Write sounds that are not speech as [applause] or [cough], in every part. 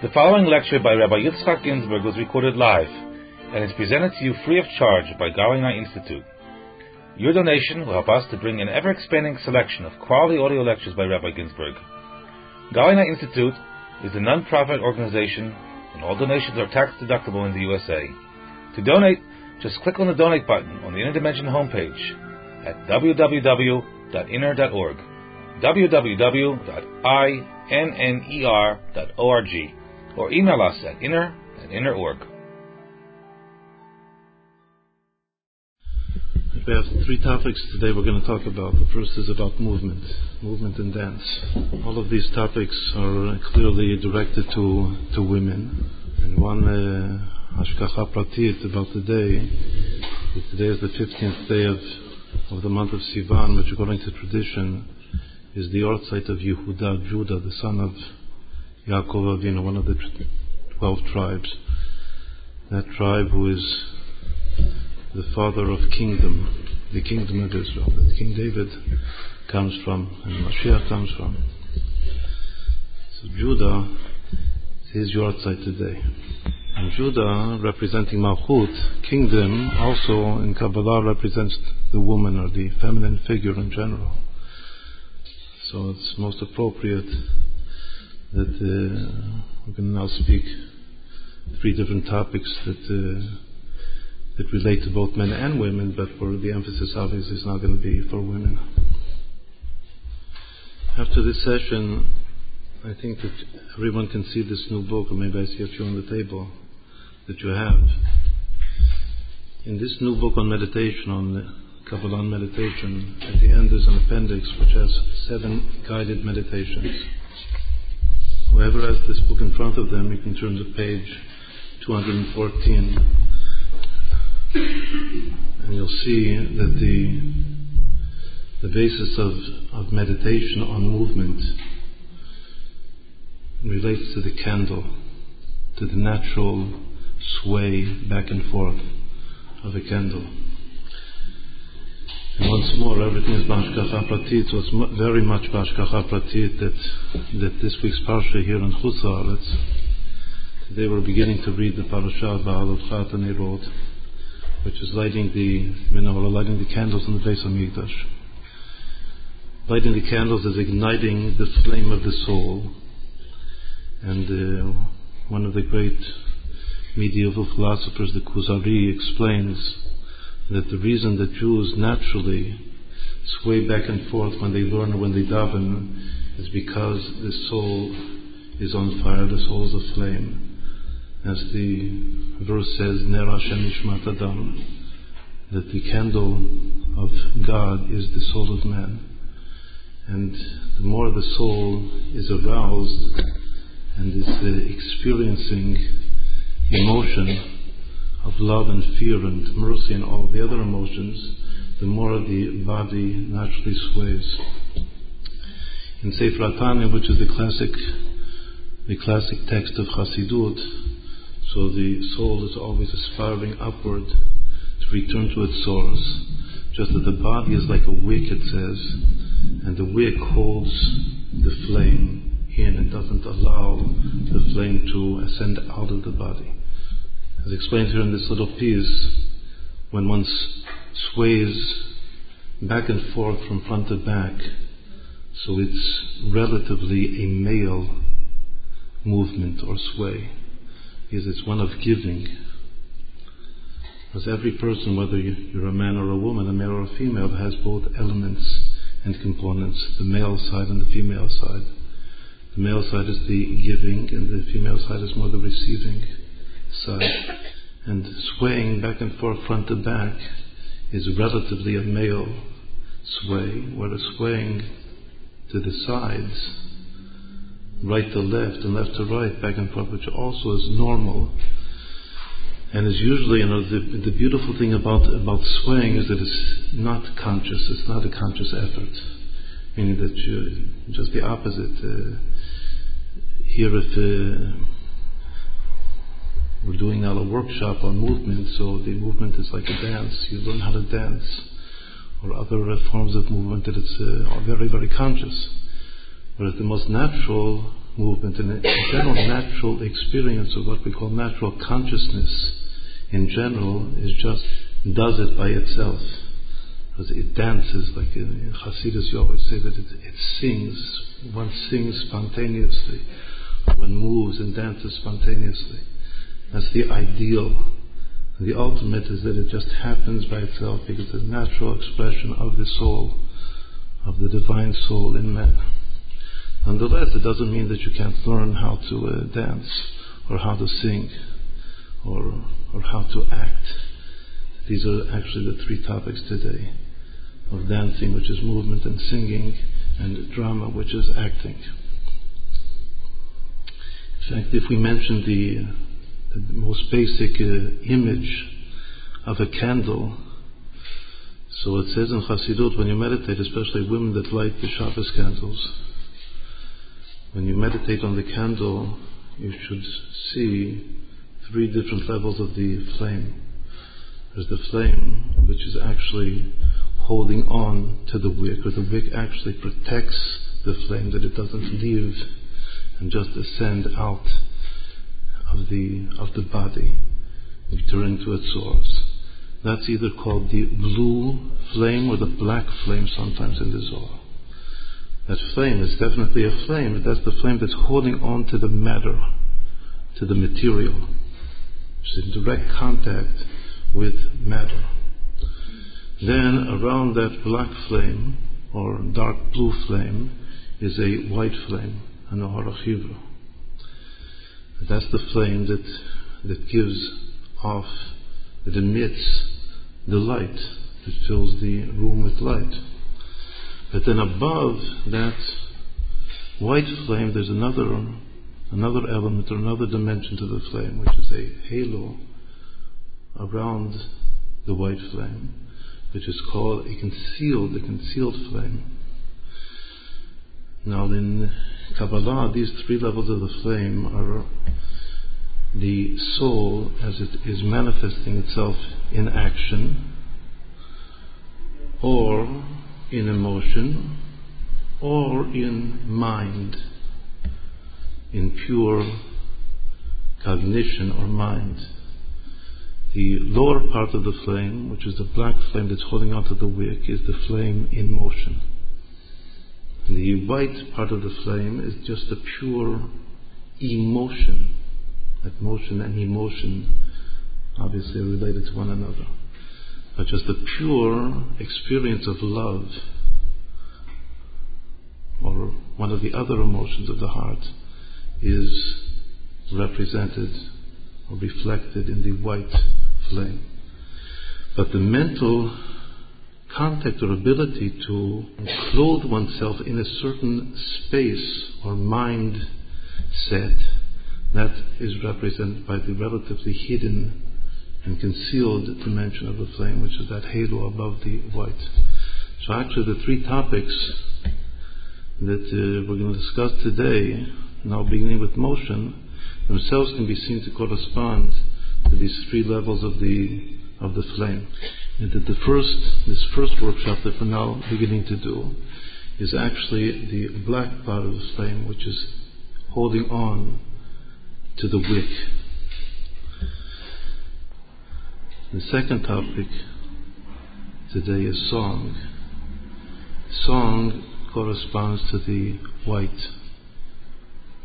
The following lecture by Rabbi Yitzchak Ginsburgh was recorded live and is presented to you free of charge by Gal Einai Institute. Your donation will help us to bring an ever expanding selection of quality audio lectures by Rabbi Ginsburgh. Galina Institute is a non-profit organization and all donations are tax deductible in the USA. To donate, just click on the donate button on the Inner Dimension homepage at www.inner.org www.inner.org or email us at inner at inner.org. We have three topics today we're going to talk about. The first is about movement, movement and dance. All of these topics are clearly directed to, to women. And one uh, Hashgacha Pratit about the day, today is the 15th day of, of the month of Sivan, which according to tradition is the site of Yehuda, Judah, the son of Yaakov Avinu, one of the twelve tribes. That tribe who is the father of kingdom, the kingdom of Israel, that King David comes from, and Mashiach comes from. So Judah is your site today. And Judah, representing Malchut, kingdom, also in Kabbalah represents the woman or the feminine figure in general. So it's most appropriate that uh, we can now speak three different topics that uh, that relate to both men and women, but for the emphasis obviously is not going to be for women. After this session, I think that everyone can see this new book, or maybe I see a few on the table that you have. In this new book on meditation, on Kabbalah meditation, at the end there's an appendix which has seven guided meditations. Whoever has this book in front of them, you can turn to page 214, and you'll see that the the basis of, of meditation on movement relates to the candle, to the natural sway back and forth of a candle. And once more, everything is B'Hashgacha Pratit. So it's very much B'Hashgacha Pratit that, that this week's Parsha here in Chutz today we're beginning to read the Parasha Ba'alot Nerot, which is lighting the, you know, lighting the candles in the base of Mikdash. Lighting the candles is igniting the flame of the soul. And uh, one of the great medieval philosophers, the Kuzari, explains that the reason that Jews naturally sway back and forth when they learn when they daven is because the soul is on fire, the soul is aflame. As the verse says, Ner Hashem Adam, that the candle of God is the soul of man. And the more the soul is aroused and is uh, experiencing emotion, of love and fear and mercy and all the other emotions, the more the body naturally sways. In Sefer HaTanya, which is the classic, the classic text of Chassidut, so the soul is always aspiring upward to return to its source, just that the body is like a wick, it says, and the wick holds the flame in and doesn't allow the flame to ascend out of the body. As explained here in this little piece, when one sways back and forth from front to back, so it's relatively a male movement or sway, because it's one of giving. As every person, whether you're a man or a woman, a male or a female, has both elements and components, the male side and the female side. The male side is the giving, and the female side is more the receiving side. And swaying back and forth, front to back, is relatively a male sway, whereas swaying to the sides, right to left and left to right, back and forth, which also is normal, and is usually, you know, the, the beautiful thing about about swaying is that it's not conscious. It's not a conscious effort, meaning that you just the opposite. Uh, here, if uh, we're doing now a workshop on movement, so the movement is like a dance. You learn how to dance, or other uh, forms of movement that it's uh, very, very conscious. Whereas the most natural movement and a general natural experience of what we call natural consciousness in general is just does it by itself. Because it dances, like in Hasidus you always say that it, it sings, one sings spontaneously, one moves and dances spontaneously. That's the ideal. The ultimate is that it just happens by itself because it's a natural expression of the soul, of the divine soul in man. Nonetheless, it doesn't mean that you can't learn how to uh, dance or how to sing or, or how to act. These are actually the three topics today of dancing, which is movement, and singing, and drama, which is acting. In fact, if we mention the, the most basic uh, image of a candle, so it says in Chassidut, when you meditate, especially women that light the Shabbos candles, when you meditate on the candle, you should see three different levels of the flame. There's the flame which is actually holding on to the wick, or the wick actually protects the flame that it doesn't leave and just ascend out of the of the body, return to its source. That's either called the blue flame or the black flame sometimes in the Zohar. That flame is definitely a flame, but that's the flame that's holding on to the matter, to the material. It's in direct contact with matter. Then around that black flame, or dark blue flame, is a white flame, an Oharachiva. That's the flame that, that gives off, that emits the light, that fills the room with light. But then above that white flame, there's another another element or another dimension to the flame, which is a halo around the white flame, which is called a concealed, a concealed flame. Now in Kabbalah, these three levels of the flame are the soul as it is manifesting itself in action, or in emotion or in mind, in pure cognition or mind. The lower part of the flame, which is the black flame that's holding onto the wick, is the flame in motion. The white part of the flame is just a pure emotion. That motion and emotion obviously related to one another but just the pure experience of love or one of the other emotions of the heart is represented or reflected in the white flame. But the mental contact or ability to clothe oneself in a certain space or mind set, that is represented by the relatively hidden and concealed dimension of the flame, which is that halo above the white. So actually the three topics that uh, we're going to discuss today, now beginning with motion, themselves can be seen to correspond to these three levels of the of the flame. And that the first this first workshop that we're now beginning to do is actually the black part of the flame which is holding on to the wick the second topic today is song. Song corresponds to the white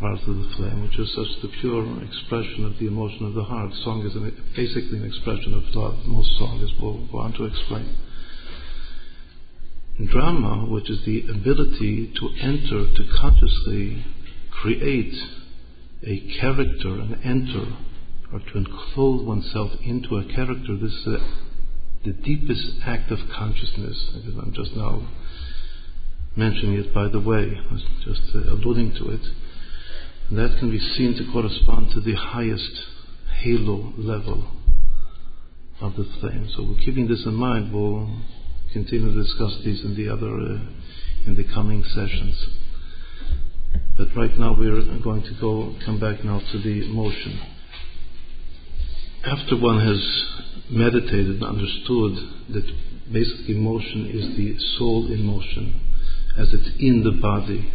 part of the flame, which is such the pure expression of the emotion of the heart. Song is an, basically an expression of love. Most song is go on to explain. Drama, which is the ability to enter, to consciously create a character and enter or to enclose oneself into a character, this is uh, the deepest act of consciousness. I'm just now mentioning it by the way, I was just uh, alluding to it. That can be seen to correspond to the highest halo level of the flame. So, we're keeping this in mind. We'll continue to discuss these in the other, uh, in the coming sessions. But right now, we're going to go come back now to the motion after one has meditated and understood that basically motion is the soul in motion, as it's in the body,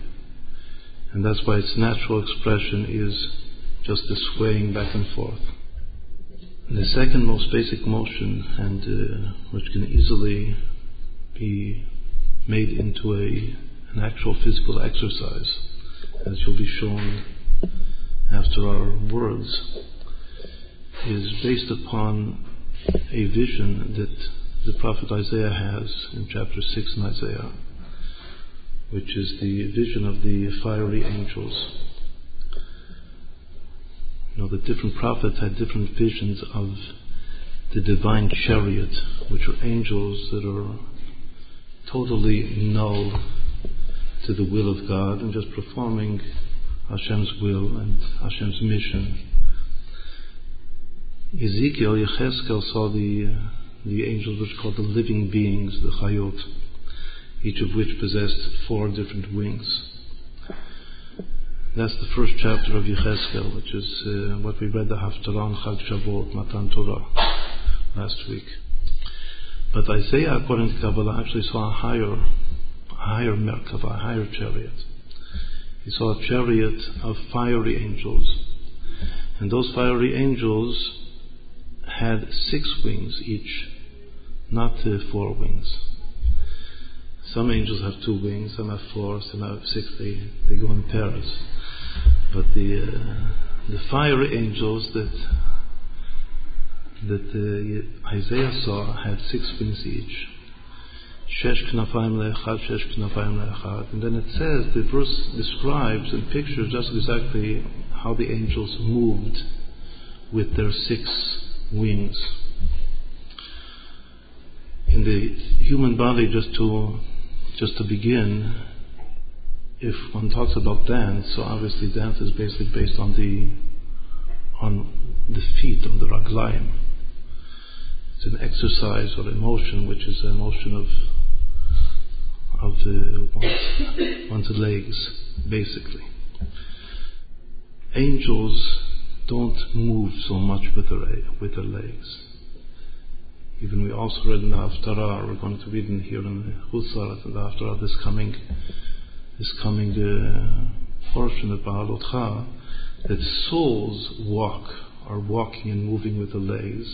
And that's why its natural expression is just the swaying back and forth. And the second most basic motion, and uh, which can easily be made into a, an actual physical exercise, as you'll be shown after our words, is based upon a vision that the prophet Isaiah has in chapter 6 in Isaiah, which is the vision of the fiery angels. You know, the different prophets had different visions of the divine chariot, which are angels that are totally null to the will of God and just performing Hashem's will and Hashem's mission. Ezekiel, Yecheskel saw the, uh, the angels which are called the living beings, the Chayot, each of which possessed four different wings. That's the first chapter of Yecheskel, which is uh, what we read the Haftarah Chag Shavuot, Matan Torah, last week. But Isaiah, according to Kabbalah, actually saw a higher, higher Merkava, a higher chariot. He saw a chariot of fiery angels. And those fiery angels had six wings each, not uh, four wings. Some angels have two wings, some have four, some have six. They, they go in pairs. But the uh, the fiery angels that that uh, Isaiah saw had six wings each. Shesh knafayim le'echad, shesh knafayim le'echad. And then it says, the verse describes and pictures just exactly how the angels moved with their six wings. In the human body, just to just to begin, if one talks about dance, so obviously dance is basically based on the on the feet, on the raglayim. It's an exercise or emotion, which is an emotion of of the one's, one's legs, basically. Angels don't move so much with their with their legs. Even we also read in the Haftarah, we're going to read in here in the Chutzar, in the Haftarah, this coming this coming uh, portion of Beha'alotcha, that souls walk, are walking and moving with the legs,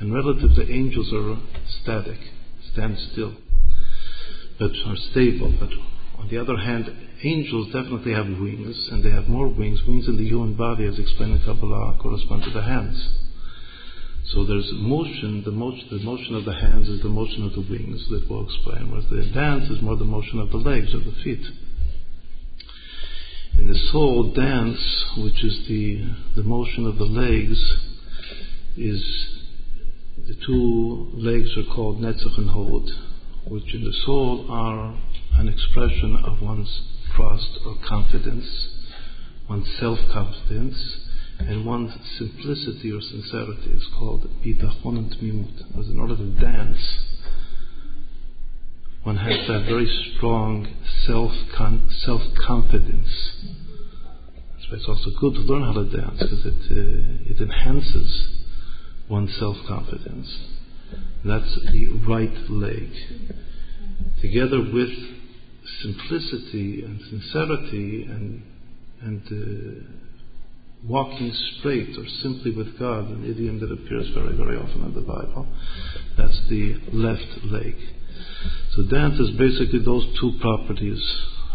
and relative to angels are static, stand still, but are stable. But on the other hand, angels definitely have wings, and they have more wings. Wings in the human body, as explained in Kabbalah, correspond to the hands. So there's motion, the motion, the motion of the hands is the motion of the wings that we'll explain, whereas the dance is more the motion of the legs or the feet. In the soul, dance, which is the, the motion of the legs, is the two legs are called Netzach and Hod, which in the soul are an expression of one's trust or confidence, one's self confidence, and one's simplicity or sincerity is called bitachon and tmimut. Because in order to dance, one has to have very strong self self confidence. Why it's also good to learn how to dance because it uh, it enhances one's self confidence. That's the right leg, together with simplicity and sincerity and and uh, walking straight or simply with God, an idiom that appears very very often in the Bible. That's the left leg. So dance is basically those two properties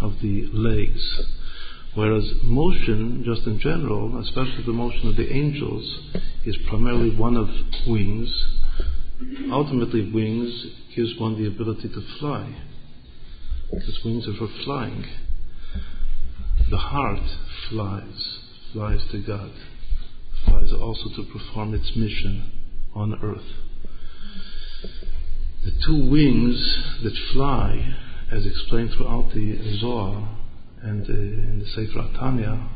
of the legs. Whereas motion, just in general, especially the motion of the angels, is primarily one of wings. Ultimately, wings gives one the ability to fly, because wings are for flying. The heart flies, flies to God, flies also to perform its mission on earth. The two wings that fly, as explained throughout the Zohar and uh, in the Sefer Tanya,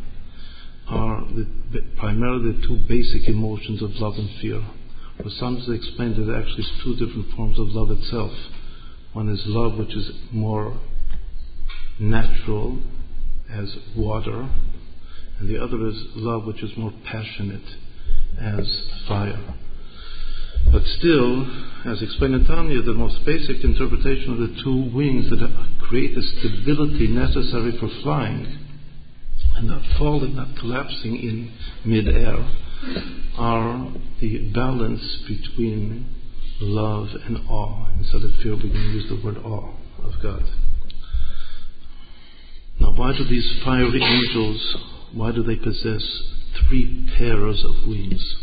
are the, primarily the two basic emotions of love and fear. For some to explain that actually it's two different forms of love itself. One is love which is more natural as water, and the other is love which is more passionate as fire. But still, as explained in Tanya, the most basic interpretation of the two wings that create the stability necessary for flying and not falling, not collapsing in midair, are the balance between love and awe. Instead of fear, we can use the word awe of God. Now, why do these fiery angels, why do they possess three pairs of wings?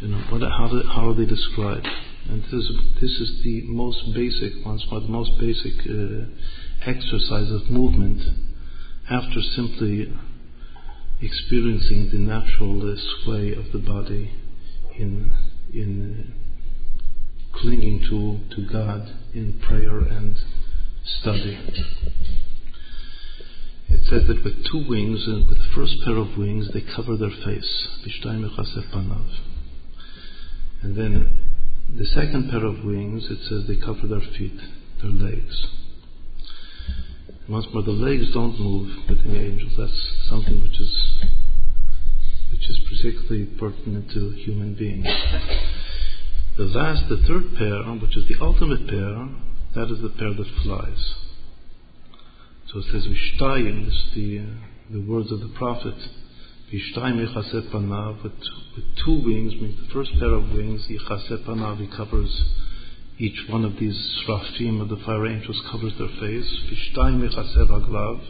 You know, what, how, do, how are they described? And this, this is the most basic, once more, the most basic uh, exercise of movement after simply experiencing the natural sway of the body in, in clinging to, to God in prayer and study. It says that with two wings, and with the first pair of wings, they cover their face. And then the second pair of wings, it says they cover their feet, their legs. Once more, the legs don't move with the angels. That's something which is which is particularly pertinent to human beings. The last, the third pair, which is the ultimate pair, that is the pair that flies. So it says Vishtayim, is the, uh, the words of the prophet. Vishtayim yichaseh panav, with, with two wings, means the first pair of wings, yichaseh panav, he covers each one of these srafim of the fire angels covers their face. Vishtayim yichaseh raglav,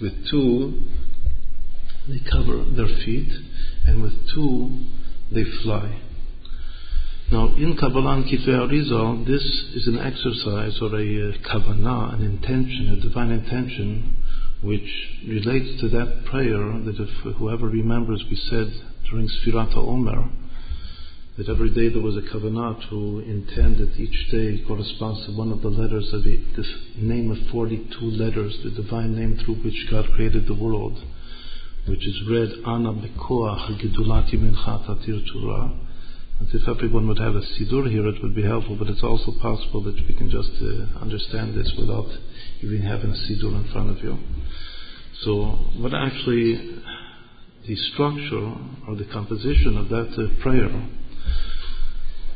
with two, they cover their feet, and with two, they fly. Now, in Kabbalah and Kitvei Arizal, this is an exercise or a uh, kavanah, an intention, a divine intention, which relates to that prayer that if whoever remembers we said during Sfirat Omer, that every day there was a kavanah to intend that each day corresponds to one of the letters of the, this name of 42 letters, the divine name through which God created the world, which is read Ana Bekoach Gedulat Yemincha Tatir Torah if everyone would have a Siddur here, it would be helpful, but it's also possible that we can just uh, understand this without even having a Siddur in front of you. So, what actually the structure or the composition of that uh, prayer,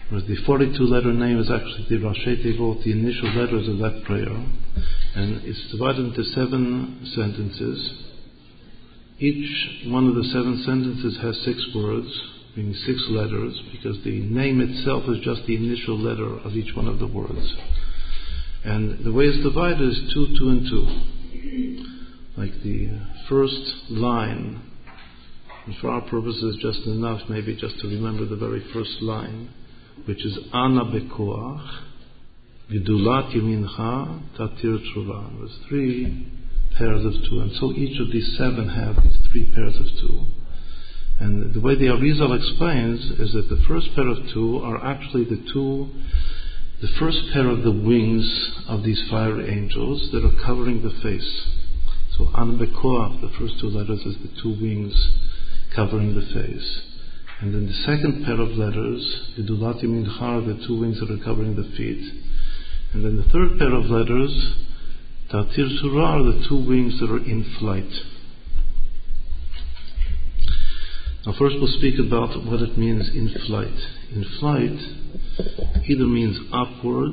whereas the 42 letter name is actually the Rashi Tevot, the initial letters of that prayer, and it's divided into seven sentences. Each one of the seven sentences has six words meaning six letters, because the name itself is just the initial letter of each one of the words. And the way it's divided is two, two, and two. Like the uh, first line, and for our purposes, just enough maybe just to remember the very first line, which is Ana Bekoach, Gedulat Yemincha, Tatir Tshuva. There's three pairs of two, and so each of these seven have these three pairs of two. And the way the Arizal explains is that the first pair of two are actually the two, the first pair of the wings of these fire angels that are covering the face. So Anbekoach, the first two letters, is the two wings covering the face. And then the second pair of letters, the Dulati Minchar, the two wings that are covering the feet. And then the third pair of letters, Tatir Tzrurah, are the two wings that are in flight. Now, first we'll speak about what it means in flight. In flight, either means upward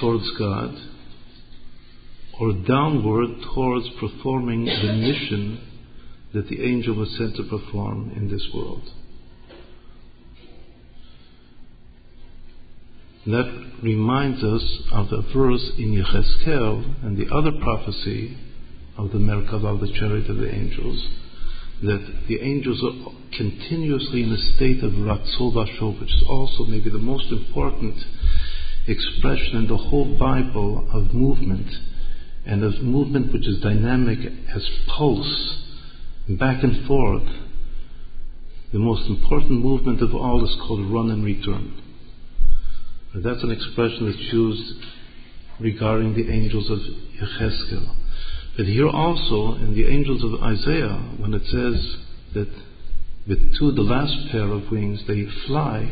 towards God or downward towards performing the mission that the angel was sent to perform in this world. That reminds us of the verse in Yecheskel and the other prophecy of the Merkava, the chariot of the angels, that the angels are continuously in a state of Ratzo VaShov, which is also maybe the most important expression in the whole Bible of movement, and of movement which is dynamic as pulse, back and forth. The most important movement of all is called run and return. That's an expression that's used regarding the angels of Yecheskel. But here also, in the angels of Isaiah, when it says that with two, the last pair of wings, they fly,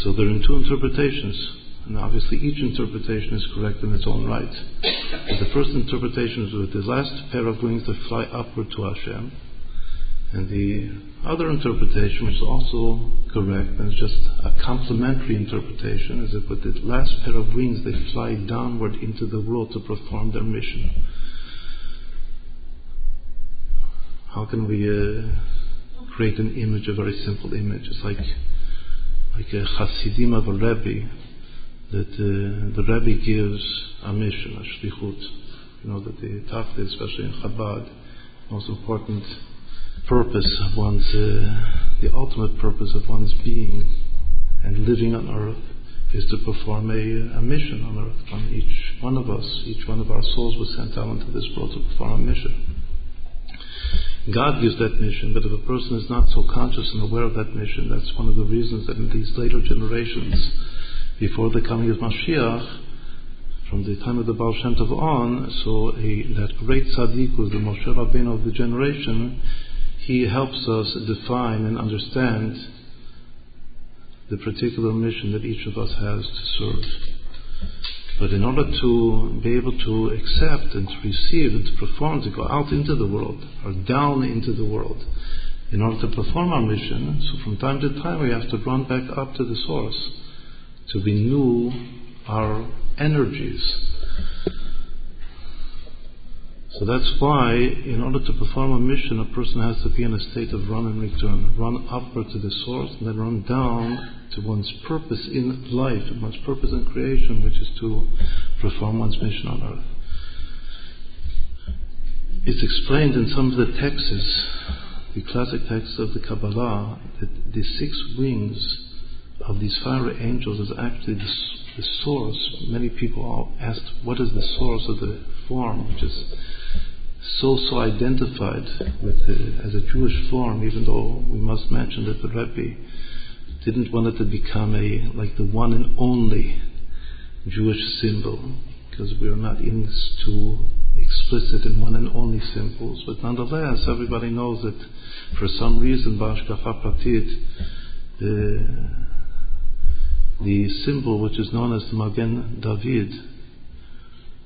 so there are two interpretations. And obviously, each interpretation is correct in its own right. But the first interpretation is with the last pair of wings, they fly upward to Hashem. And the other interpretation, which is also correct, and it's just a complementary interpretation, is that with the last pair of wings, they fly downward into the world to perform their mission. How can we uh, create an image, a very simple image? It's like like a Hasidim of a Rebbe that uh, the Rebbe gives a mission, a shlichut. You know that the Tafta, especially in Chabad, most important purpose of one's, uh, the ultimate purpose of one's being and living on earth is to perform a, a mission on earth. From each one of us, each one of our souls was sent out into this world to perform a mission. God gives that mission, but if a person is not so conscious and aware of that mission, that's one of the reasons that in these later generations, before the coming of Mashiach, from the time of the Baal Shem Tov on, so a, that great tzaddik was the Moshe Rabbeinu of the generation, he helps us define and understand the particular mission that each of us has to serve. But in order to be able to accept and to receive and to perform, to go out into the world or down into the world, in order to perform our mission, so from time to time we have to run back up to the source to renew our energies. So that's why, in order to perform a mission, a person has to be in a state of run and return. Run upward to the source, and then run down to one's purpose in life, one's purpose in creation, which is to perform one's mission on earth. It's explained in some of the texts, the classic texts of the Kabbalah, that the six wings of these fiery angels is actually the the source. Many people ask, what is the source of the form, which is so so identified with the, as a Jewish form, even though we must mention that the Rebbe didn't want it to become a like the one and only Jewish symbol, because we are not in too explicit in one and only symbols. But nonetheless, everybody knows that for some reason, B'Hashgacha Pratit, the the symbol which is known as the Magen David,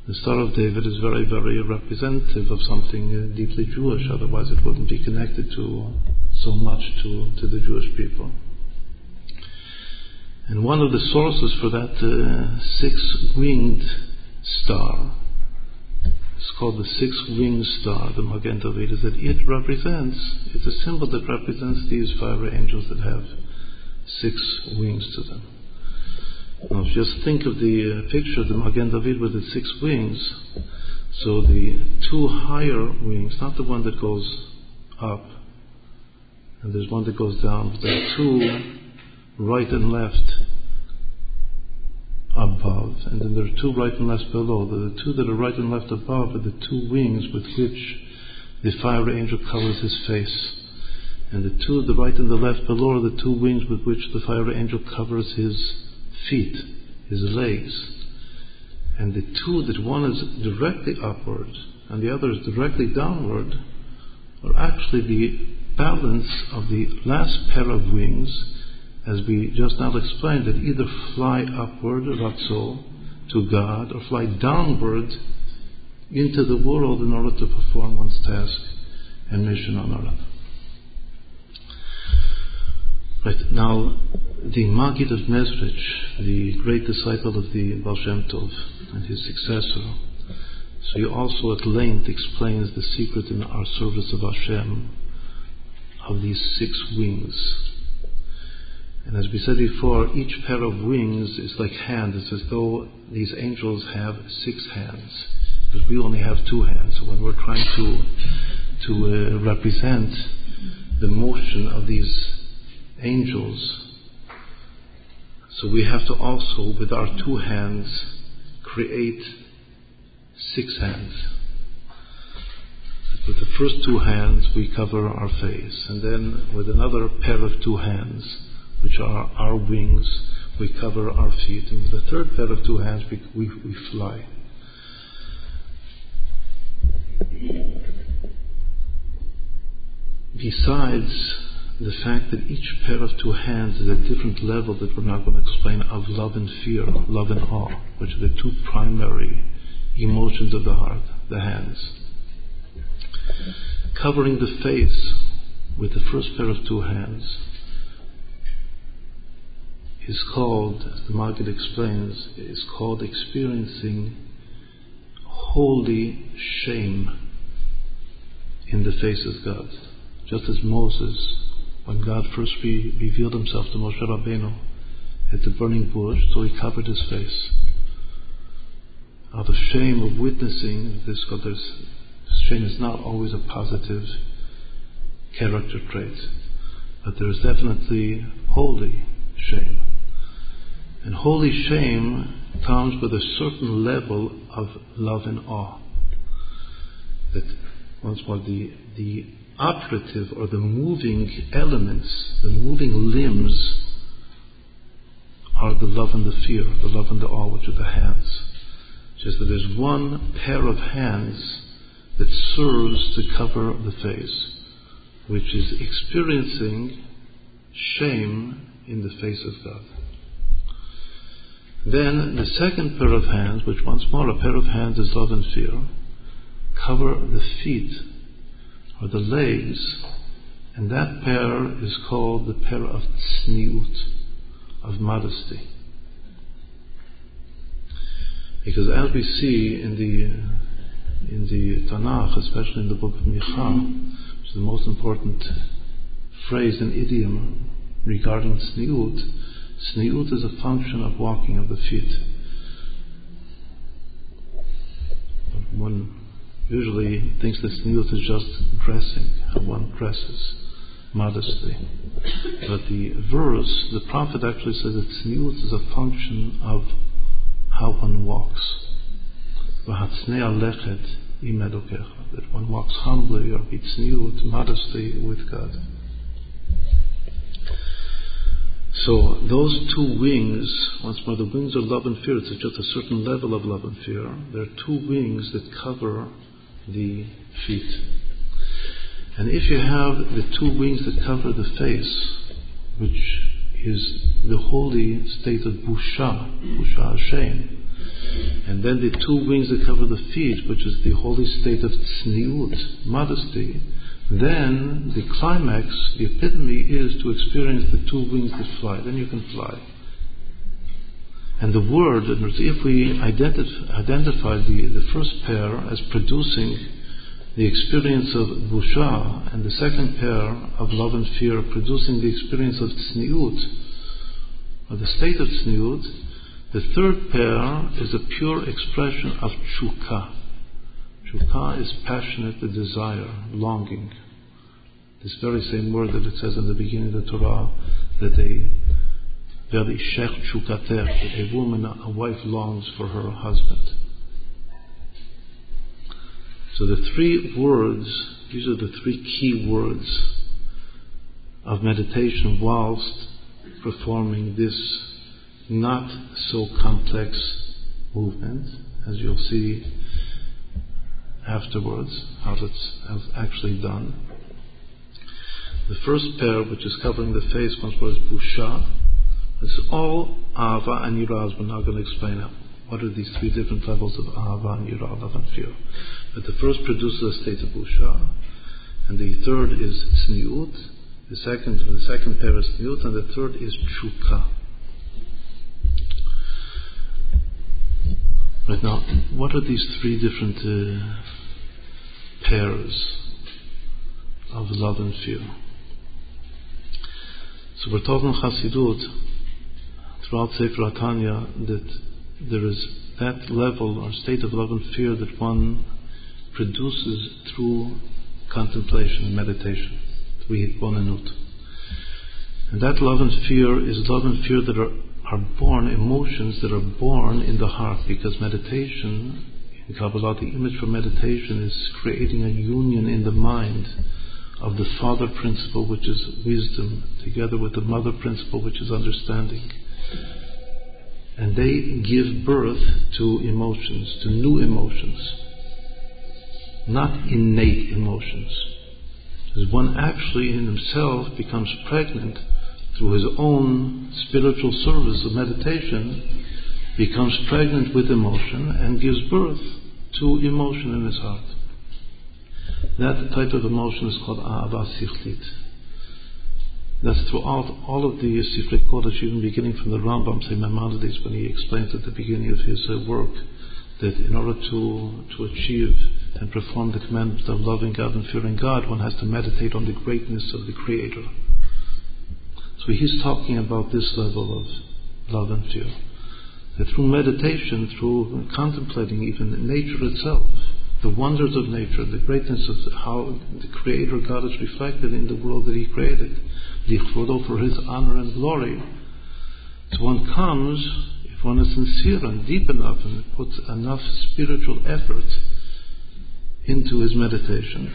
the Star of David, is very, very representative of something uh, deeply Jewish. Otherwise, it wouldn't be connected to so much to, to the Jewish people. And one of the sources for that uh, six-winged star is called the six-winged star, the Magen David, is that it represents, it's a symbol that represents these fiery angels that have six wings to them. Now, just think of the uh, picture of the Magen David with its six wings. So the two higher wings, not the one that goes up, and there's one that goes down, but are two right and left above, and then there are two right and left below. The two that are right and left above are the two wings with which the fiery angel covers his face. And the two, the right and the left below, are the two wings with which the fiery angel covers his feet, his legs. And the two that one is directly upward and the other is directly downward are actually the balance of the last pair of wings, as we just now explained, that either fly upward, ratzo, to God, or fly downward into the world in order to perform one's task and mission on earth. Right now, the Maggid of Mezrich, the great disciple of the Baal Shem Tov and his successor, so he also at length explains the secret in our service of Hashem of these six wings. And as we said before, each pair of wings is like hands. It's as though these angels have six hands, because we only have two hands. So when we're trying to to uh, represent the motion of these angels. So we have to also, with our two hands, create six hands. With the first two hands, we cover our face, and then with another pair of two hands, which are our wings, we cover our feet, and with the third pair of two hands, we, we, we fly. Besides the fact that each pair of two hands is a different level that we're not going to explain of love and fear, love and awe, which are the two primary emotions of the heart, the hands. Covering the face with the first pair of two hands is called, as the Maggid explains, is called experiencing holy shame in the face of God. Just as Moses, when God first re- revealed himself to Moshe Rabbeinu at the burning bush, so he covered his face. Out of shame of witnessing this God, shame is not always a positive character trait, but there is definitely holy shame. And holy shame comes with a certain level of love and awe. That once more the the operative or the moving elements, the moving limbs are the love and the fear, the love and the awe, which are the hands. Just that there's one pair of hands that serves to cover the face, which is experiencing shame in the face of God. Then the second pair of hands, which once more a pair of hands is love and fear, cover the feet or the legs, and that pair is called the pair of tzniut, of modesty. Because as we see in the in the Tanakh, especially in the book of Micha, which is the most important phrase and idiom regarding tzniut, tzniut is a function of walking of the feet. One usually thinks that tzniut is just dressing, how one dresses modestly. But the verse, the prophet actually says that tzniut is a function of how one walks. That one walks humbly or it's tzniut, modestly with God. So those two wings, once more, the wings of love and fear, it's just a certain level of love and fear. There are two wings that cover the feet. And if you have the two wings that cover the face, which is the holy state of busha, busha shame, and then the two wings that cover the feet, which is the holy state of tzniut, modesty, then the climax, the epitome is to experience the two wings that fly. Then you can fly. And the word, if we identify, identify the, the first pair as producing the experience of busha, and the second pair of love and fear producing the experience of tzniut, or the state of tzniut, the third pair is a pure expression of chukah. Chukah is passionate the desire, longing. This very same word that it says in the beginning of the Torah, that a very shech chukatech, a woman, a wife longs for her husband. So the three words, these are the three key words of meditation whilst performing this not so complex movement, as you'll see afterwards, how it's actually done. The first pair, which is covering the face, once more is busha. It's all ava and yirah. We're not going to explain what are these three different levels of ava and yirah, love and fear. But the first produces a state of busha, and the third is tzniut. The second, the second pair is tzniut, and the third is chukah. Right now, what are these three different uh, pairs of love and fear? So we're talking Chassidut throughout Sefer HaTanya that there is that level or state of love and fear that one produces through contemplation and meditation, through hitbonenut. And that love and fear is love and fear that are are born, emotions that are born in the heart, because meditation, in Kabbalah, the image for meditation is creating a union in the mind of the father principle, which is wisdom, together with the mother principle, which is understanding. And they give birth to emotions, to new emotions, not innate emotions. As one actually in himself becomes pregnant through his own spiritual service of meditation, becomes pregnant with emotion and gives birth to emotion in his heart. That type of emotion is called Ahava Sichlit. That's throughout all of the Sifrei Kodesh, even beginning from the Rambam, say Maimonides, when he explains at the beginning of his uh, work that in order to, to achieve and perform the commandments of loving God and fearing God, one has to meditate on the greatness of the Creator. So he's talking about this level of love and fear. That through meditation, through contemplating even nature itself, the wonders of nature, the greatness of how the Creator God is reflected in the world that He created, for His honor and glory. So one comes, if one is sincere and deep enough and puts enough spiritual effort into his meditation,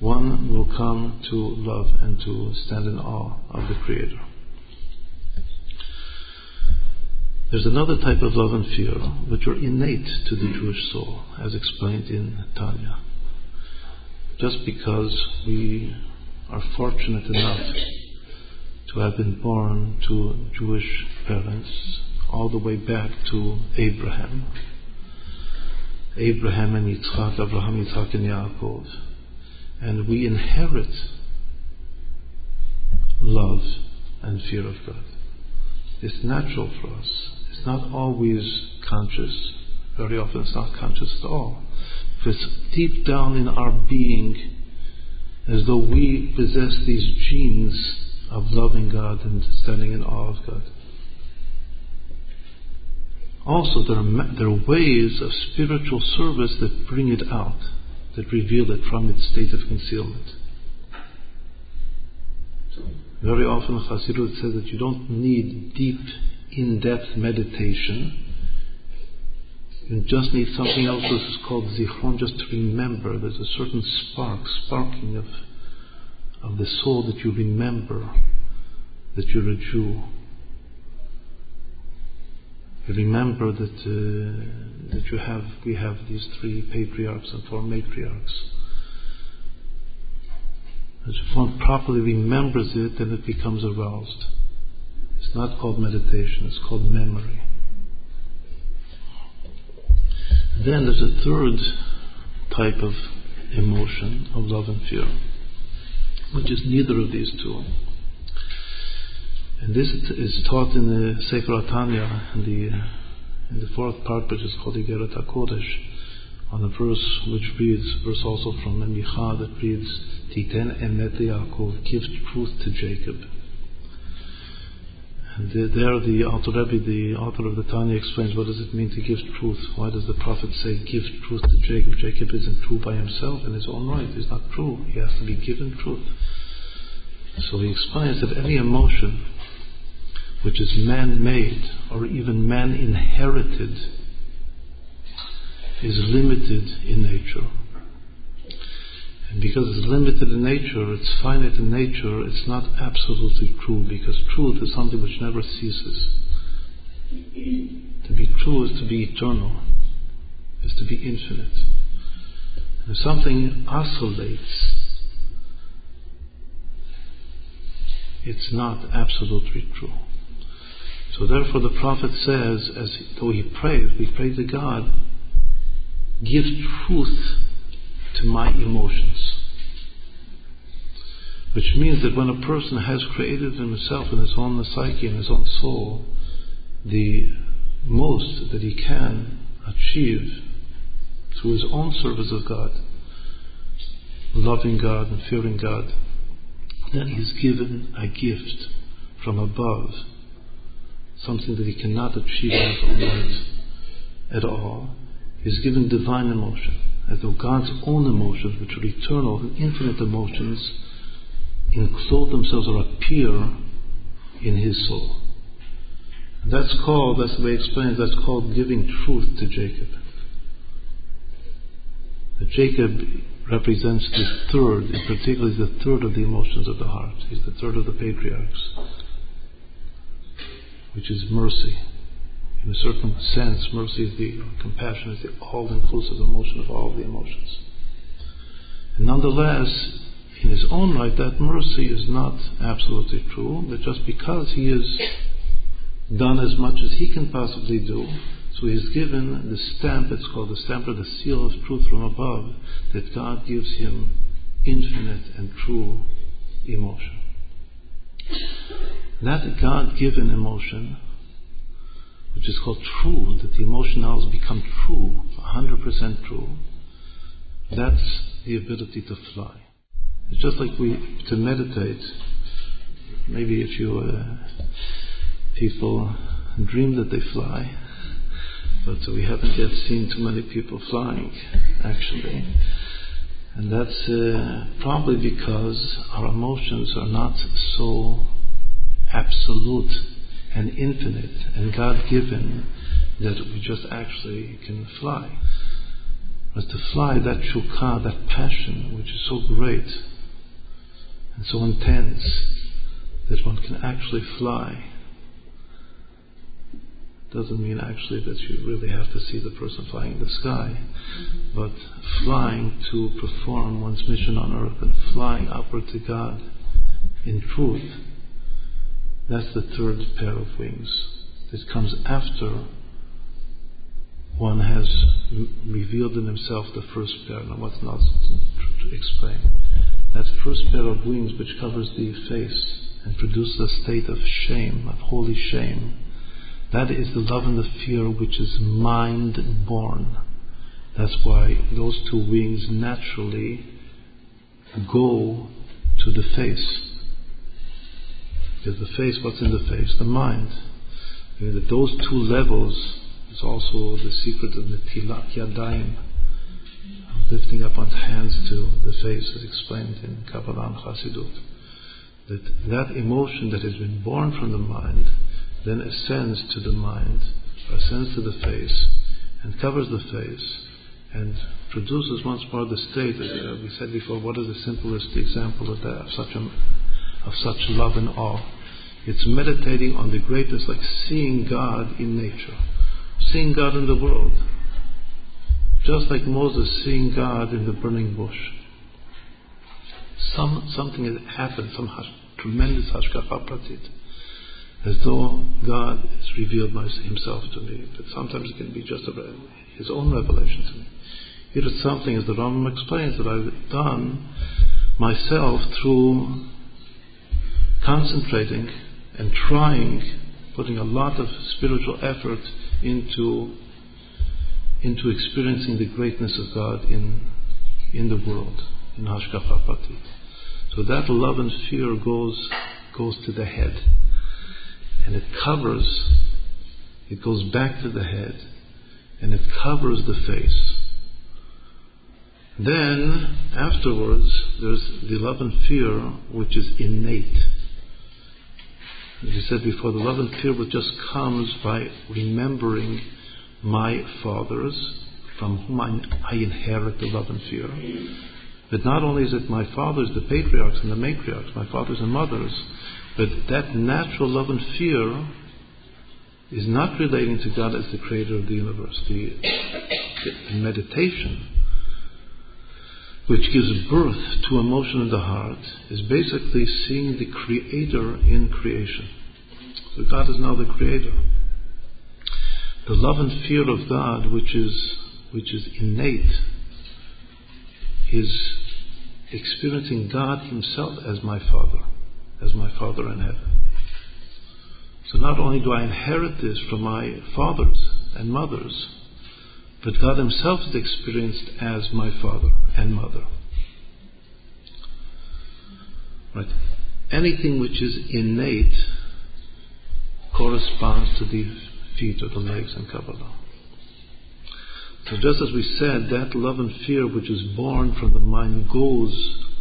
one will come to love and to stand in awe of the Creator. There's another type of love and fear which are innate to the Jewish soul, as explained in Tanya. Just because we are fortunate enough to have been born to Jewish parents, all the way back to Abraham, Abraham and Yitzchak, Abraham, Yitzchak, and Yaakov, and we inherit love and fear of God. It's natural for us. It's not always conscious. Very often it's not conscious at all. It's deep down in our being, as though we possess these genes of loving God and standing in awe of God. Also, there are, there are ways of spiritual service that bring it out, that reveal it from its state of concealment. Very often, Chassidut says that you don't need deep in depth meditation. You just need something else This is called zichron, just to remember. There's a certain spark, sparking of, of the soul that you remember that you're a Jew. You remember that, uh, that you have, we have these three patriarchs and four matriarchs. If one properly remembers it, then it becomes aroused. It's not called meditation, it's called memory. Then there's a third type of emotion of love and fear, which is neither of these two. And this is taught in the Sefer Tanya, in the, in the fourth part, which is called Igeret HaKodesh, on a verse which reads, verse also from the Micha that reads, Titen emet Yaakov, give truth to Jacob. There the the author of the Tanya, explains what does it mean to give truth? Why does the prophet say give truth to Jacob? Jacob isn't true by himself in his own right. He's not true. He has to be given truth. So he explains that any emotion which is man-made or even man-inherited is limited in nature. And because it's limited in nature, it's finite in nature, it's not absolutely true, because truth is something which never ceases. To be true is to be eternal, is to be infinite. And if something oscillates, it's not absolutely true. So therefore the Prophet says, as though he prays, we pray to God, give truth to my emotions. Which means that when a person has created himself in his own psyche, in his own soul, the most that he can achieve through his own service of God, loving God and fearing God, then he's given a gift from above, something that he cannot achieve on his own at all. He's given divine emotion as though God's own emotions, which are eternal and infinite emotions, enclose themselves or appear in his soul. That's called, that's the way explains, that's called giving truth to Jacob. That Jacob represents the third, in particular, the third of the emotions of the heart. He's the third of the patriarchs, which is mercy in a certain sense, mercy is the compassion is the all-inclusive emotion of all the emotions. And nonetheless, in his own right, that mercy is not absolutely true. But just because he has done as much as he can possibly do, so he is given the stamp. It's called the stamp or the seal of truth from above that God gives him infinite and true emotion. That God-given emotion which is called true, that the emotion now has become true, 100% true, That's the ability to fly. It's just like we to meditate. Maybe if you uh, people dream that they fly, but we haven't yet seen too many people flying, actually. And that's uh, probably because our emotions are not so absolute and infinite and God given that we just actually can fly. But to fly, that shukah, that passion, which is so great and so intense that one can actually fly, doesn't mean actually that you really have to see the person flying in the sky, but flying to perform one's mission on earth and flying upward to God in truth. That's the third pair of wings. This comes after one has revealed in himself the first pair. Now, what's not to explain? That first pair of wings which covers the face and produces a state of shame, of holy shame that is the love and the fear which is mind born. That's why those two wings naturally go to the face. Because the face, what's in the face? The mind. And those two levels is also the secret of the Netilat Yadayim, lifting up one's hands to the face, as explained in Kabbalah and Chassidut. That that emotion that has been born from the mind then ascends to the mind, ascends to the face, and covers the face, and produces once more the state that uh, we said before. What is the simplest example of that of such a, of such love and awe? It's meditating on the greatness, like seeing God in nature, seeing God in the world, just like Moses seeing God in the burning bush. Some something has happened, some tremendous hashgacha pratit as though God has revealed Himself to me. But sometimes it can be just a, His own revelation to me. Here is something, as the Rambam explains, that I've done myself through concentrating and trying, putting a lot of spiritual effort into into experiencing the greatness of God in in the world, in Hashgacha Pratit. So that love and fear goes goes to the head and it covers, it goes back to the head, and it covers the face. Then, afterwards, there's the love and fear which is innate. As you said before, the love and fear which just comes by remembering my fathers, from whom I, I inherit the love and fear. But not only is it my fathers, the patriarchs and the matriarchs, my fathers and mothers, but that natural love and fear is not relating to God as the creator of the universe. The, the meditation, which gives birth to emotion in the heart, is basically seeing the creator in creation. So God is now the creator. The love and fear of God, which is which is innate, is experiencing God Himself as my Father as my Father in heaven. So not only do I inherit this from my fathers and mothers, but God Himself is experienced as my Father and Mother. Right? Anything which is innate corresponds to the feet or the legs in Kabbalah. So just as we said, that love and fear which is born from the mind goes,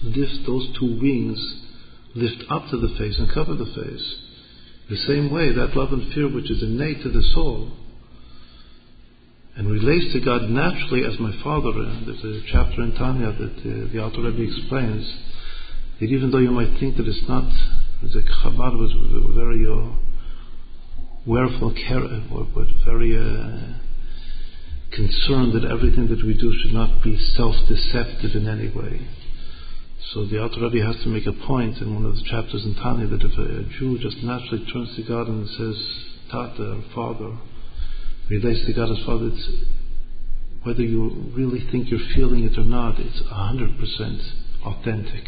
lifts those two wings lift up to the face and cover the face. The same way, that love and fear which is innate to the soul and relates to God naturally as my Father. There's a chapter in Tanya that uh, the Alter Rebbe explains that even though you might think that it's not, the Chabad was very uh, wareful, but very uh, concerned that everything that we do should not be self-deceptive in any way. So the Alter Rebbe has to make a point in one of the chapters in Tanya that if a Jew just naturally turns to God and says, Tata, Father, relates to God as Father, it's, whether you really think you're feeling it or not, it's 100% authentic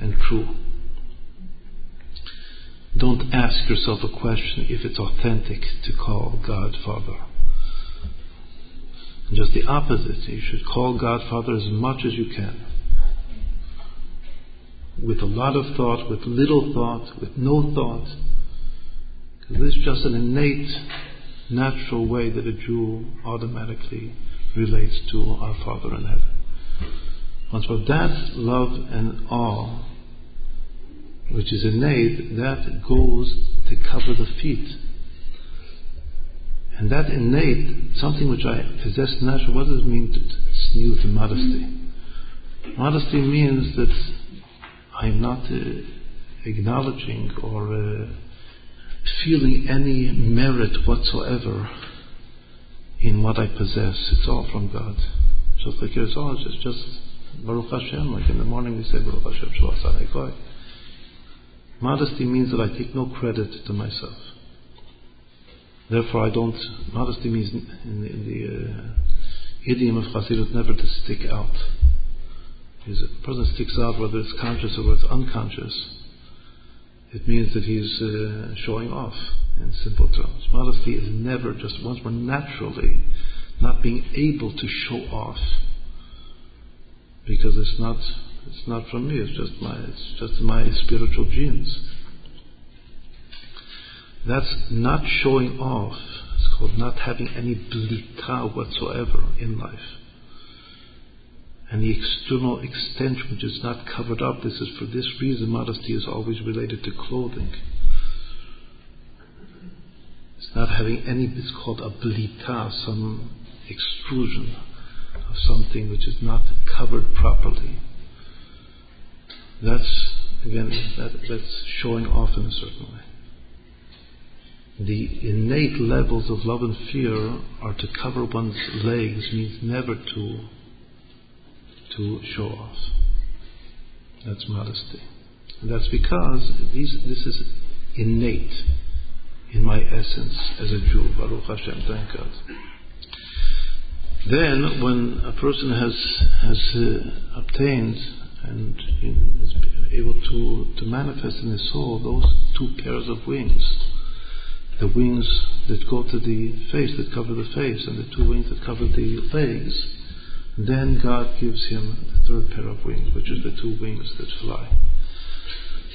and true. Don't ask yourself a question if it's authentic to call God Father. just the opposite. You should call God Father as much as you can. With a lot of thought, with little thought, with no thought. Because this is just an innate, natural way that a Jew automatically relates to our Father in heaven. Once for that love and awe, which is innate, that goes to cover the feet. And that innate, something which I possess naturally, what does it mean to sneal to modesty? Modesty means that I'm not uh, acknowledging or uh, feeling any merit whatsoever in what I possess. It's all from God. Just like it's all just, just Baruch Hashem, like in the morning we say Baruch Hashem Shabbat Modesty means that I take no credit to myself. Therefore, I don't. Modesty means, in, in the uh, idiom of Chassidut, never to stick out. Because a person sticks out, whether it's conscious or whether it's unconscious, it means that he's uh, showing off. In simple terms, modesty is never just once more naturally not being able to show off because it's not it's not from me. It's just my it's just my spiritual genes. That's not showing off. It's called not having any blita whatsoever in life. And the external extension which is not covered up, this is for this reason modesty is always related to clothing. It's not having any, it's called a blita, some extrusion of something which is not covered properly. That's, again, that, that's showing off in a certain way. The innate levels of love and fear are to cover one's legs, means never to, to show off. That's modesty. And that's because these, this is innate in my essence as a Jew. Baruch Hashem, thank God. Then, when a person has has uh, obtained and is able to to manifest in his soul those two pairs of wings, the wings that go to the face, that cover the face, and the two wings that cover the legs, then God gives him the third pair of wings, which is the two wings that fly,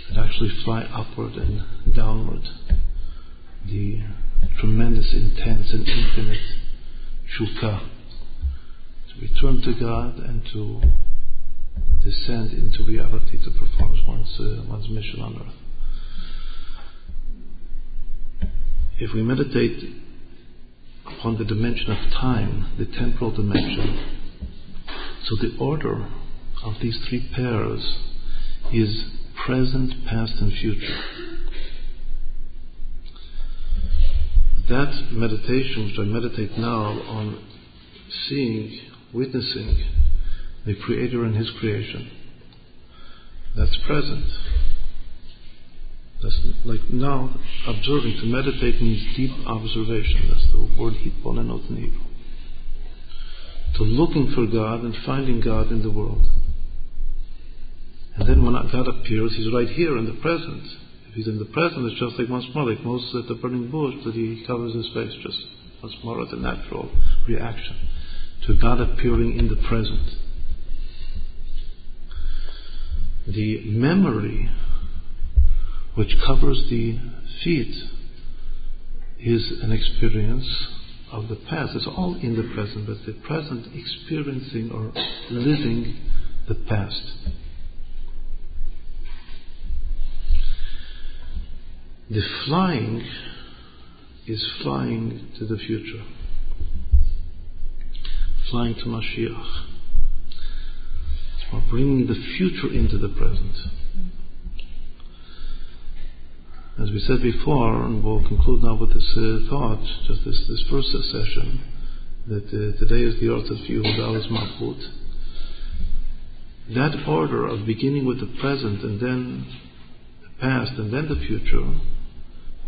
that actually fly upward and downward. The tremendous, intense, and infinite shukah To return to God and to descend into reality to perform one's, uh, one's mission on earth. If we meditate upon the dimension of time, the temporal dimension, so the order of these three pairs is present, past, and future. That meditation, which I meditate now on seeing witnessing the Creator and His creation. That's present. That's like now observing. To meditate means deep observation. That's the word hitbonenot in Hebrew. To looking for God and finding God in the world. And then when God appears, He's right here in the present. If He's in the present, it's just like once more, like Moses at the burning bush, that He covers His face just once more at the natural reaction to God appearing in the present. The memory which covers the feet is an experience of the past. It's all in the present, but the present experiencing or living the past. The flying is flying to the future flying to Mashiach. About bringing the future into the present. As we said before, and we'll conclude now with this uh, thought, just this, this first session, that uh, today is the Earth of Yehuda's Malchut. That order of beginning with the present and then the past and then the future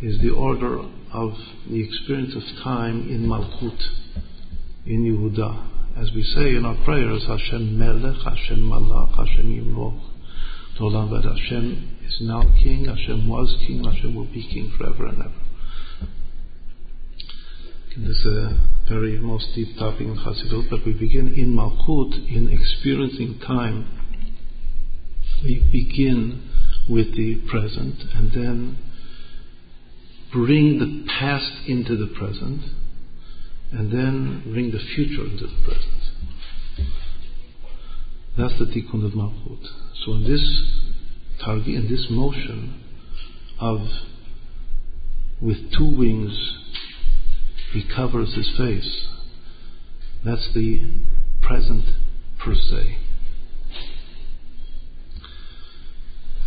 is the order of the experience of time in Malchut in Yehuda. As we say in our prayers, Hashem Melech, Hashem Malach, Hashem Yimloch. Tolam Hashem is now King, Hashem was King, Hashem will be King forever and ever. This is a very most deep topic in Chassidut, but we begin in Malchut, in experiencing time. We begin with the present and then bring the past into the present and then bring the future into the present. That's the Tikkun of Malchut. So in this targi, in this motion of with two wings he covers his face. That's the present per se.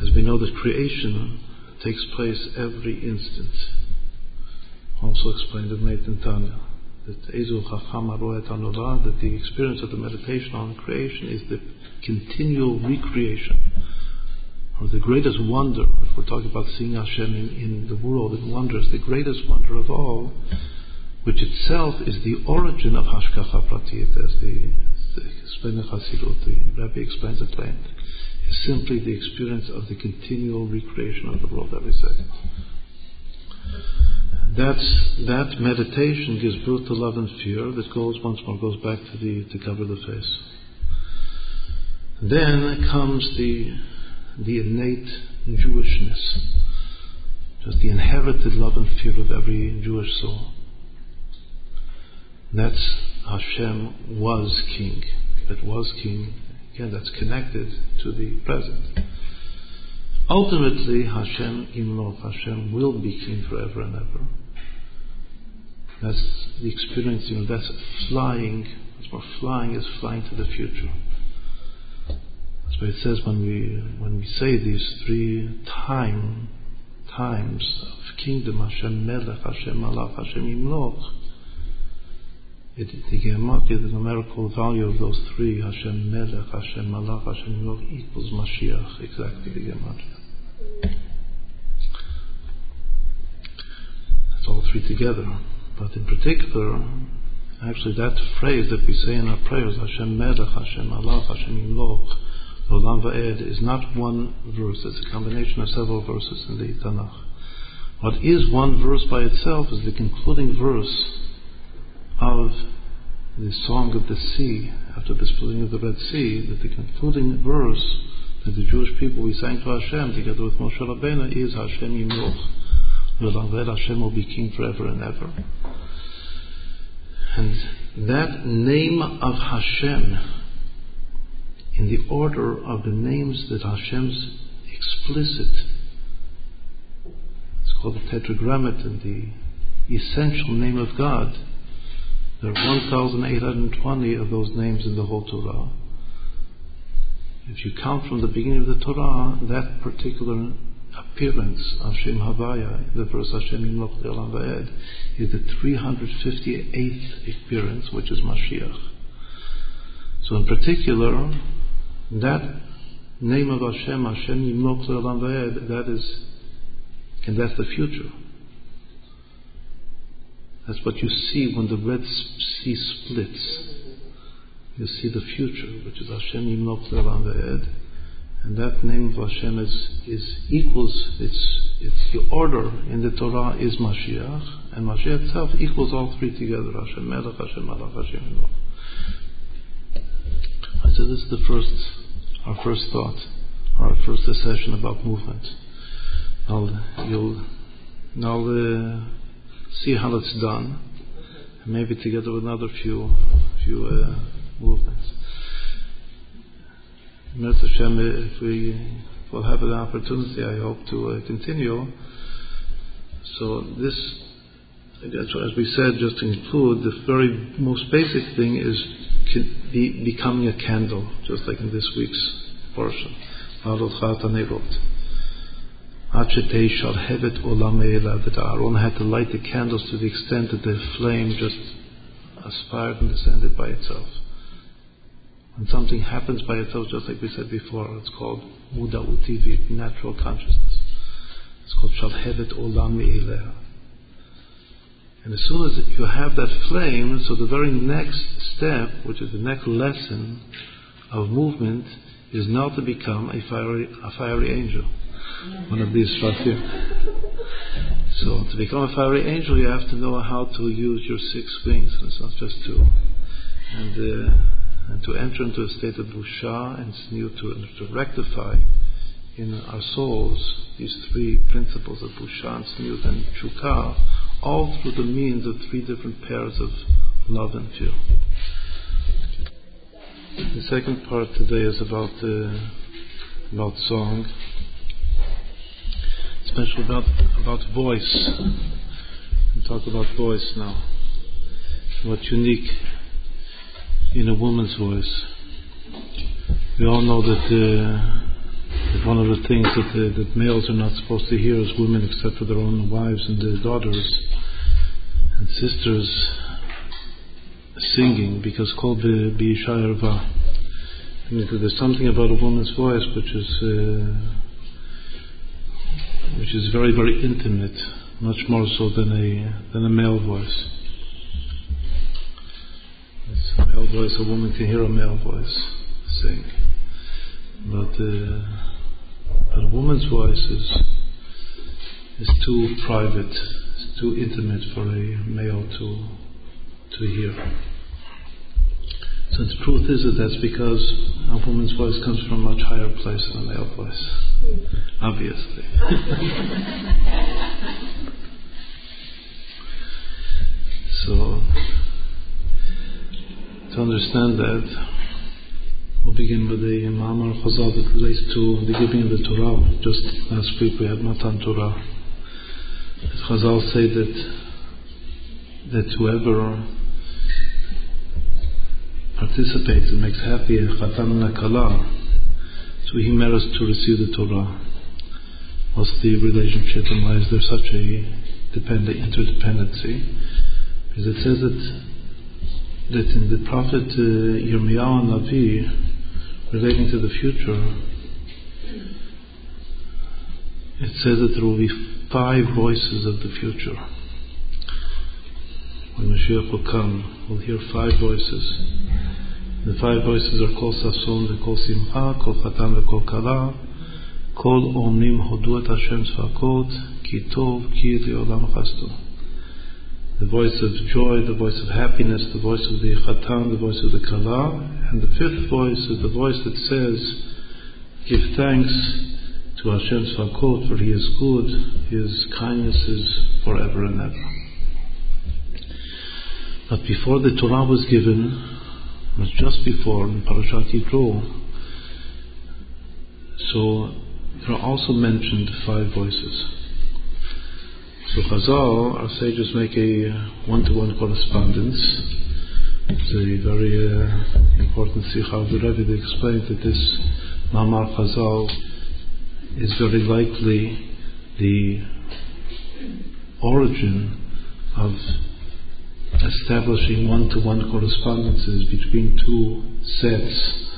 As we know that creation takes place every instant. Also explained in Meit Tanya that that the experience of the meditation on creation is the continual recreation or the greatest wonder, if we're talking about seeing Hashem in, in the world in wonders, the greatest wonder of all, which itself is the origin of Hashgacha Pratit, as the, explained Chassidut, the Rabbi explains at length, is simply the experience of the continual recreation of the world every second. That's, that meditation gives birth to love and fear that goes once more goes back to the to cover the face. Then comes the the innate Jewishness, just the inherited love and fear of every Jewish soul. That's Hashem was king. That was king. Again, that's connected to the present. Ultimately, Hashem Yimloch, Hashem will be king forever and ever. That's the experience, you know, that's flying, that's more flying is flying to the future. So it says when we when we say these three time times of kingdom Hashem Melech, Hashem Malach, Hashem Yimloch, it, the gematria the numerical value of those three, Hashem Melech, Hashem Malach, Hashem Yimloch, equals Mashiach, exactly the gematria. That's all three together. But in particular, actually that phrase that we say in our prayers, Hashem Melech, Hashem Malach, Hashem Yimloch, Olam Va'ed is not one verse, it's a combination of several verses in the Tanakh. What is one verse by itself is the concluding verse of the Song of the Sea, after the splitting of the Red Sea, that the concluding verse that the Jewish people we sang to Hashem together with Moshe Rabbeinu is Hashem Yimloch. Olam Va'ed Hashem will be king forever and ever. And that name of Hashem in the order of the names that Hashem's explicit, it's called the Tetragrammaton, the essential name of God. There are 1,820 of those names in the whole Torah. If you count from the beginning of the Torah, that particular appearance of Shem Havaya, the verse Hashem Yimloch Olam Va'ed, is the 358th appearance, which is Mashiach. So in particular, that name of Hashem, Hashem Yimloch Olam that is, and that's the future. That's what you see when the Red Sea splits. You see the future, which is Hashem Yimloch Olam. And that name of Hashem is, is equals, it's, it's the order in the Torah is Mashiach, and Mashiach itself equals all three together, Hashem Melech, Hashem Malach, Hashem Yimloch. So this is the first our first thought, our first session about movement. I'll, you'll now uh, see how it's done, maybe together with another few few uh, movements. Hashem, if we will have an opportunity, I hope to uh, continue. So this, as we said, just to include, the very most basic thing is be, becoming a candle, just like in this week's portion. That Aaron had to light the candles to the extent that the flame just aspired and descended by itself. When something happens by itself, just like we said before, it's called muda utivi, natural consciousness. It's called shalhevet olam. And as soon as you have that flame, so the very next step, which is the next lesson of movement, is now to become a fiery, a fiery angel. one of these shvatim. So to become a fiery angel, you have to know how to use your six wings. It's not just two. And, uh, and to enter into a state of busha and sneer to, to rectify in our souls these three principles of busha and sneer and chukah, all through the means of three different pairs of love and fear. The second part today is about uh, about song especially about about voice. We talk about voice now. What's unique in a woman's voice? We all know that, uh, that one of the things that uh, that males are not supposed to hear is women, except for their own wives and their daughters and sisters, singing because called the be There's something about a woman's voice which is. Uh, which is very, very intimate, much more so than a than a male voice. It's a male voice, a woman can hear a male voice sing, but uh, but a woman's voice is is too private, it's too intimate for a male to to hear. So the truth is that that's because a woman's voice comes from a much higher place than a male voice, obviously. [laughs] so, to understand that, we'll begin with the Ma'amar Chazal that relates to the giving of the Torah. Just last week we had Matan Torah. Chazal say that that whoever participates and makes happy a Chatan and Kala, so he merits to receive the Torah. What's the relationship and why is there such a dependent interdependency? Eh? Because it says that that in the prophet uh, Yirmiyahu Navi, relating to the future, it says that there will be five voices of the future. When Mashiach will come, we'll hear five voices. The five voices are Kol Sason v'Kol Simcha, Kol Chatan v'Kol Kala, Kol Omrim Hodu et Hashem Sfakot, Ki Tov Ki Le'olam. The voice of joy, the voice of happiness, the voice of the Chatan, the voice of the Kala, and the fifth voice is the voice that says, Give thanks to Hashem Sfakot, for He is good, His kindness is forever and ever. But before the Torah was given, was just before in Parashat Yitro. So there are also mentioned five voices. So Chazal, our sages make a one-to-one correspondence. It's a very uh, important sikha of the Rebbe to explain that this Mamar Chazal is very likely the origin of establishing one-to-one correspondences between two sets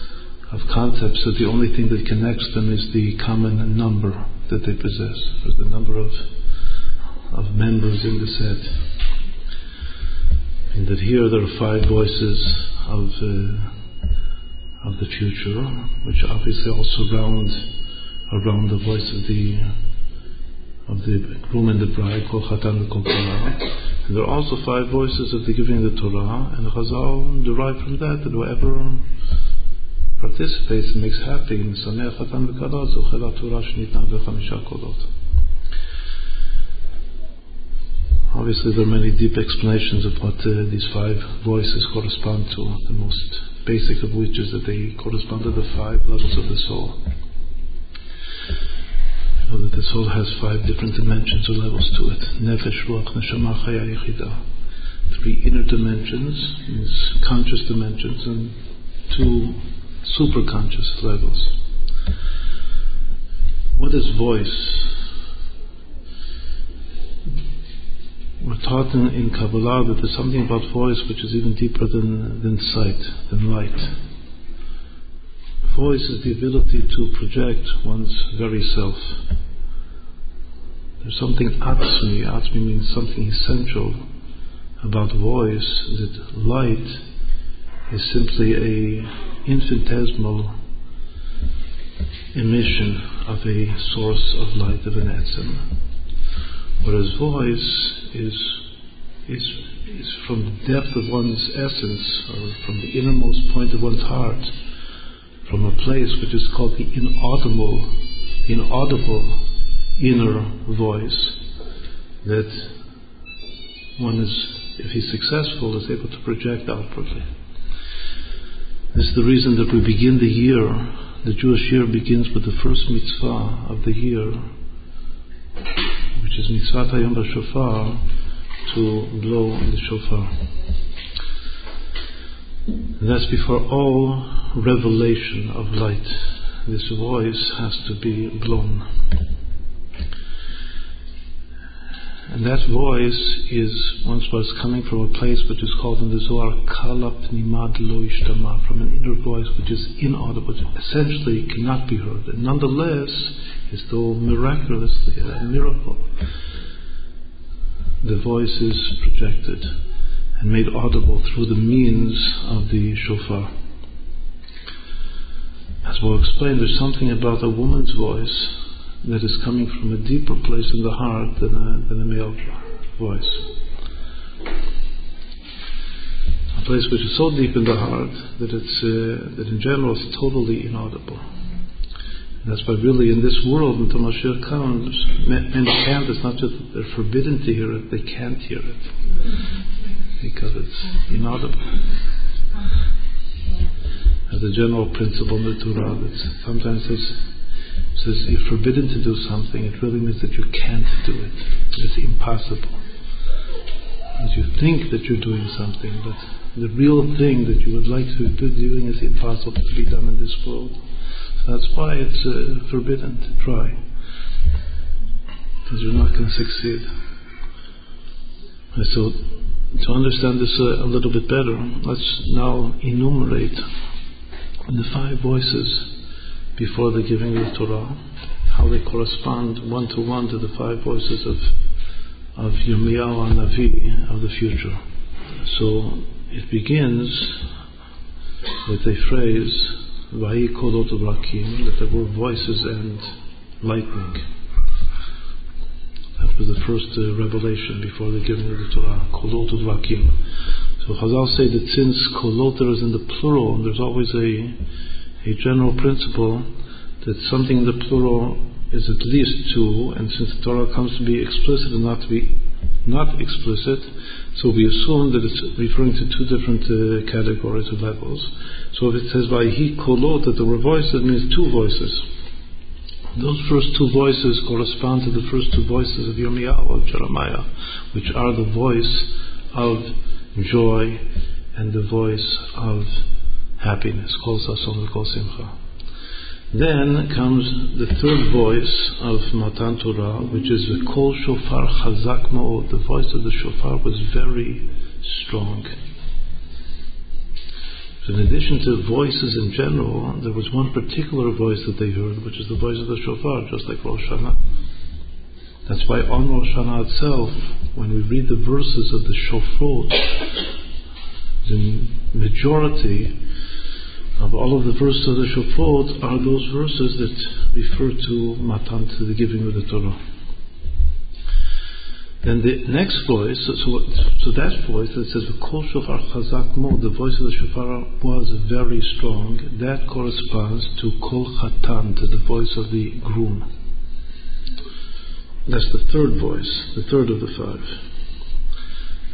of concepts so the only thing that connects them is the common number that they possess, the number of, of members in the set. And that here there are five voices of, uh, of the future, which obviously also round around the voice of the of the groom and the bride, called Chatan and called And there are also five voices of the giving of the Torah, and the Chazal derive from that that whoever participates and makes happy in Sameach v'Kala, Zochel Torah Shnitna v'Chamisha Kolot. Obviously, there are many deep explanations of what uh, these five voices correspond to. The most basic of which is that they correspond to the five levels of the soul know that the soul has five different dimensions or levels to it. Nefesh, Ruach, Neshama, Chaya, Yechida. Three inner dimensions, conscious dimensions, and two superconscious levels. What is voice? We're taught in, in Kabbalah that there's something about voice which is even deeper than, than sight, than light. Voice is the ability to project one's very self. There's something atzmi, atzmi means something essential about voice, that light is simply a infinitesimal emission of a source of light of an etzem. Whereas voice is, is, is from the depth of one's essence, or from the innermost point of one's heart, from a place which is called the inaudible, inaudible inner voice, that one is, if he's successful, is able to project outwardly. This is the reason that we begin the year. The Jewish year begins with the first mitzvah of the year, which is mitzvah Hayom Shofar, to blow the shofar. And that's before all revelation of light. This voice has to be blown. And that voice is once was coming from a place which is called in the Zohar Kalap Nimad Lo from an inner voice which is inaudible, essentially cannot be heard. And nonetheless, as though miraculously, a uh, miracle, the voice is projected and made audible through the means of the shofar. As we'll explain, there's something about a woman's voice that is coming from a deeper place in the heart than a, than a male voice. A place which is so deep in the heart that it's uh, that in general it's totally inaudible. And that's why really in this world until Mashiach comes, men can't. It's not just that they're forbidden to hear it; they can't hear it because it's inaudible. As a general principle in the Torah, that sometimes there's says you're forbidden to do something, it really means that you can't do it. It's impossible. And you think that you're doing something, but the real thing that you would like to be doing is impossible to be done in this world. So that's why it's uh, forbidden to try. Because you're not going to succeed. And so, to understand this uh, a little bit better, let's now enumerate the five voices before the giving of the Torah, how they correspond one to one to the five voices of of Yirmiyahu and Navi of the future. So it begins with a phrase, Vahi Kolot that there were voices and lightning. That was the first uh, revelation before the giving of the Torah, Kolot Rakim. So Chazal say that since Koloter is in the plural, and there's always a a general principle that something in the plural is at least two, and since the Torah comes to be explicit and not to be not explicit, so we assume that it's referring to two different uh, categories or levels. So if it says by he kolot that there were voices, it means two voices. Those first two voices correspond to the first two voices of Yirmiyahu, of Jeremiah, which are the voice of joy and the voice of happiness. Kol sason kol simcha. Then comes the third voice of Matan Torah, which is the Kol Shofar Chazak Ma'od. The voice of the shofar was very strong. So in addition to voices in general, there was one particular voice that they heard, which is the voice of the shofar, just like Rosh Hashanah. That's why on Rosh Hashanah itself, when we read the verses of the shofar, the majority all of the verses of the Shofrot are those verses that refer to Matan, to the giving of the Torah. Then the next voice, so, so that voice that says the Kol Shofar Chazak Mo, the voice of the Shofar was very strong. That corresponds to Kol Chatan, to the voice of the groom. That's the third voice, the third of the five.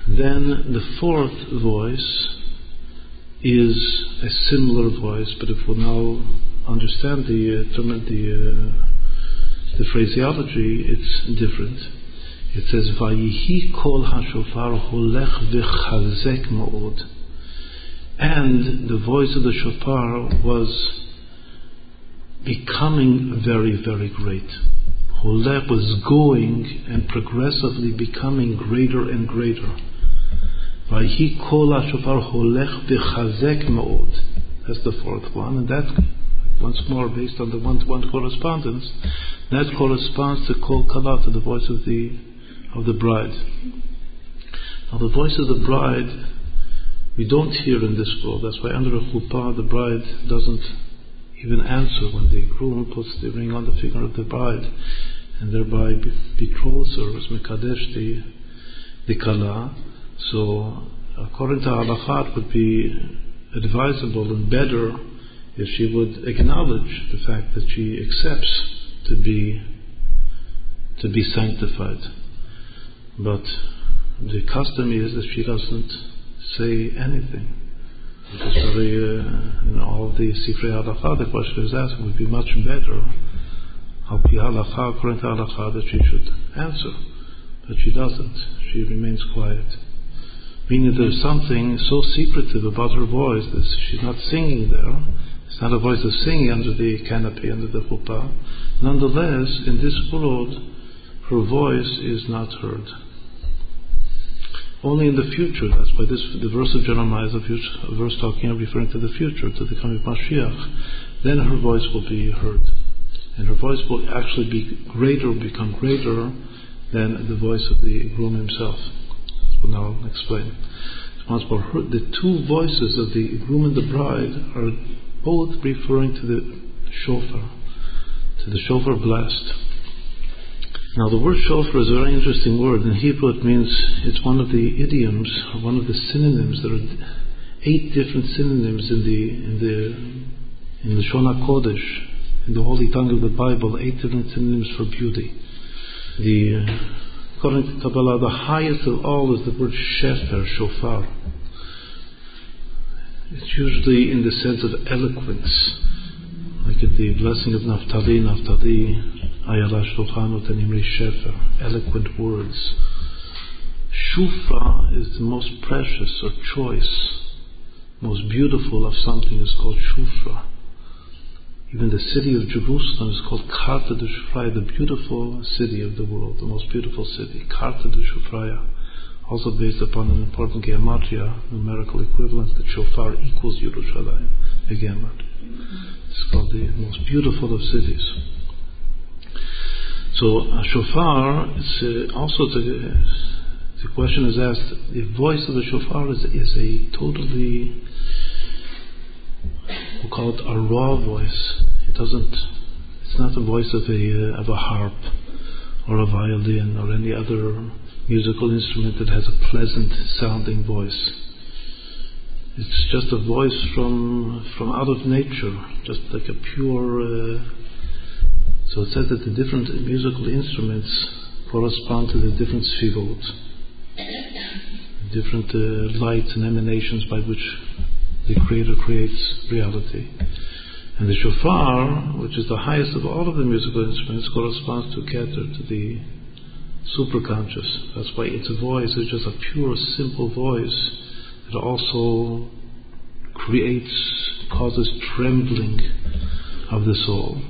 Then the fourth voice is a similar voice, but if we now understand the uh, the uh, the phraseology, it's different. It says "Vayihi kol hashofar holech v'chazek ma'od," and the voice of the shofar was becoming very, very great. Holech was going and progressively becoming greater and greater. Vayhi kol shofar holech b'chazek ma'od. That's the fourth one, and that, once more, based on the one-to-one correspondence, that corresponds to kol kala, to the voice of the of the bride. Now, the voice of the bride we don't hear in this world. That's why under a chuppah the bride doesn't even answer when the groom puts the ring on the finger of the bride and thereby betroths her as Mekadesh the, the Kala. So, according to halacha, it would be advisable and better if she would acknowledge the fact that she accepts to be to be sanctified. But the custom is that she doesn't say anything. Because very, uh, in all the Sifrei Halacha, the question is asked, would be much better, how halacha, according to halacha, that she should answer. But she doesn't. She remains quiet. Meaning there's something so secretive about her voice that she's not singing there. It's not a voice of singing under the canopy, under the chuppah. Nonetheless, in this world, her voice is not heard. Only in the future, that's why this the verse of Jeremiah is a, future, a verse talking and referring to the future, to the coming of Mashiach. Then her voice will be heard. And her voice will actually be greater, become greater than the voice of the groom himself. We'll now explain. The two voices of the groom and the bride are both referring to the shofar, to the shofar blast. Now, the word shofar is a very interesting word. In Hebrew, it means it's one of the idioms, one of the synonyms. There are eight different synonyms in the in the in the Shona Kodesh, in the holy tongue of the Bible. Eight different synonyms for beauty. The according to Kabbalah, the highest of all is the word shefer, shofar. It's usually in the sense of eloquence, like in the blessing of Naphtali, Naphtali Ayala Shulchanot and Shefer, eloquent words. Shufra is the most precious or choice, most beautiful of something is called Shufra. Even the city of Jerusalem is called Karta de the beautiful city of the world, the most beautiful city, Karta de Also based upon an important gematria, numerical equivalence, that shofar equals Yerushalayim, the gematria. It's called the most beautiful of cities. So a shofar is uh, also the, the question is asked. The voice of the shofar is, is a totally we call it a raw voice. It doesn't. It's not the voice of a uh, of a harp or a violin or any other musical instrument that has a pleasant sounding voice. It's just a voice from from out of nature, just like a pure. Uh, so it says that the different musical instruments correspond to the different sfirot, different uh, lights and emanations by which the Creator creates reality. And the shofar, which is the highest of all of the musical instruments, corresponds to Keter, to the superconscious. That's why its voice is just a pure, simple voice that also creates, causes trembling of the soul.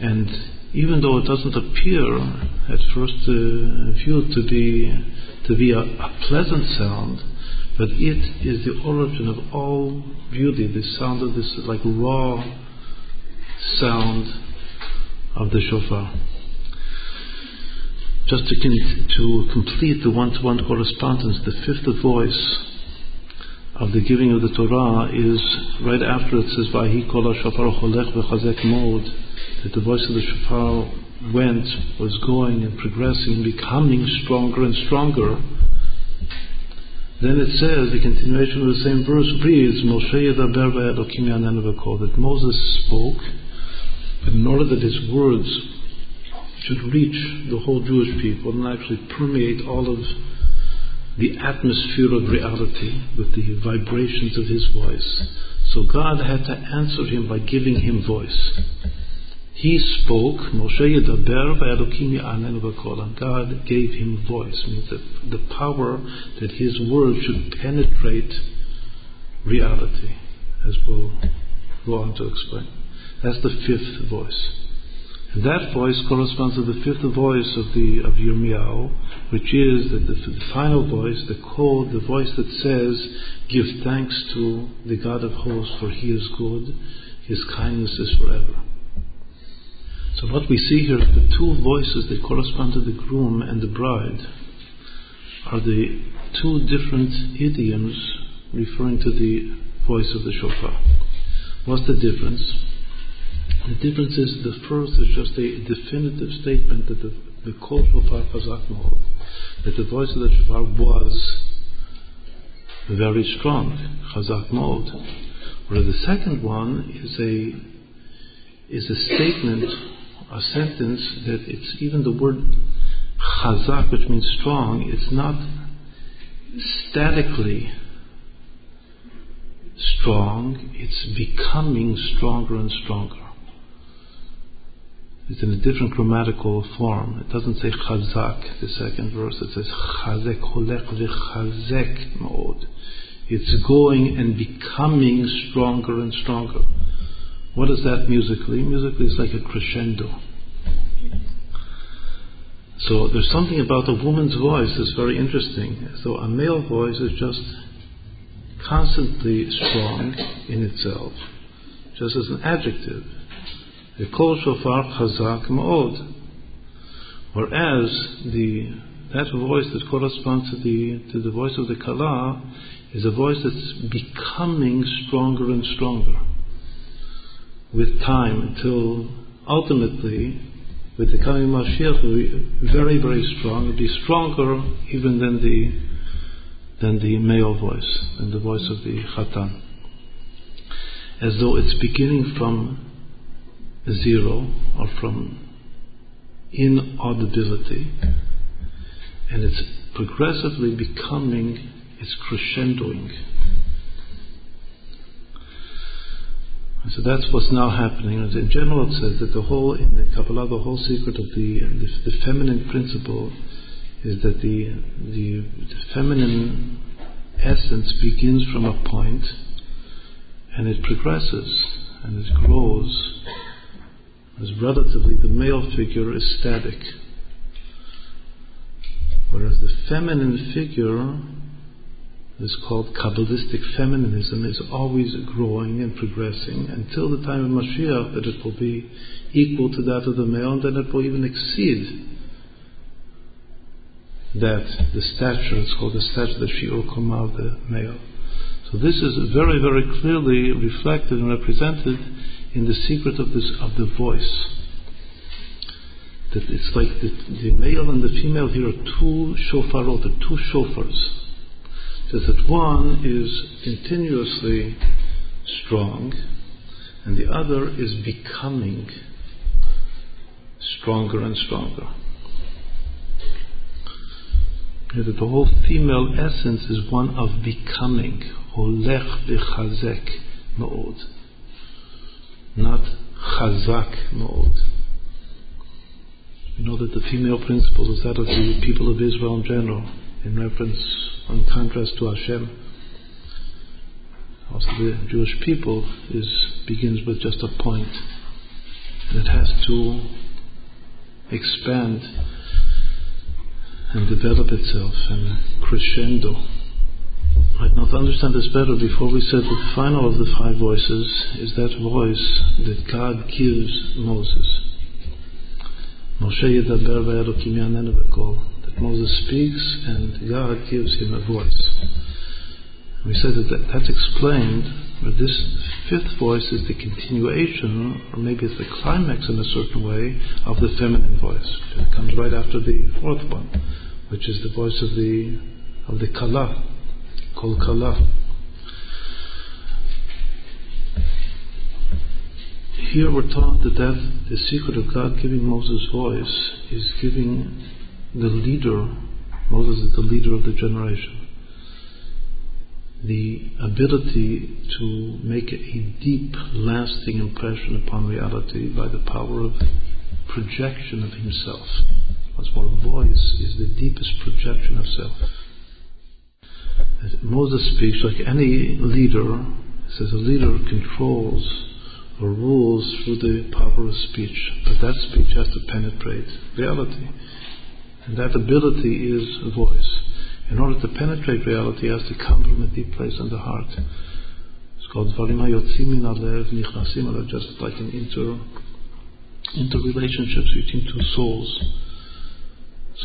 And even though it doesn't appear at first uh, view to be to be a, a, pleasant sound, but it is the origin of all beauty. The sound of this like raw sound of the shofar. Just to, to complete the one-to-one correspondence, the fifth voice of the giving of the Torah is right after it says, "Vahi kol shofar cholech v'chazek mod." that the voice of the shofar went, was going and progressing, becoming stronger and stronger. Then it says, the continuation of the same verse reads, Moshe Yedaber that Moses spoke, but in order that his words should reach the whole Jewish people and actually permeate all of the atmosphere of reality with the vibrations of his voice. So God had to answer him by giving him voice. He spoke, Moshe Yedaber v'Kol, God gave him voice, means that the power that his word should penetrate reality, as we'll go on to explain. That's the fifth voice. And that voice corresponds to the fifth voice of the of Yirmiyahu, which is that the, the final voice, the code, the voice that says, "Give thanks to the God of hosts, for He is good; His kindness is forever." So what we see here, the two voices that correspond to the groom and the bride, are the two different idioms referring to the voice of the shofar. What's the difference? The difference is the first is just a definitive statement that the, the kol shofar chazak that the voice of the shofar was very strong, chazak mode. Whereas the second one is a is a statement, a sentence that it's even the word chazak, which means strong, it's not statically strong, it's becoming stronger and stronger. It's in a different grammatical form. It doesn't say chazak, the second verse. It says chazek holech v'chazek mode. It's going and becoming stronger and stronger. What is that musically? Musically, it's like a crescendo. So there's something about a woman's voice that's very interesting. So a male voice is just constantly strong in itself, just as an adjective. The kol shofar chazak ma'od. Whereas the that voice that corresponds to the to the voice of the kala is a voice that's becoming stronger and stronger with time until ultimately with the coming Mashiach will be very, very strong. It'll be stronger even than the than the male voice, than the voice of the Chatan. As though it's beginning from zero or from inaudibility and it's progressively becoming, it's crescendoing So that's what's now happening. In general, it says that the whole in the Kabbalah, the whole secret of the the, the feminine principle is that the, the the feminine essence begins from a point and it progresses and it grows. As relatively, the male figure is static, whereas the feminine figure is called Kabbalistic feminism is always growing and progressing until the time of Mashiach that it will be equal to that of the male and then it will even exceed that, the stature, it's called the stature, the Shiur Koma of the male. So this is very, very clearly reflected and represented in the secret of this of the voice. That it's like the, the male and the female here are two shofarot, two shofars says that one is continuously strong and the other is becoming stronger and stronger. that the whole female essence is one of becoming, holech b'chazek ma'od, not chazak ma'od. We know that the female principle is that of the people of Israel in general, in reference in contrast to Hashem. Also, the Jewish people is begins with just a point, it has to expand and develop itself and crescendo. Right now, to understand this better, before we said that the final of the five voices is that voice that God gives Moses. Moshe yedaber yanenu Moses speaks and God gives him a voice. We said that, that that's explained, but this fifth voice is the continuation, or maybe it's the climax in a certain way, of the feminine voice. It comes right after the fourth one, which is the voice of the of the kala, called kala. Here we're taught that, that the secret of God giving Moses voice is giving the leader, Moses is the leader of the generation, the ability to make a deep, lasting impression upon reality by the power of projection of himself. That's why voice is the deepest projection of self. As Moses speaks like any leader, says a leader controls or rules through the power of speech, but that speech has to penetrate reality. And that ability is a voice. In order to penetrate reality, it has to come from a deep place in the heart. It's called Varima Yotzim Alev Nichnasim Alev, just like in inter, interrelationships between two souls.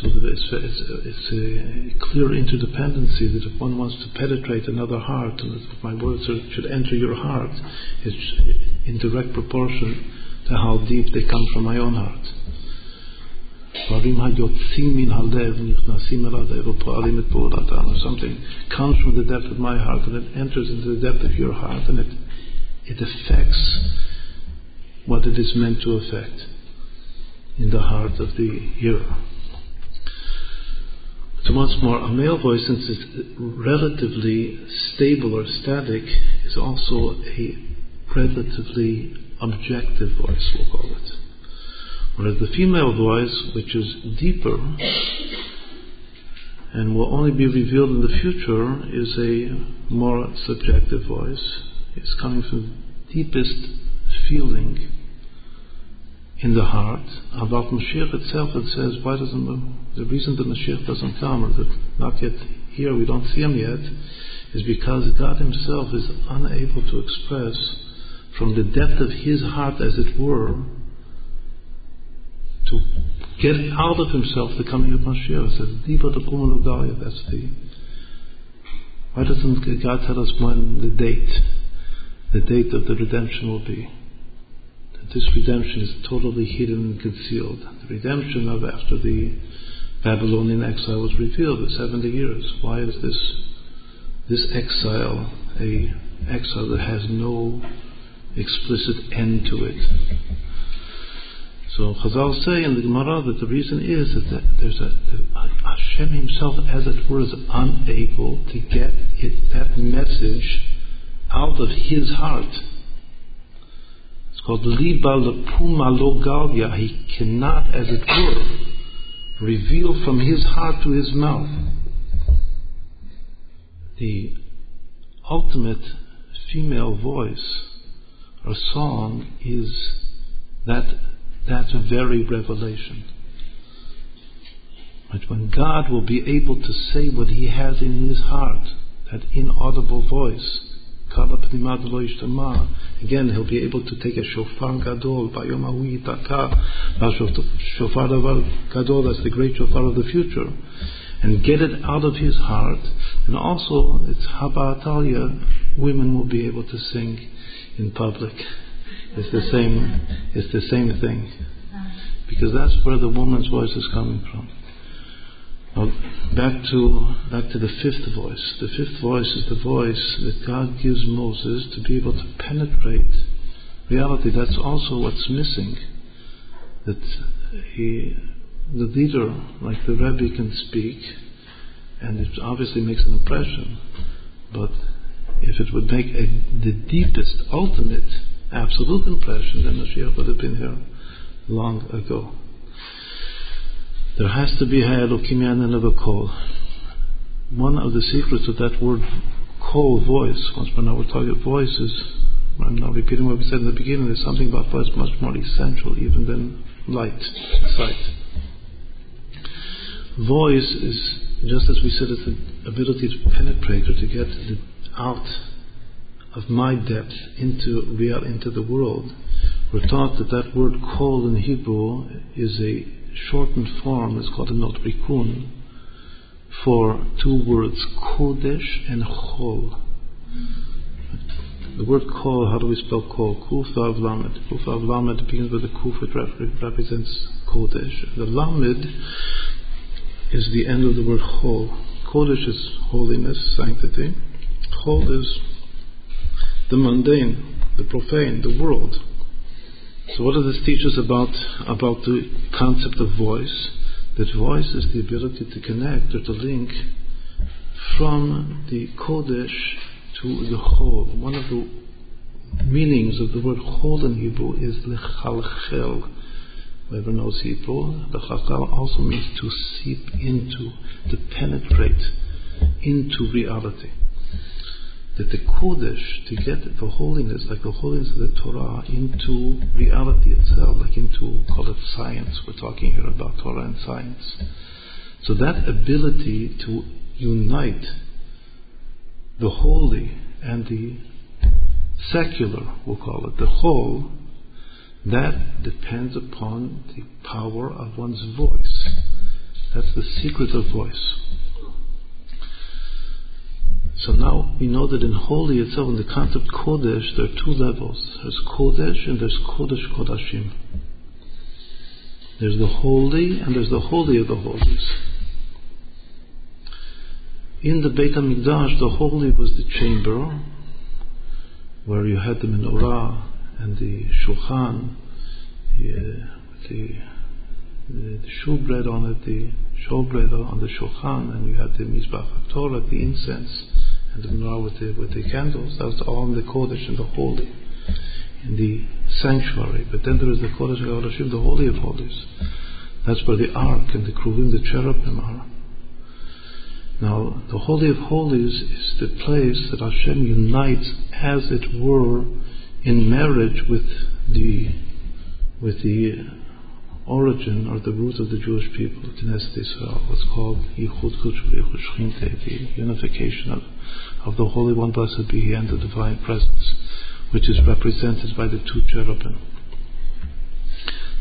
So that it's, it's, it's, a clear interdependency that if one wants to penetrate another heart, and if my words are, should enter your heart, it's in direct proportion to how deep they come from my own heart. Something comes from the depth of my heart and it enters into the depth of your heart and it, it affects what it is meant to affect in the heart of the hearer. So once more, a male voice, since it's relatively stable or static, is also a relatively objective voice, we'll call it. Whereas the female voice, which is deeper and will only be revealed in the future, is a more subjective voice. It's coming from the deepest feeling in the heart. About Mashiach itself, it says, why doesn't the, the reason that Mashiach doesn't come, or that not yet here, we don't see him yet, is because God Himself is unable to express from the depth of His heart, as it were, to get out of Himself the coming of Mashiach. The that's the. Why doesn't God tell us when the date, the date of the redemption will be? this redemption is totally hidden and concealed. The redemption of after the Babylonian exile was revealed, the 70 years. Why is this this exile a exile that has no explicit end to it? So Chazal say in the Gemara that the reason is that there's a Hashem Himself, as it were, is unable to get it, that message out of His heart It's called Liba Lepuma Logalia. He cannot, as it were, reveal from his heart to his mouth. The ultimate female voice or song is that that very revelation. But when God will be able to say what He has in His heart, that inaudible voice, Again, he'll be able to take a shofar gadol, shofar gadol, that's the great shofar of the future, and get it out of his heart. And also, it's Haba women will be able to sing in public. It's the same, it's the same thing. Because that's where the woman's voice is coming from. Well, back to back to the fifth voice. The fifth voice is the voice that God gives Moses to be able to penetrate reality. That's also what's missing. That he, the leader, like the Rebbe, can speak, and it obviously makes an impression. But if it would make a, the deepest, ultimate, absolute impression, then Mashiach would have been here long ago. There has to be Ha'elokim and of a call. One of the secrets of that word call, voice, once more now we're talking voices, I'm now repeating what we said in the beginning, there's something about voice much more essential even than light, sight. Voice is, just as we said, it's the ability to penetrate or to get out of my depth into real, into the world. We're taught that that word call in Hebrew is a shortened form It's called a notarikon for two words, kodesh and chol. The word kol, how do we spell kol? Kuf vav lamed. Kuf vav lamed begins with a kuf, which represents kodesh. The lamed is the end of the word chol. Kodesh is holiness, sanctity. Chol is the mundane, the profane, the world. So what does this teach us about, about the concept of voice? That voice is the ability to connect or to link from the Kodesh to the chol. One of the meanings of the word chol in Hebrew is lechalchel. Whoever knows Hebrew, lechalchel also means to seep into, to penetrate into reality that the Kodesh, to get the holiness, like the holiness of the Torah, into reality itself, like into, call it science, we're talking here about Torah and science. So that ability to unite the holy and the secular, we'll call it, the chol, that depends upon the power of one's voice. That's the secret of voice. So now we know that in holy itself, in the concept Kodesh, there are two levels. There's Kodesh and there's Kodesh Kodashim. There's the holy and there's the holy of the holies. In the Beit HaMikdash, the holy was the chamber where you had the menorah and the shulchan, the, the, the, the on it, the showbread on the shulchan, and you had the mizbach Torah, the incense, and the menorah with the, with the candles. That was all in the Kodesh and the holy, in the sanctuary. But then there is the Kodesh HaKodashim, the Holy of Holies. That's where the Ark and the Kruvim, the cherubim are. Now, the Holy of Holies is the place that Hashem unites, as it were, in marriage with the with the origin or the root of the Jewish people, Knesset Israel, what's called Yichud the unification of, of the Holy One, blessed be He, and the Divine Presence, which is represented by the two cherubim.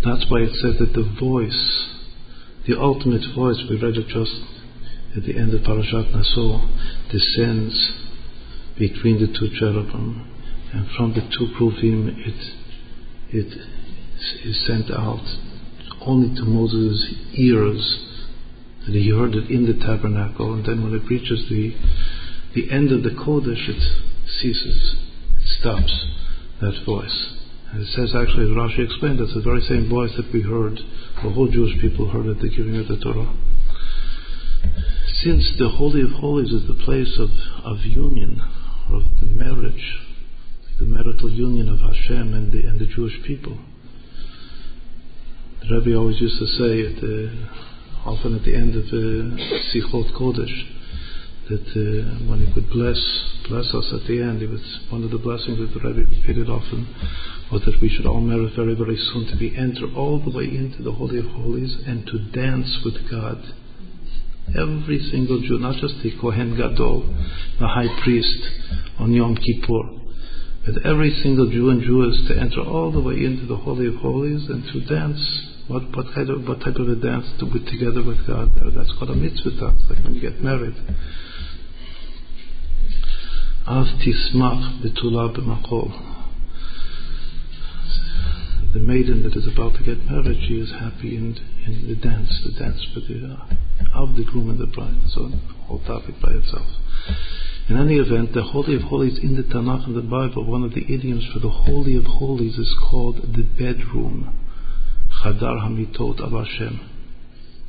That's why it says that the voice, the ultimate voice, we read it just at the end of Parashat Naso, descends between the two cherubim, and from the two Kruvim it, it is sent out only to Moses' ears, and he heard it in the tabernacle, and then when it reaches the, the end of the Kodesh, it ceases, it stops, that voice. And it says actually, as Rashi explained, that's the very same voice that we heard, the whole Jewish people heard at the giving of the Torah since the Holy of Holies is the place of, of union, of the marriage, the marital union of Hashem and the, and the Jewish people, the Rebbe always used to say, at the, often at the end of uh, Sichot Kodesh, that uh, when he would bless bless us at the end, it was one of the blessings that the Rebbe repeated often was that we should all merit very, very soon to be enter all the way into the Holy of Holies and to dance with God Every single Jew, not just the Kohen Gadol, the high priest on Yom Kippur, but every single Jew and Jewess to enter all the way into the Holy of Holies and to dance. What, what, kind of, what type of a dance to put together with God? That's called a mitzvah dance, like when you get married. Av tismach betula b'machol the maiden that is about to get married, she is happy in, in the dance, the dance with the, uh, of the groom and the bride. So, whole topic by itself. In any event, the Holy of Holies in the Tanakh and the Bible, one of the idioms for the Holy of Holies is called the bedroom. Chadar Hamitot of Hashem.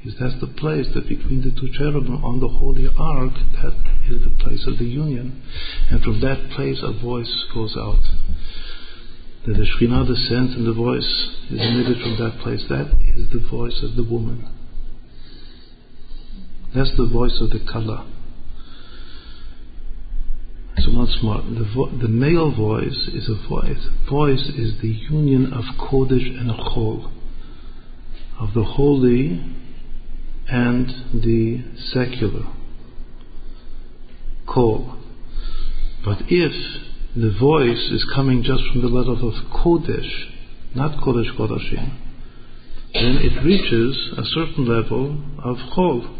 That's the place that between the two cherubim on the Holy Ark, that is the place of the union. And from that place a voice goes out that the Shekhinah descends and the voice is emitted from that place. That is the voice of the woman. That's the voice of the Kala. So once more, the, vo- the male voice is a voice. Voice is the union of Kodesh and Chol, of the holy and the secular. Kol. But if the voice is coming just from the level of Kodesh, not Kodesh Kodashim, then it reaches a certain level of Chol.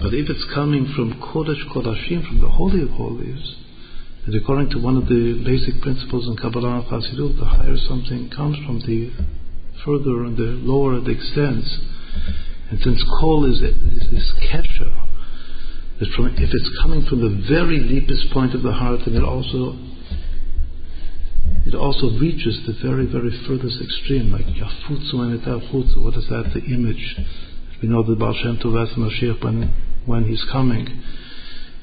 But if it's coming from Kodesh Kodashim, from the Holy of Holies, and according to one of the basic principles in Kabbalah and Chassidut, the higher something comes from, the further and the lower it extends. And since Kol is, is this from, if it's coming from the very deepest point of the heart, then it also it also reaches the very, very furthest extreme, like Yafutsu and. What is that? The image. We know that Baal Shem Tov when, when he's coming.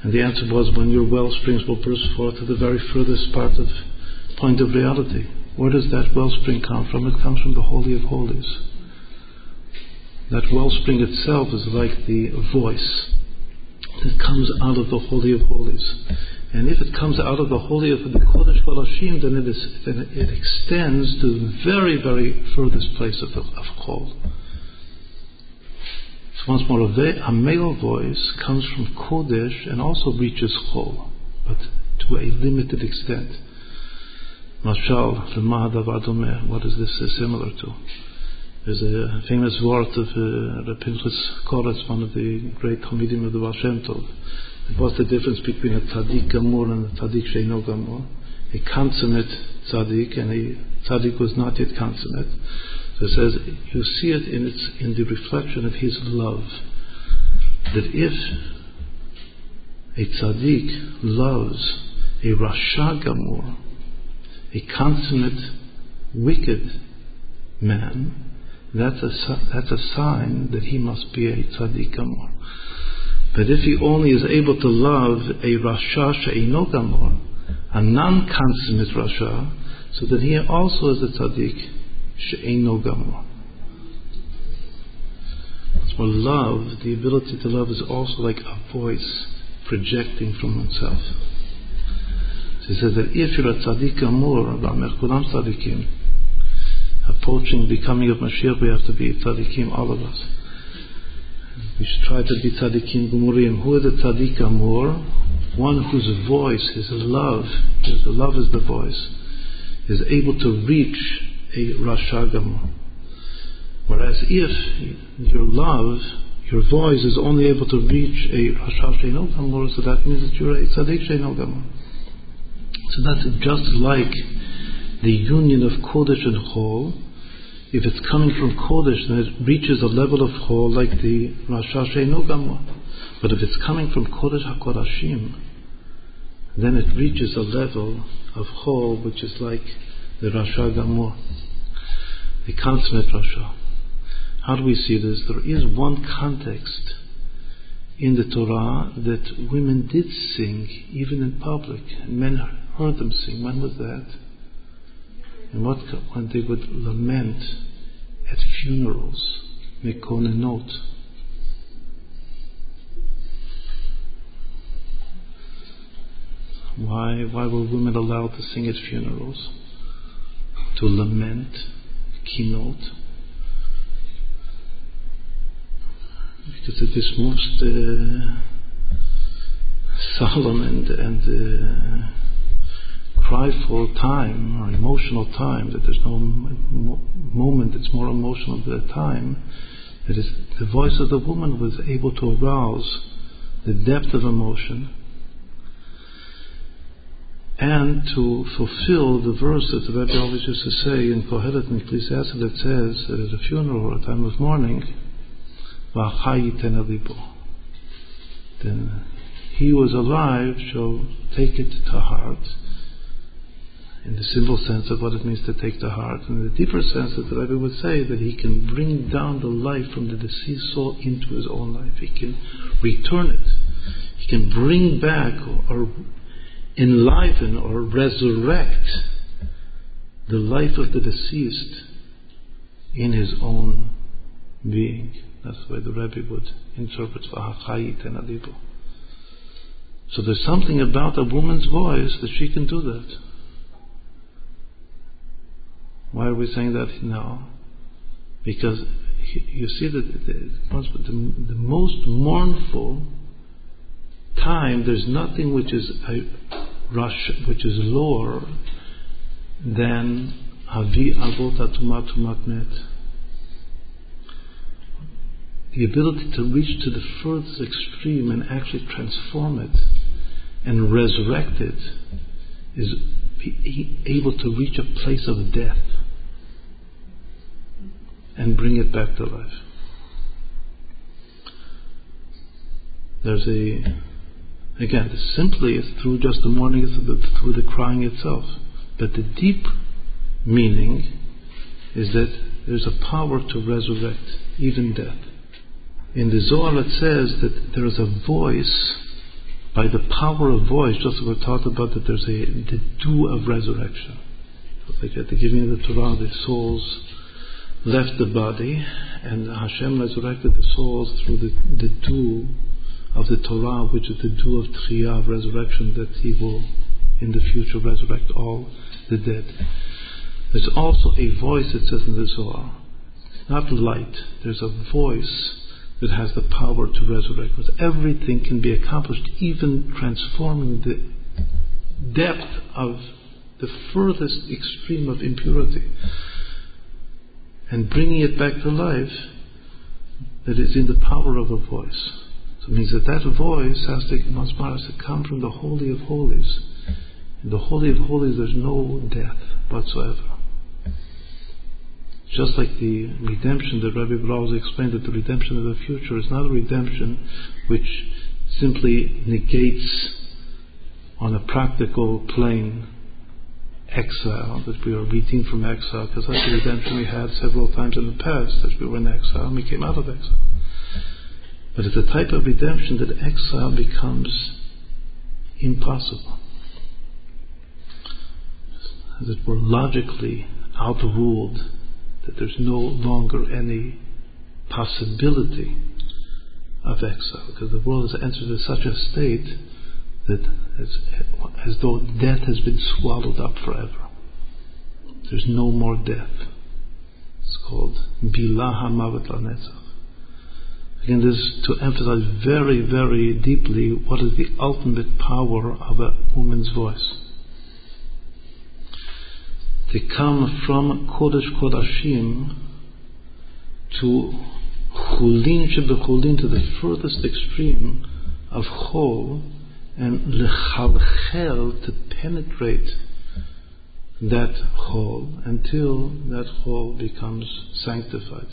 And the answer was when your well springs will burst forth to the very furthest part of point of reality. Where does that wellspring come from? It comes from the Holy of Holies. That wellspring itself is like the voice that comes out of the Holy of Holies. And if it comes out of the Holy of the Kodesh Kodashim, then it, is, then it extends to the very, very furthest place of, the, of Chol. So once more, a male voice comes from Kodesh and also reaches Chol, but to a limited extent. Mashal, the Mahadavad what is this similar to? There's a famous word of uh, Pinchas Koretz, one of the great Talmidim of the Baal Tov. What's the difference between a tzaddik gamur and a tzaddik sheino gamur? A consummate tzaddik and a tzaddik is not yet consummate. So it says you see it in its in the reflection of his love. That if a tzaddik loves a rasha gamur, a consummate wicked man, that's a, that's a sign that he must be a tzaddik gamor. But if he only is able to love a rasha she'ino gamor, a non-consummate rasha, so that he also is a tzaddik she'ino gamor. For love, the ability to love is also like a voice projecting from himself. He says that if you're a tzaddik gamor, kulam tzaddikim, approaching becoming of Mashiach, we have to be tzaddikim, all of us. We should try to be tzaddikim gumurim. Who is the tzaddik? One whose voice, his love, his love is the voice, is able to reach a rasha gamor. Whereas if your love, your voice is only able to reach a rasha gamor, so that means that you're a tzaddik sheino gamor. So that's just like the union of Kodesh and Chol, if it's coming from Kodesh, then it reaches a level of Chol like the Rasha Sheinu But if it's coming from Kodesh HaKodashim, then it reaches a level of Chol which is like the Rasha Gamor, the consummate Rasha. How do we see this? There is one context in the Torah that women did sing even in public, and men heard them sing. When was that? and what when they would lament at funerals, note. Why, why were women allowed to sing at funerals? To lament, keynote? Because it is most uh, solemn and, and uh, cryful time or emotional time, that there's no moment that's more emotional than the time, that is, the voice of the woman was able to arouse the depth of emotion and to fulfill the verse that the Rebbe always used to say in Kohelet and Ecclesiastes that says that at a funeral or a time of mourning, then he who is alive shall take it to heart in the simple sense of what it means to take the heart, and in the deeper sense that the Rebbe would say that he can bring down the life from the deceased soul into his own life. He can return it. He can bring back or enliven or resurrect the life of the deceased in his own being. That's the way the Rebbe would interpret Vahachayit and Adibo. So there's something about a woman's voice that she can do that. Why are we saying that now? Because you see that the, the most mournful time, there's nothing which is a rush, which is lower than Avi Avot. The ability to reach to the furthest extreme and actually transform it and resurrect it is able to reach a place of death and bring it back to life. There's a, again, simply it's through just the mourning, it's through the crying itself. But the deep meaning is that there's a power to resurrect even death. In the Zohar it says that there is a voice, by the power of voice, just as we talked about that there's a the dew of resurrection. Like at the giving of the Torah, the souls left the body, and Hashem resurrected the souls through the, the dew of the Torah, which is the dew of Tchiyah, resurrection, that He will in the future resurrect all the dead. There's also a voice, that says in the Zohar. Not light, there's a voice that has the power to resurrect. With everything can be accomplished, even transforming the depth of the furthest extreme of impurity and bringing it back to life that is in the power of a voice. So it means that that voice has to, has to come from the Holy of Holies. In the Holy of Holies, there's no death whatsoever. Just like the redemption that Rabbi Brauze explained that the redemption of the future is not a redemption which simply negates on a practical plane exile, that we are redeemed from exile, because that's the redemption we had several times in the past, that we were in exile and we came out of exile. But it's a type of redemption that exile becomes impossible. It were logically outruled, that there's no longer any possibility of exile, because the world has entered into such a state that as, as though death has been swallowed up forever. There's no more death. It's called Bilah HaMavet LaNetzach. Again, this is to emphasize very, very deeply what is the ultimate power of a woman's voice. They come from Kodesh Kodashim to Chulin Shebechulin to the furthest extreme of Chol and lechalchel to penetrate that chol until that chol becomes sanctified.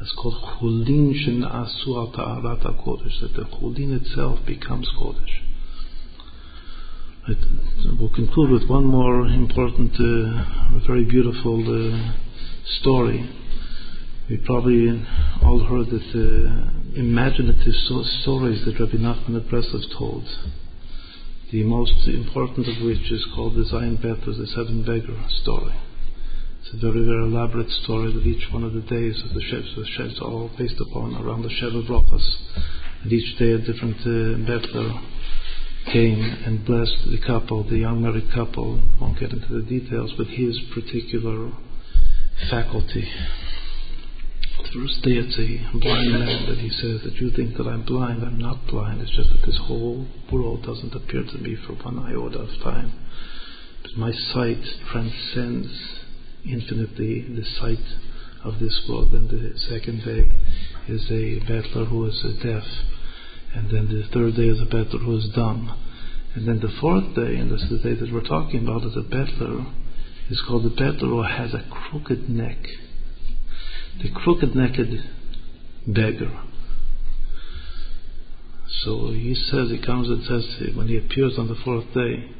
It's called chulin shenaasu al ta'arat kodesh. That the chulin itself becomes kodesh. We'll conclude with one more important, uh, very beautiful uh, story. We probably all heard that uh, imaginative stories that Rabbi Nachman of Breslov told. The most important of which is called the Zion Bethel, the Seven Beggar story. It's a very, very elaborate story that each one of the days of the Shevs, the Shevs all based upon around the Sheva Brachas. And each day a different uh, came and blessed the couple, the young married couple. Won't get into the details, but his particular faculty. First day it's a blind man that he says that you think that I'm blind. I'm not blind. It's just that this whole world doesn't appear to me for one iota of time. But my sight transcends infinitely the sight of this world. And the second day is a bettler who is deaf and then the third day is a bettler who is dumb. And then the fourth day, and this is the day that we're talking about, is a bettler, is called the bettler who has a crooked neck. The crooked necked beggar. So he says, he comes and says, when he appears on the fourth day,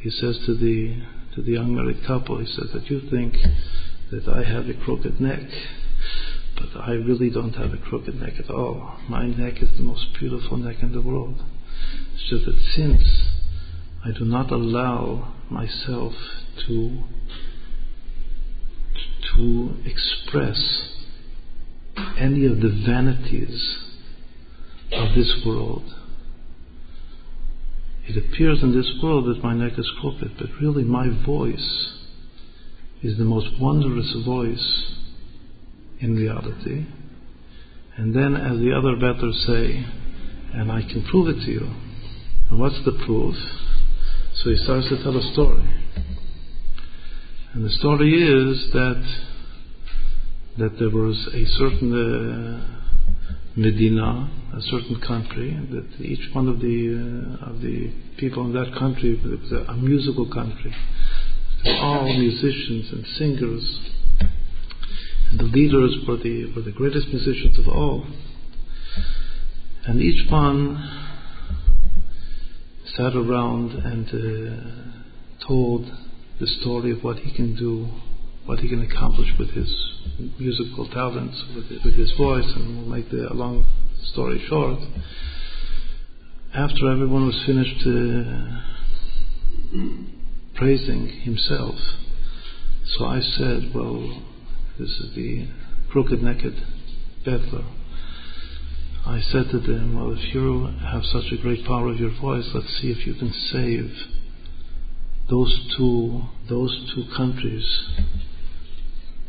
he says to the to the young married couple, he says that you think that I have a crooked neck but I really don't have a crooked neck at all. My neck is the most beautiful neck in the world. It's just that since I do not allow myself to to express any of the vanities of this world. It appears in this world that my neck is crooked, but really my voice is the most wondrous voice in reality. And then, as the other betters say, and I can prove it to you. And what's the proof? So he starts to tell a story. And the story is that that there was a certain uh, Medina, a certain country, that each one of the uh, of the people in that country was a, musical country. All musicians and singers and the leaders were the, were the greatest musicians of all. And each one sat around and uh, told the story of what he can do, what he can accomplish with his musical talents, with, his voice, and we'll make the long story short. After everyone was finished uh, praising himself, so I said, well, this is the crooked necked bettler. I said to them, Well, if you have such a great power of your voice, let's see if you can save those two, those two countries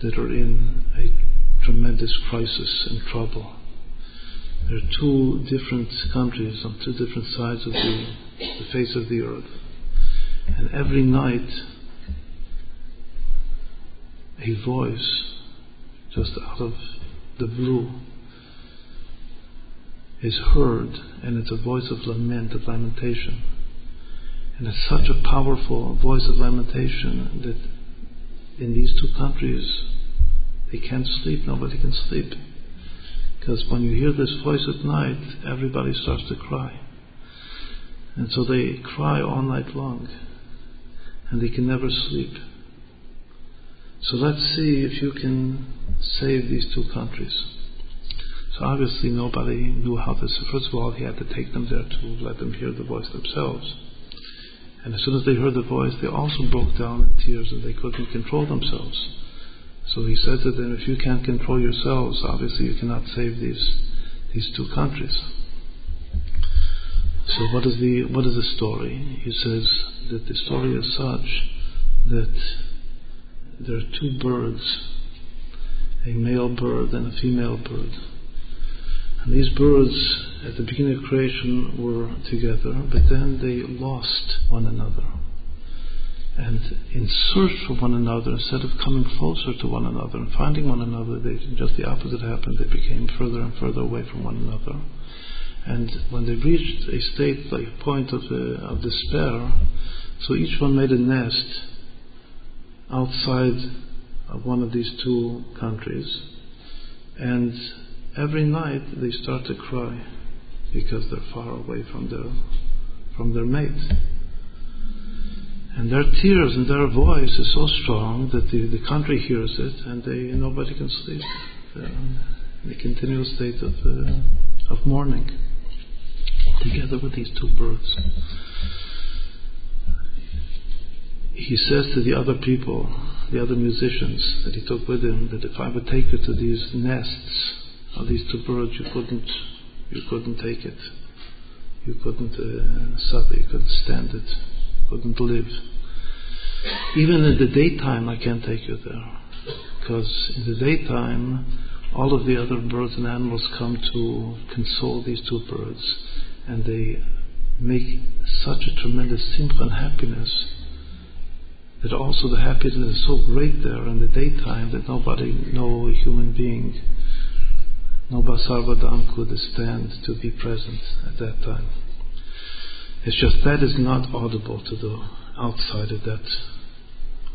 that are in a tremendous crisis and trouble. There are two different countries on two different sides of the, the face of the earth. And every night a voice just out of the blue is heard, and it's a voice of lament, of lamentation. And it's such a powerful voice of lamentation that in these two countries they can't sleep, nobody can sleep. Because when you hear this voice at night, everybody starts to cry. And so they cry all night long, and they can never sleep. So let's see if you can save these two countries. So obviously nobody knew how this. First of all, he had to take them there to let them hear the voice themselves. And as soon as they heard the voice, they also broke down in tears and they couldn't control themselves. So he said to them, if you can't control yourselves, obviously you cannot save these, these two countries. So what is the what is the story? He says that the story is such that there are two birds, a male bird and a female bird. And these birds at the beginning of creation were together, but then they lost one another. And in search for one another, instead of coming closer to one another and finding one another, they, just the opposite happened. They became further and further away from one another. And when they reached a state, like a point of, uh, of despair, so each one made a nest outside of one of these two countries. And every night they start to cry because they're far away from their, from their mate. And their tears and their voice is so strong that the, the country hears it and they, nobody can sleep. They're in a continual state of, uh, of mourning together with these two birds. He says to the other people, the other musicians that he took with him, that if I would take you to these nests of these two birds, you couldn't, you couldn't take it. You couldn't uh, suffer, you couldn't stand it, couldn't live. Even in the daytime, I can't take you there. Because in the daytime, all of the other birds and animals come to console these two birds and they make such a tremendous and happiness that also the happiness is so great there in the daytime that nobody, no human being, no basar could stand to be present at that time. It's just that is not audible to the outside of that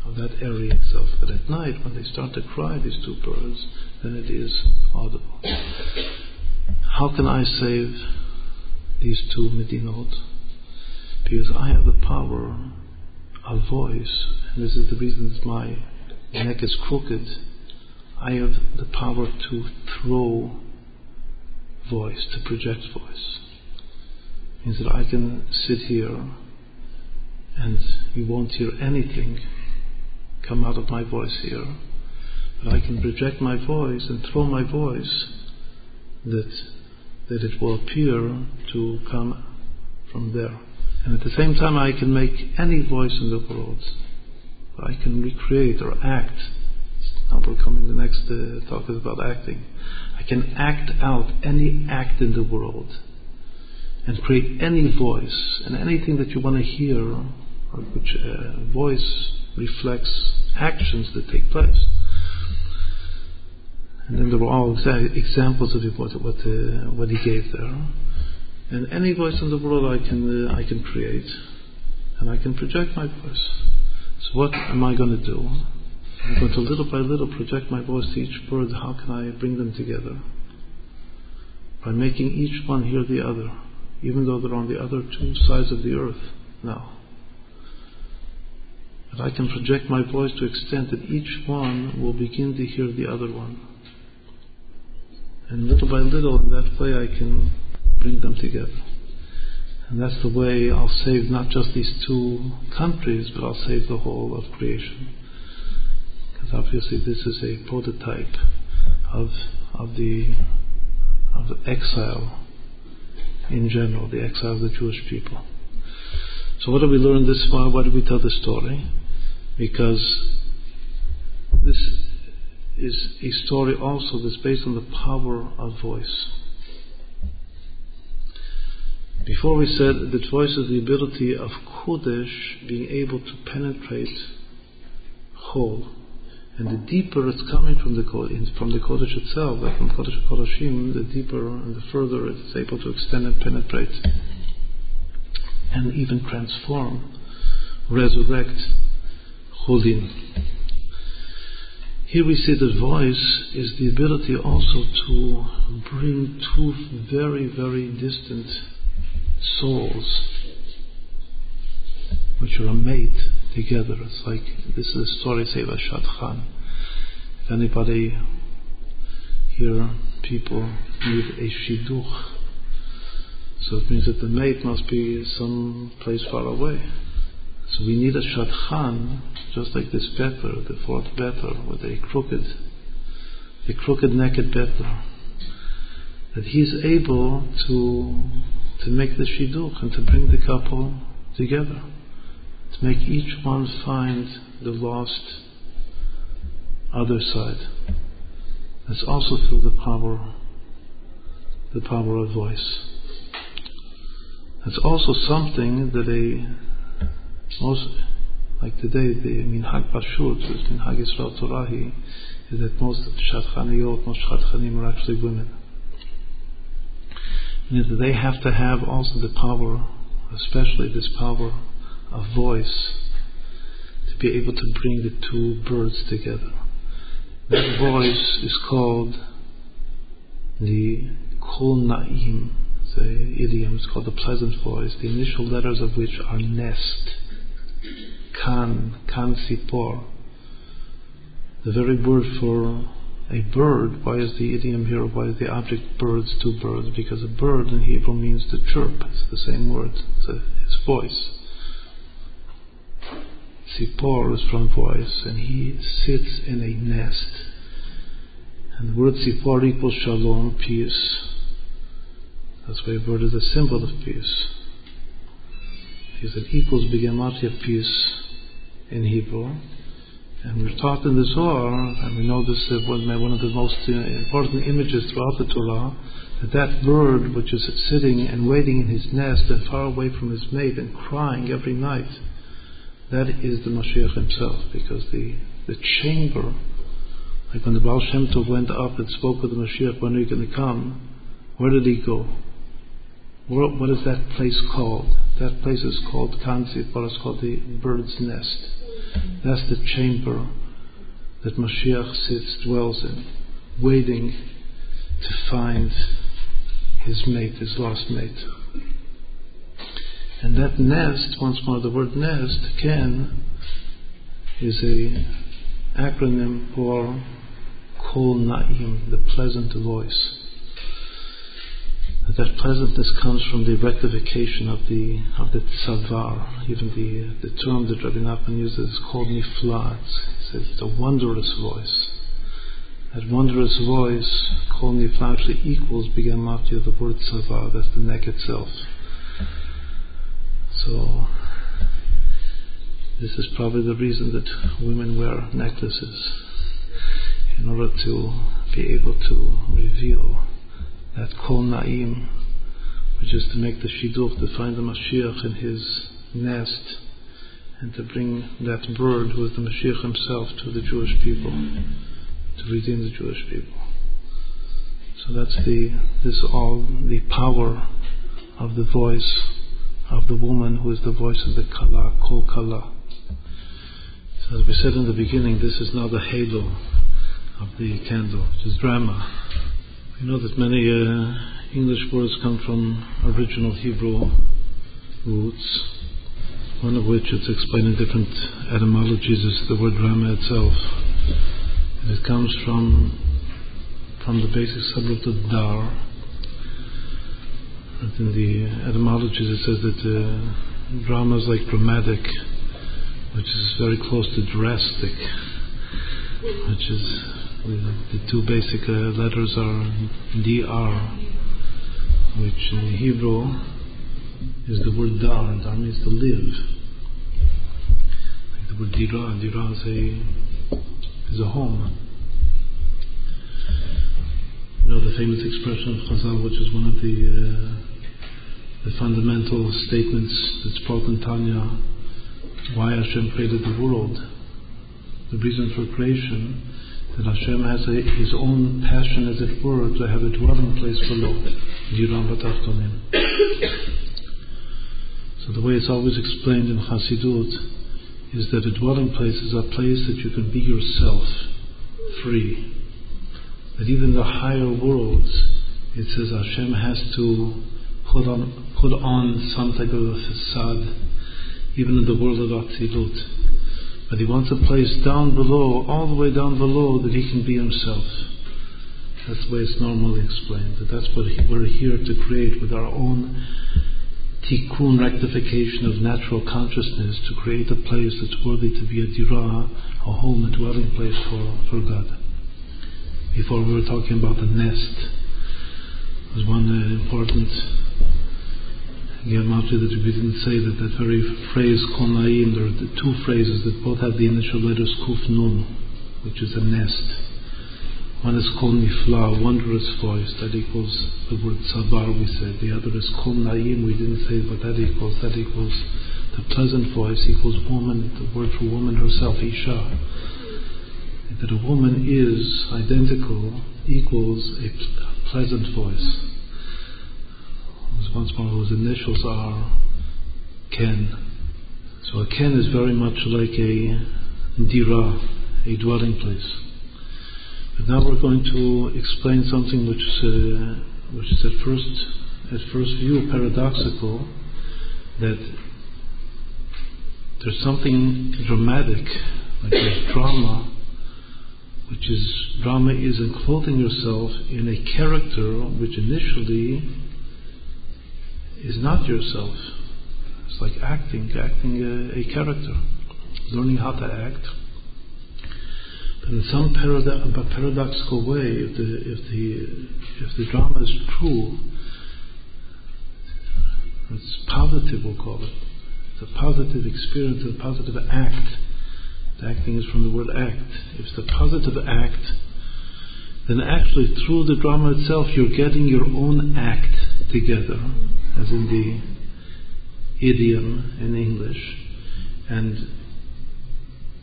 of that area itself. But at night, when they start to cry, these two birds, then it is audible. How can I save these two Medinot because I have the power of voice, and this is the reason my neck is crooked. I have the power to throw voice, to project voice. It means that I can sit here and you won't hear anything come out of my voice here. But I can project my voice and throw my voice that that it will appear to come from there. And at the same time, I can make any voice in the world. I can recreate or act. Now we're coming, the next uh, talk is about acting. Can act out any act in the world and create any voice and anything that you want to hear, which uh, voice reflects actions that take place. And then there were all examples of what what, uh, what he gave there. And any voice in the world I can uh, I can create, and I can project my voice. So what am I going to do? Going to little by little project my voice to each bird. How can I bring them together? By making each one hear the other, even though they're on the other two sides of the earth now. But I can project my voice to extent that each one will begin to hear the other one. And little by little, in that way, I can bring them together. And that's the way I'll save not just these two countries, but I'll save the whole of creation. Because obviously, this is a prototype of of the of the exile in general, the exile of the Jewish people. So, what do we learn this far? Why do we tell the story? Because this is a story also that's based on the power of voice. Before we said that voice is the ability of Kodesh being able to penetrate whole And the deeper it's coming from the from the Kodesh itself, like from Kodesh Kodashim, the deeper and the further it's able to extend and penetrate and even transform, resurrect Chulin. Here we see that voice is the ability also to bring two very, very distant souls, which are a mate together. It's like this is a story say by Shadchan. If anybody here, people need a shidduch, so it means that the mate must be some place far away. So we need a shadchan, just like this bettler, the fourth bettler, with a crooked, a crooked naked bettler, that he's able to to make the shidduch and to bring the couple together, to make each one find the lost other side. That's also through the power, the power of voice. That's also something that a most like today the minhag pashut, is minhag Yisrael Torahi, is that most shadchaniyot, most shadchanim are actually women. And that they have to have also the power, especially this power of voice, to be able to bring the two birds together. That voice is called the Kol Na'im, the idiom. It's called the pleasant voice, the initial letters of which are nest, kan, kan sipor. The very word for a bird, why is the idiom here, why is the object birds, two birds? Because a bird in Hebrew means to chirp, it's the same word, it's, a, it's voice. Sipor is from voice, and he sits in a nest. And the word Sipor equals shalom, peace. That's why bird is a symbol of peace. Because it equals b'gematria of peace in Hebrew. And we're taught in the Zohar, and we know this is one of the most uh, important images throughout the Torah, that that bird which is sitting and waiting in his nest and far away from his mate and crying every night, that is the Mashiach himself, because the, the chamber, like when the Baal Shem Tov went up and spoke with the Mashiach, when are you going to come? Where did he go? What, what is that place called? That place is called Kanzit, but it's called the bird's nest. That's the chamber that Mashiach sits, dwells in, waiting to find his mate, his lost mate. And that nest, once more, the word nest, Ken, is a acronym for Kol Na'im, the pleasant voice that pleasantness comes from the rectification of the of the tzavar. Even the the term that Rabbi Nachman uses is called niflat. He says it's a wondrous voice. That wondrous voice called niflat actually equals b'gematria of the word tzavar. That's the neck itself. So this is probably the reason that women wear necklaces in order to be able to reveal that Kol Na'im, which is to make the Shidduch, to find the Mashiach in his nest, and to bring that bird who is the Mashiach himself to the Jewish people, to redeem the Jewish people. So that's the this all the power of the voice of the woman who is the voice of the Kala, Kol Kala. So as we said in the beginning, this is now the halo of the candle, which is drama. You know that many uh, English words come from original Hebrew roots, one of which it's explained in different etymologies is the word drama itself. And it comes from from the basic subroot of dar. And in the etymologies it says that uh, drama is like dramatic, which is very close to drastic, which is the two basic uh, letters are DR, which in Hebrew is the word dar. And dar means to live. Like the word dira, dira is a, is a home. You know the famous expression of Chazal, which is one of the uh, the fundamental statements that's brought in Tanya, why Hashem created the world. the reason for creation, that Hashem has a, his own passion, as it were, to have a dwelling place below. So the way it's always explained in Hasidut is that a dwelling place is a place that you can be yourself, free. That even the higher worlds, it says Hashem has to put on, put on some type of a facade, even in the world of Atzilut. But he wants a place down below, all the way down below, that he can be himself. That's the way it's normally explained. That that's what we're here to create with our own tikkun rectification of natural consciousness to create a place that's worthy to be a dirah, a home, a dwelling place for, for God. Before we were talking about the nest, there's one uh, important after that we didn't say that that very phrase Kol Naim, there are the two phrases that both have the initial letters Kuf Nun, which is a nest. One is Kol Nifla, wondrous voice, that equals the word tzavar, we said. The other is Kol Naim, we didn't say, but that equals, that equals the pleasant voice equals woman, the word for woman herself, Isha. That a woman is identical equals a pleasant voice once more whose initials are Ken. So a Ken is very much like a dira, a dwelling place. But now we're going to explain something which, uh, which is at first, at first view paradoxical, that there's something dramatic, like there's drama, which is drama is enclothing yourself in a character which initially is not yourself. It's like acting, acting a, a character, learning how to act. But in some parad- paradoxical way, if the, if, the, if the drama is true, it's positive, we'll call it. It's a positive experience, a positive act. The acting is from the word act. If it's a positive act, then actually through the drama itself, you're getting your own act together as in the idiom in English, and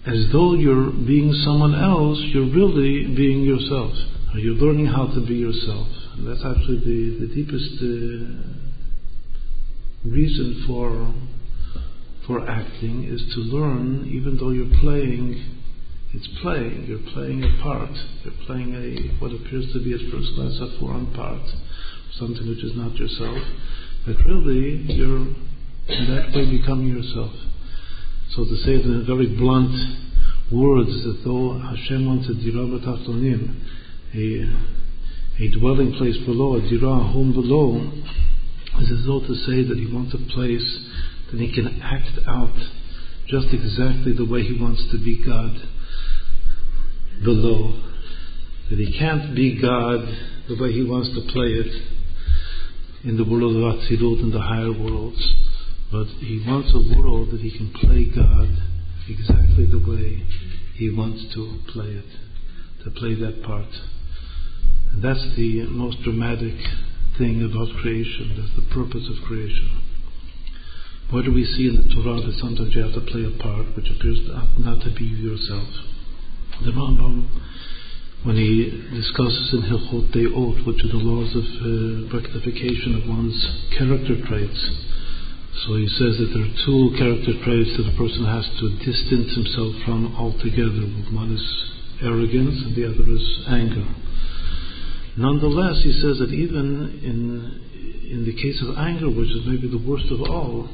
as though you're being someone else, you're really being yourself. You're learning how to be yourself. And that's actually the, the deepest uh, reason for for acting is to learn, even though you're playing, it's playing. You're playing a part. You're playing a what appears to be at first glance a foreign part, something which is not yourself. But really, you're in that way becoming yourself. So to say it in very blunt words, that though Hashem wants a b'tachtonim, a, a dwelling place below, a dirah, home below, is as though to say that he wants a place that he can act out just exactly the way he wants to be God below. That he can't be God the way he wants to play it in the world of Atzilut, in the higher worlds. But he wants a world that he can play God exactly the way he wants to play it, to play that part. And that's the most dramatic thing about creation. That's the purpose of creation. What do we see in the Torah that sometimes you have to play a part which appears not to be yourself? The Rambam when he discusses in Hilchot Deot, which are the laws of uh, rectification of one's character traits. So he says that there are two character traits that a person has to distance himself from altogether. One is arrogance and the other is anger. Nonetheless, he says that even in in the case of anger, which is maybe the worst of all,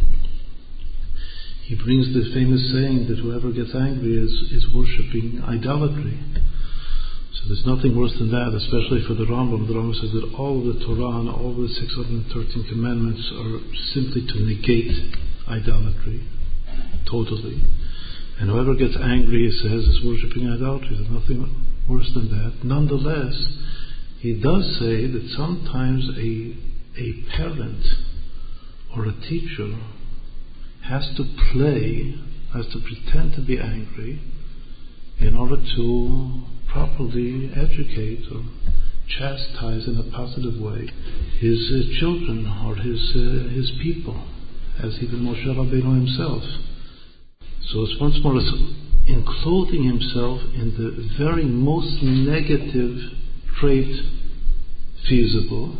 he brings the famous saying that whoever gets angry is, is worshipping idolatry. So there's nothing worse than that, especially for the Rambam. The Rambam says that all the Torah and all the 613 commandments are simply to negate idolatry, totally. And whoever gets angry, he says, is worshipping idolatry. There's nothing worse than that. Nonetheless, he does say that sometimes a, a parent or a teacher has to play, has to pretend to be angry in order to properly educate or chastise in a positive way his uh, children or his uh, his people, as even Moshe Rabbeinu himself. So it's once more in clothing himself in the very most negative trait feasible.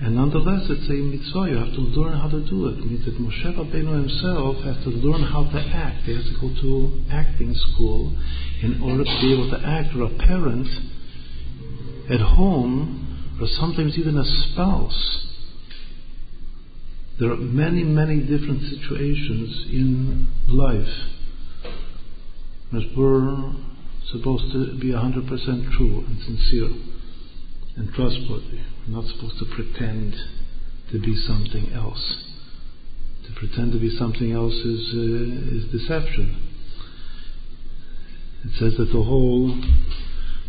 And nonetheless, it's a mitzvah. You have to learn how to do it. It means that Moshe Rabbeinu himself has to learn how to act. He has to go to acting school in order to be able to act. Or a parent at home, or sometimes even a spouse. There are many, many different situations in life that we're supposed to be 100% true and sincere and trustworthy. We're not supposed to pretend to be something else. To pretend to be something else is, uh, is deception. It says that the whole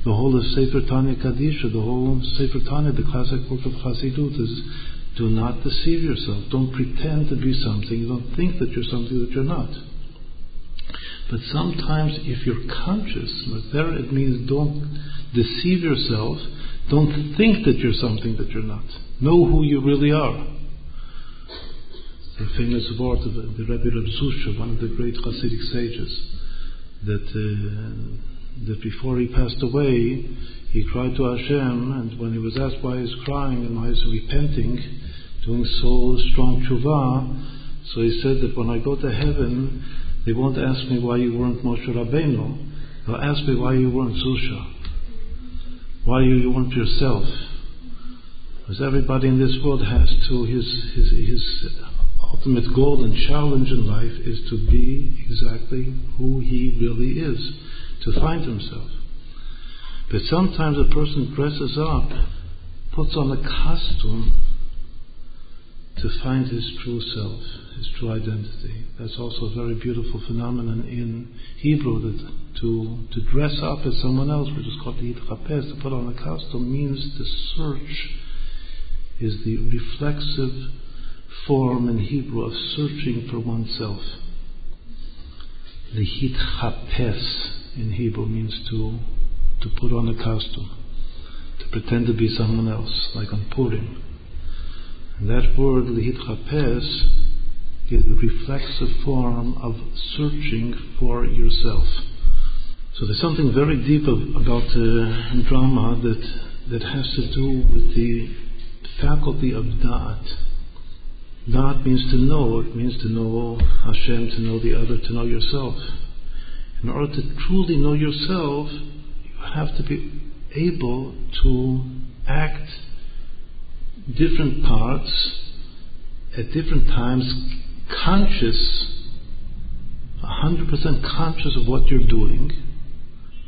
the whole of Sefer Tanya Kadisha, the whole Sefer Tanya, the classic book of Chassidut, is do not deceive yourself. Don't pretend to be something. Don't think that you're something that you're not. But sometimes, if you're conscious, there it means don't deceive yourself. Don't think that you're something that you're not. Know who you really are. The famous word of the Rebbe Reb Zusha, one of the great Hasidic sages, that uh, that before he passed away, he cried to Hashem, and when he was asked why he's crying and why he's repenting, doing so strong tshuva, so he said that when I go to heaven, they won't ask me why you weren't Moshe Rabbeinu. They'll ask me why you weren't Zusha. Why you weren't yourself. Because everybody in this world has to, his, his, his ultimate goal and challenge in life is to be exactly who he really is, to find himself. But sometimes a person dresses up, puts on a costume to find his true self, his true identity. That's also a very beautiful phenomenon in Hebrew that to, to dress up as someone else, which is called the hitchapes, to put on a costume, means to search, is the reflexive form in Hebrew of searching for oneself. The hitchapes in Hebrew means to, to put on a costume, to pretend to be someone else, like on Purim. And that word, lihitchapes, is the reflexive form of searching for yourself. So there's something very deep of, about uh, drama that, that has to do with the faculty of da'at. Da'at means to know. It means to know Hashem, to know the other, to know yourself. In order to truly know yourself, you have to be able to act different parts at different times, conscious, 100% conscious of what you're doing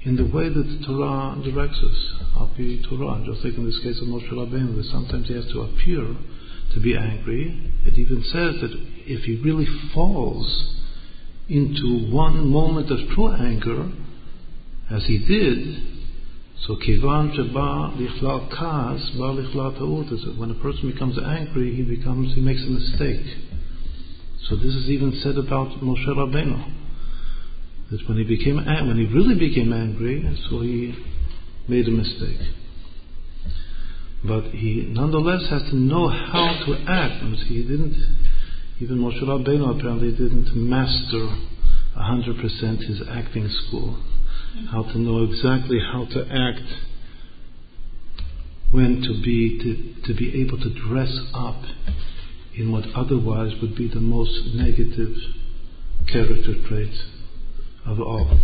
in the way that the Torah directs us. Api Torah, just like in this case of Moshe Rabbeinu, sometimes he has to appear to be angry. It even says that if he really falls into one moment of true anger, as he did, so kivan sheba lichlal kas ba lichlal ta'ut when a person becomes angry, he becomes he makes a mistake. So this is even said about Moshe Rabbeinu. That when he became when he really became angry, so he made a mistake. But he nonetheless has to know how to act. He didn't even Moshe Rabbeinu apparently didn't master hundred percent his acting school how to know exactly how to act, when to be to, to be able to dress up in what otherwise would be the most negative character trait of all.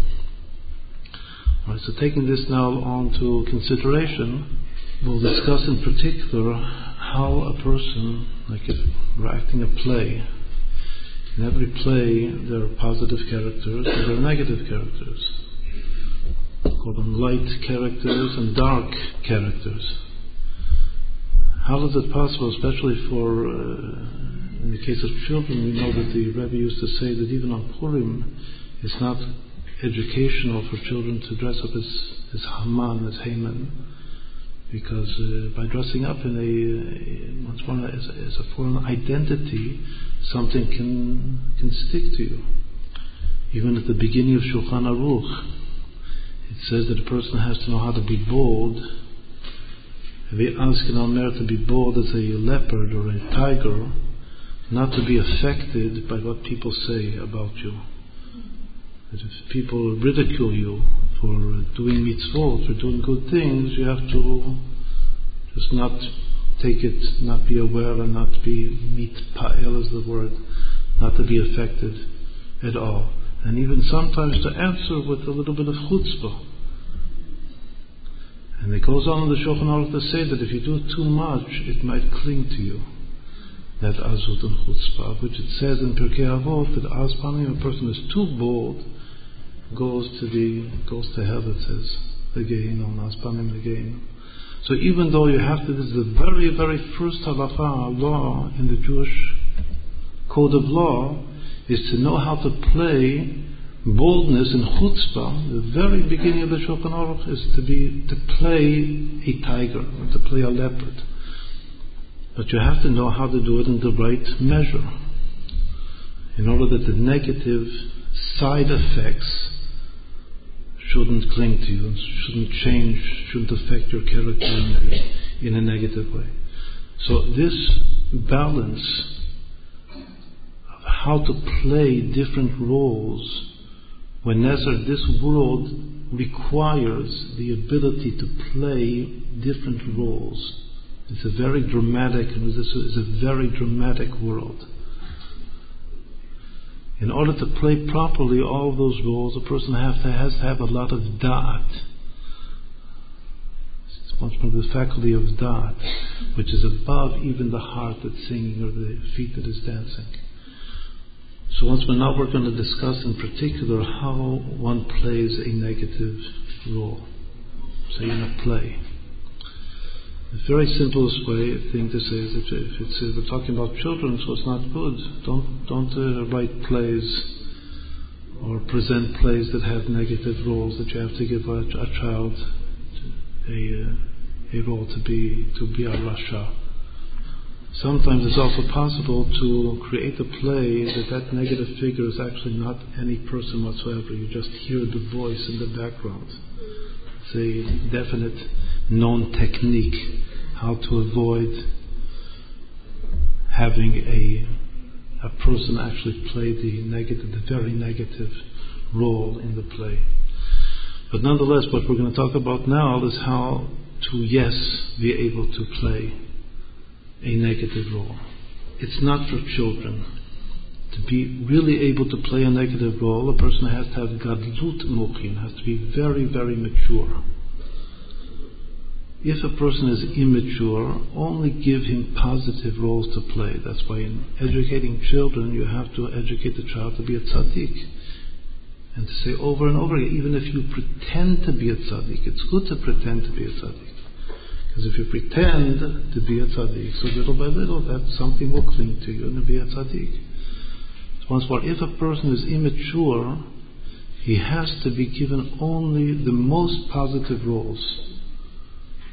right, so taking this now on to consideration, we'll discuss in particular how a person, like if we're acting a play, in every play there are positive characters and there are negative characters call them light characters and dark characters. How is it possible, especially for, uh, in the case of children, we know that the Rebbe used to say that even on Purim, it's not educational for children to dress up as, as Haman, as Haman, because uh, by dressing up in a, once one as, as a foreign identity, something can can stick to you. Even at the beginning of Shulchan Aruch, it says that a person has to know how to be bold. If we ask an Omer to be bold as a leopard or a tiger, not to be affected by what people say about you. That if people ridicule you for doing mitzvot, for doing good things, you have to just not take it, not be aware and not be mitpa'el is the word, not to be affected at all. And even sometimes to answer with a little bit of chutzpah. And it goes on in the Shulchan Aruch to say that if you do too much, it might cling to you. That azut and chutzpah, which it says in Pirkei Avot that aspanim, a person is too bold, goes to the goes to hell. It says the Gehinnom, aspanim the Gehinnom. So even though you have to, this is the very, very first halacha law in the Jewish code of law, is to know how to play boldness and chutzpah. The very beginning of the Shulchan Aruch is to be to play a tiger, or to play a leopard. But you have to know how to do it in the right measure, in order that the negative side effects shouldn't cling to you, shouldn't change, shouldn't affect your character in a, negative way. So this balance how to play different roles when Nezer, this world requires the ability to play different roles. It's a very dramatic, this is a very dramatic world. In order to play properly all those roles, a person has to, has to have a lot of da'at. It's much more the faculty of da'at, which is above even the heart that's singing or the feet that is dancing. So once we're now we're going to discuss in particular how one plays a negative role. Say in a play. The very simplest way thing to say is if, if we're talking about children, so it's not good. Don't don't uh, write plays or present plays that have negative roles that you have to give a, a child a uh, a role to be to be a rasha. Sometimes it's also possible to create a play that that negative figure is actually not any person whatsoever. You just hear the voice in the background. It's a definite known technique how to avoid having a a person actually play the negative, the very negative role in the play. But nonetheless, what we're going to talk about now is how to, yes, be able to play a negative role. It's not for children. To be really able to play a negative role, a person has to have gadlut mochin, has to be very, very mature. If a person is immature, only give him positive roles to play. That's why in educating children, you have to educate the child to be a tzaddik. And to say over and over again, even if you pretend to be a tzaddik, it's good to pretend to be a tzaddik. Because if you pretend to be a tzaddik, so little by little, that something will cling to you and be a tzaddik. Once more, if a person is immature, he has to be given only the most positive roles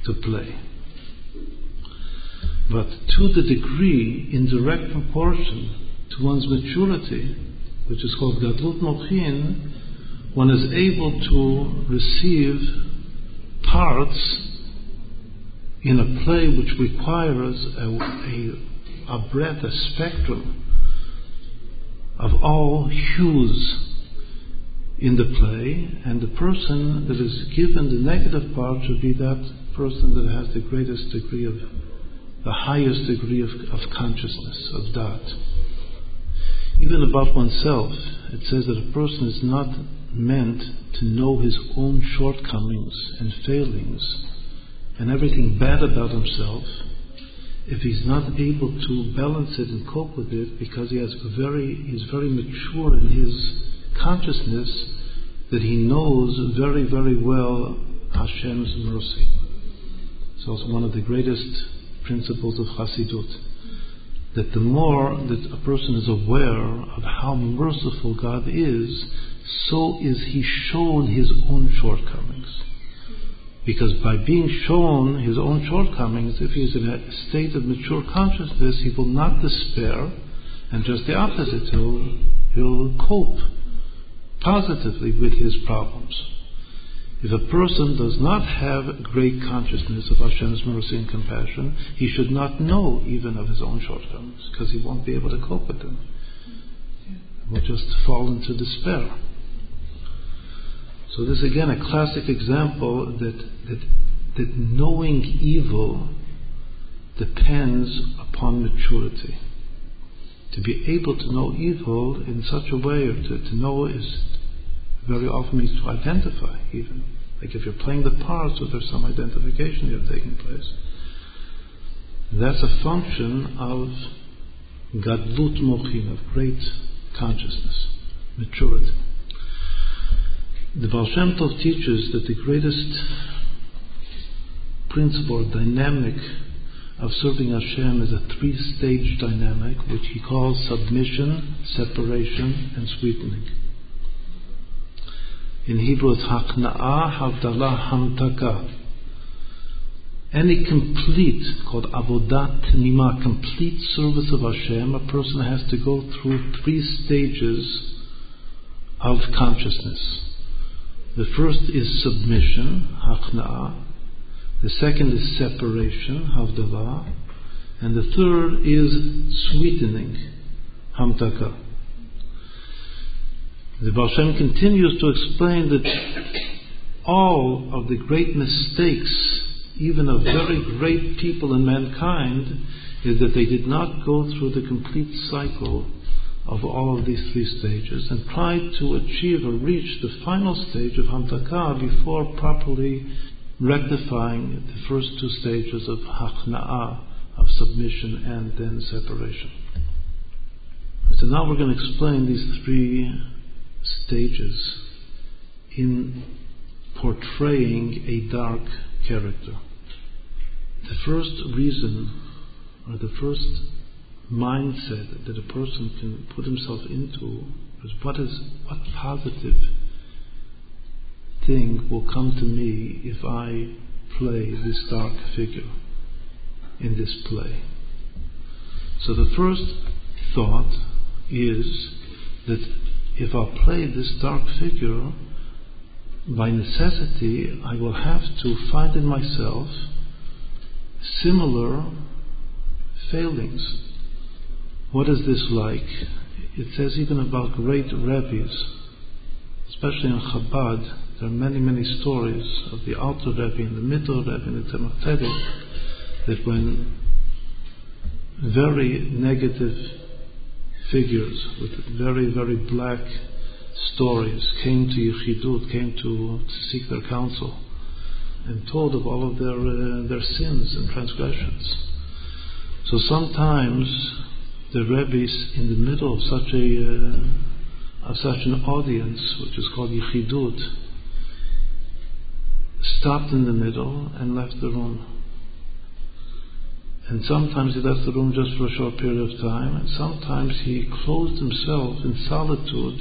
to play. But to the degree, in direct proportion to one's maturity, which is called Gadlut Mochin, one is able to receive parts in a play which requires a, a, a breadth, a spectrum of all hues in the play, and the person that is given the negative part should be that person that has the greatest degree of, the highest degree of, of consciousness, of that. Even about oneself, it says that a person is not meant to know his own shortcomings and failings and everything bad about himself if he's not able to balance it and cope with it because he has very he's very mature in his consciousness that he knows very very well Hashem's mercy. So It's one of the greatest principles of Chassidut. That the more that a person is aware of how merciful God is, so is he shown his own shortcomings. Because by being shown his own shortcomings, if he is in a state of mature consciousness, he will not despair, and just the opposite, he'll, he'll cope positively with his problems. If a person does not have great consciousness of Hashem's mercy and compassion, he should not know even of his own shortcomings, because he won't be able to cope with them. He will just fall into despair. So this is again a classic example that, that, that knowing evil depends upon maturity. To be able to know evil in such a way, or to, to know is very often means to identify even. Like if you're playing the part, so there's some identification here taking place. That's a function of gadlut mochin, of great consciousness, maturity. The Baal Shem Tov teaches that the greatest principle, or dynamic of serving Hashem is a three-stage dynamic, which he calls submission, separation, and sweetening. In Hebrew, it's hakna'a, havdalah, hamtaka. Any complete, called avodat nima, complete service of Hashem, a person has to go through three stages of consciousness. The first is submission, hachna'a. The second is separation, havdalah. And the third is sweetening, hamtaka. The Baal Shem continues to explain that all of the great mistakes, even of very great people in mankind, is that they did not go through the complete cycle of all of these three stages and try to achieve or reach the final stage of Hamtaka before properly rectifying the first two stages of Hachna'ah, of submission and then separation. So now we're going to explain these three stages in portraying a dark character. The first reason, or the first mindset that a person can put himself into is what is what positive thing will come to me if I play this dark figure in this play. So the first thought is that if I play this dark figure, by necessity I will have to find in myself similar failings what is this like? It says even about great rabbis, especially in Chabad, there are many, many stories of the Alter Rebbe and the Middle Rebbe and the Tzemach Tzedek, that when very negative figures with very, very black stories came to Yechidut, came to, to seek their counsel, and told of all of their, uh, their sins and transgressions. So sometimes the rabbis in the middle of such a uh, of such an audience, which is called yichidut, stopped in the middle and left the room. And sometimes he left the room just for a short period of time, and sometimes he closed himself in solitude,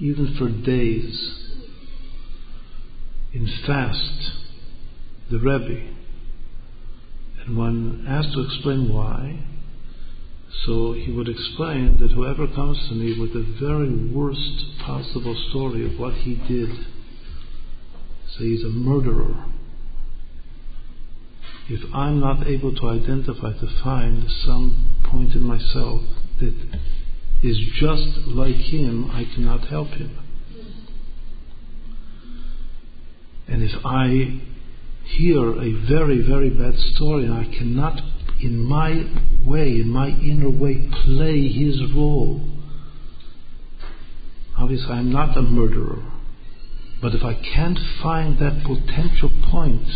even for days, in fast, the Rebbe. And when asked to explain why, so he would explain that whoever comes to me with the very worst possible story of what he did, say he's a murderer, if I'm not able to identify, to find some point in myself that is just like him, I cannot help him. And if I hear a very, very bad story and I cannot in my way, in my inner way, play his role. Obviously, I'm not a murderer. But if I can't find that potential point,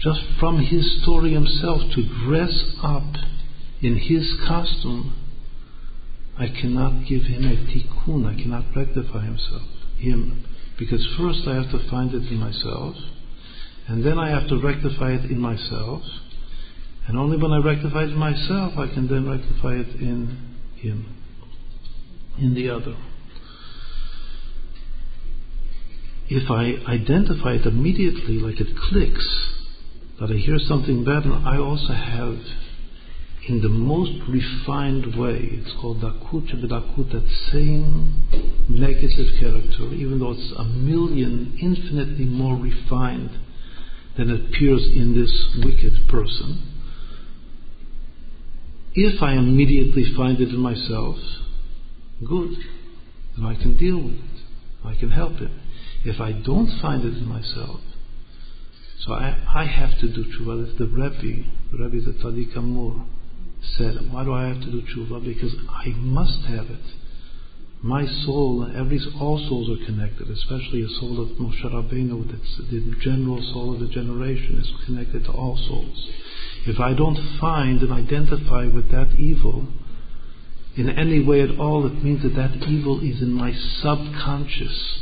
just from his story himself, to dress up in his costume, I cannot give him a tikkun, I cannot rectify himself, him. Because first I have to find it in myself, and then I have to rectify it in myself, and only when I rectify it myself, I can then rectify it in him, in the other. If I identify it immediately, like it clicks, that I hear something bad, and I also have, in the most refined way, it's called dakut dakut, that same negative character, even though it's a million, infinitely more refined than appears in this wicked person if I immediately find it in myself, good, then I can deal with it. I can help it. If I don't find it in myself, so I, I have to do tshuva. If the Rebbe, the Rebbe, the Tzaddik Amur, said, why do I have to do tshuva? Because I must have it. My soul, every all souls are connected, especially the soul of Moshe Rabbeinu, that's the general soul of the generation, is connected to all souls. If I don't find and identify with that evil in any way at all, it means that that evil is in my subconscious,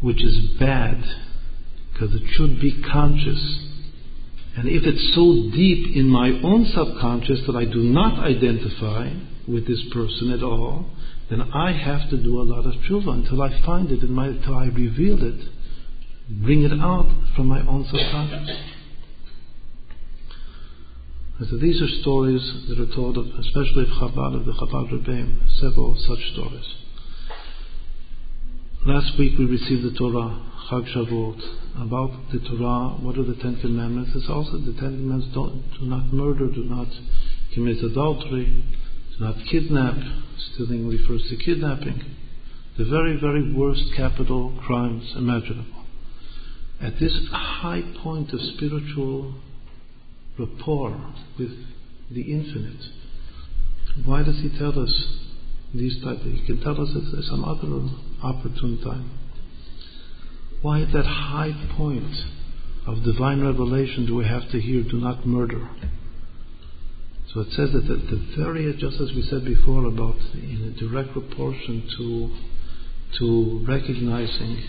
which is bad, because it should be conscious. And if it's so deep in my own subconscious that I do not identify with this person at all, then I have to do a lot of tshuva until I find it, my, until I reveal it, bring it out from my own subconscious. And so these are stories that are told of, especially of Chabad, of the Chabad Rebbeim, several such stories. Last week we received the Torah, Chag Shavuot, about the Torah, what are the Ten Commandments? It's also the Ten Commandments don't, do not murder, do not commit adultery, do not kidnap. Stealing refers to kidnapping. The very, very worst capital crimes imaginable. At this high point of spiritual rapport with the infinite, why does he tell us these type of, he can tell us at some other opportune time. Why at that high point of divine revelation do we have to hear, do not murder? So it says that at the very, just as we said before, about in a direct proportion to, to recognizing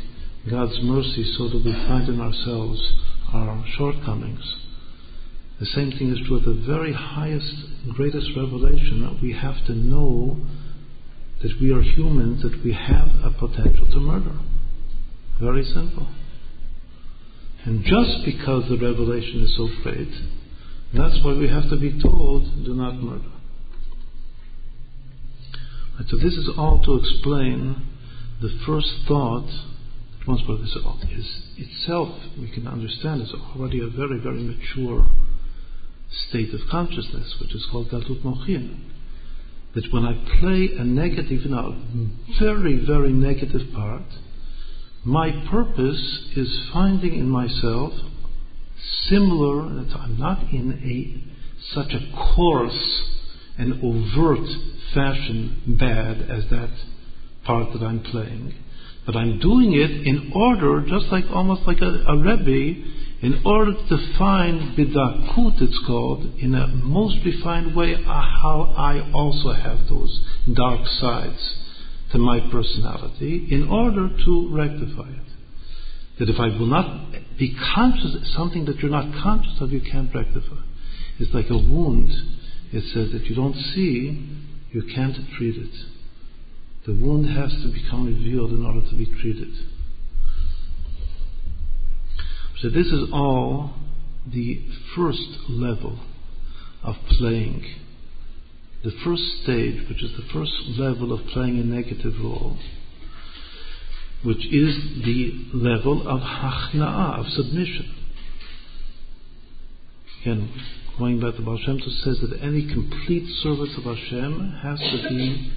God's mercy so that we find in ourselves our shortcomings. The same thing is true at the very highest, greatest revelation that we have to know that we are humans, that we have a potential to murder. Very simple. And just because the revelation is so great, that's why we have to be told, do not murder. Right, so this is all to explain the first thought. Once is itself, we can understand, is already a very, very mature state of consciousness, which is called Gadlut Mochin that when I play a negative, now very, very negative part, my purpose is finding in myself similar, that I'm not in a such a coarse and overt fashion bad as that part that I'm playing, but I'm doing it in order, just like almost like a, a Rebbe in order to find bidakut, it's called, in a most refined way, uh, how I also have those dark sides to my personality, in order to rectify it. That if I will not be conscious something that you're not conscious of, you can't rectify. It's like a wound. It says that you don't see, you can't treat it. The wound has to become revealed in order to be treated. So this is all the first level of playing. The first stage, which is the first level of playing a negative role, which is the level of hachna'ah, of submission. Again, going back to Baal Shem says that any complete service of Hashem has to be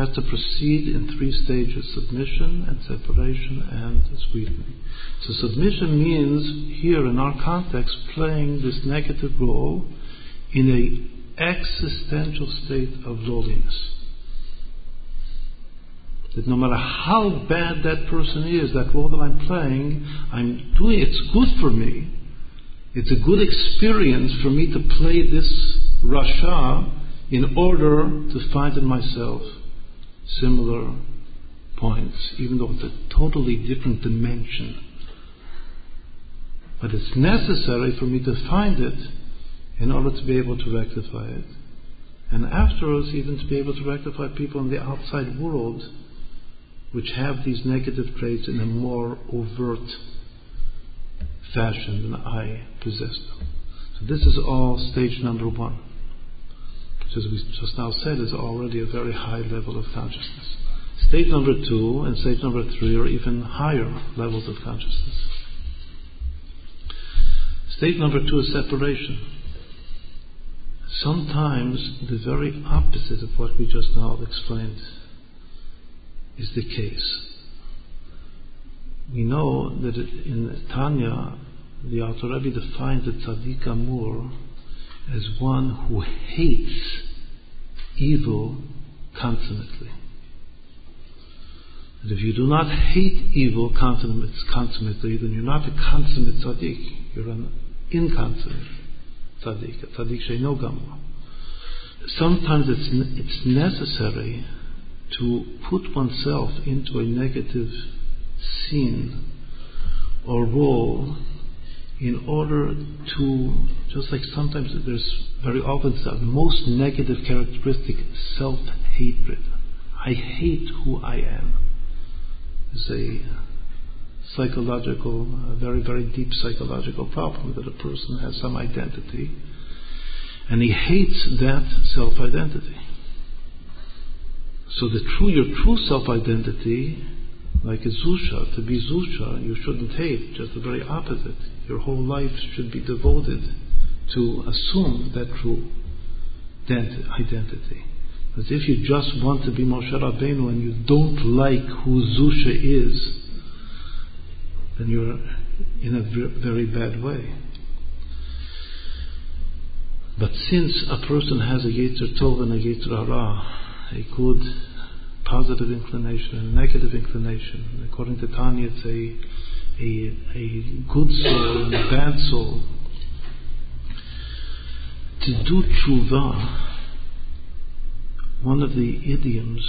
has to proceed in three stages submission and separation and sweetening. So, submission means, here in our context, playing this negative role in a existential state of lowliness. That no matter how bad that person is, that role that I'm playing, I'm doing it's good for me. It's a good experience for me to play this rasha in order to find in myself similar points, even though it's a totally different dimension. But it's necessary for me to find it in order to be able to rectify it. And afterwards, even to be able to rectify people in the outside world which have these negative traits in a more overt fashion than I possess them. So this is all stage number one which as we just now said is already a very high level of consciousness. Stage number two and stage number three are even higher levels of consciousness. Stage number two is separation. Sometimes the very opposite of what we just now explained is the case. we know that in Tanya, the Alter Rebbe defines the tzaddik gamur as one who hates evil consummately. And if you do not hate evil consummately, then you're not a consummate tzaddik. You're an inconsummate tzaddik, a tzaddik sheino gamur. Sometimes it's, it's necessary to put oneself into a negative scene or role in order to, just like sometimes there's very often the most negative characteristic, self hatred. I hate who I am. It's a psychological, a very, very deep psychological problem that a person has some identity and he hates that self identity. So the true, your true self identity, like a Zusha, to be Zusha, you shouldn't hate, just the very opposite. Your whole life should be devoted to assume that true identity. But if you just want to be Moshe Rabbeinu and you don't like who Zusha is, then you're in a very bad way. But since a person has a Yetzer Tov and a Yetzer Hara, a good positive inclination and negative inclination, according to Tanya, it's a, a, a good soul and a bad soul. To do tshuva, one of the idioms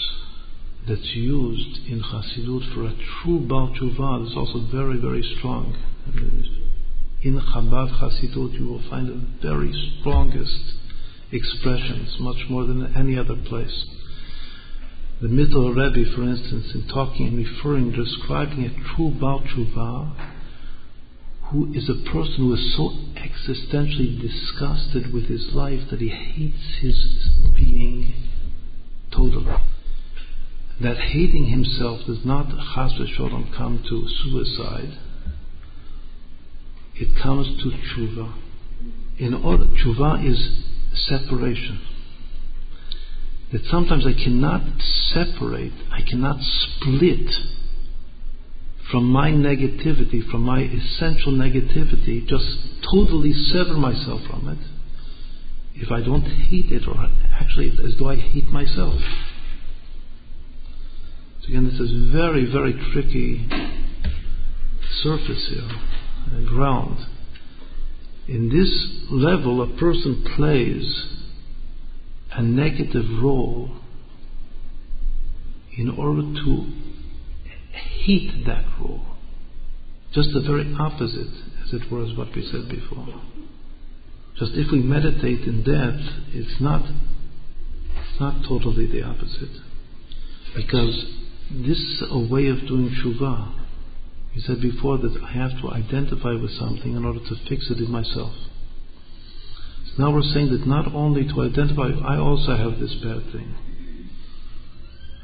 that's used in Chassidut for a true Baal Tshuva is also very, very strong in Chabad Hasidut, you will find the very strongest expressions, much more than any other place. The Middle Rebbe, for instance, in talking and referring, describing a true Baal Tshuva, who is a person who is so existentially disgusted with his life that he hates his being totally. That hating himself does not, chas v'sholom, come to suicide it comes to tshuva. In order, tshuva is separation. That sometimes I cannot separate, I cannot split from my negativity, from my essential negativity, just totally sever myself from it if I don't hate it, or actually as though I hate myself. So again, this is very, very tricky surface here uh, ground. In this level, a person plays a negative role in order to hate that role. Just the very opposite, as it were, as what we said before. Just if we meditate in that, it's not it's not totally the opposite. Because this is a way of doing tshuva. He said before that I have to identify with something in order to fix it in myself. Now we're saying that not only to identify, I also have this bad thing.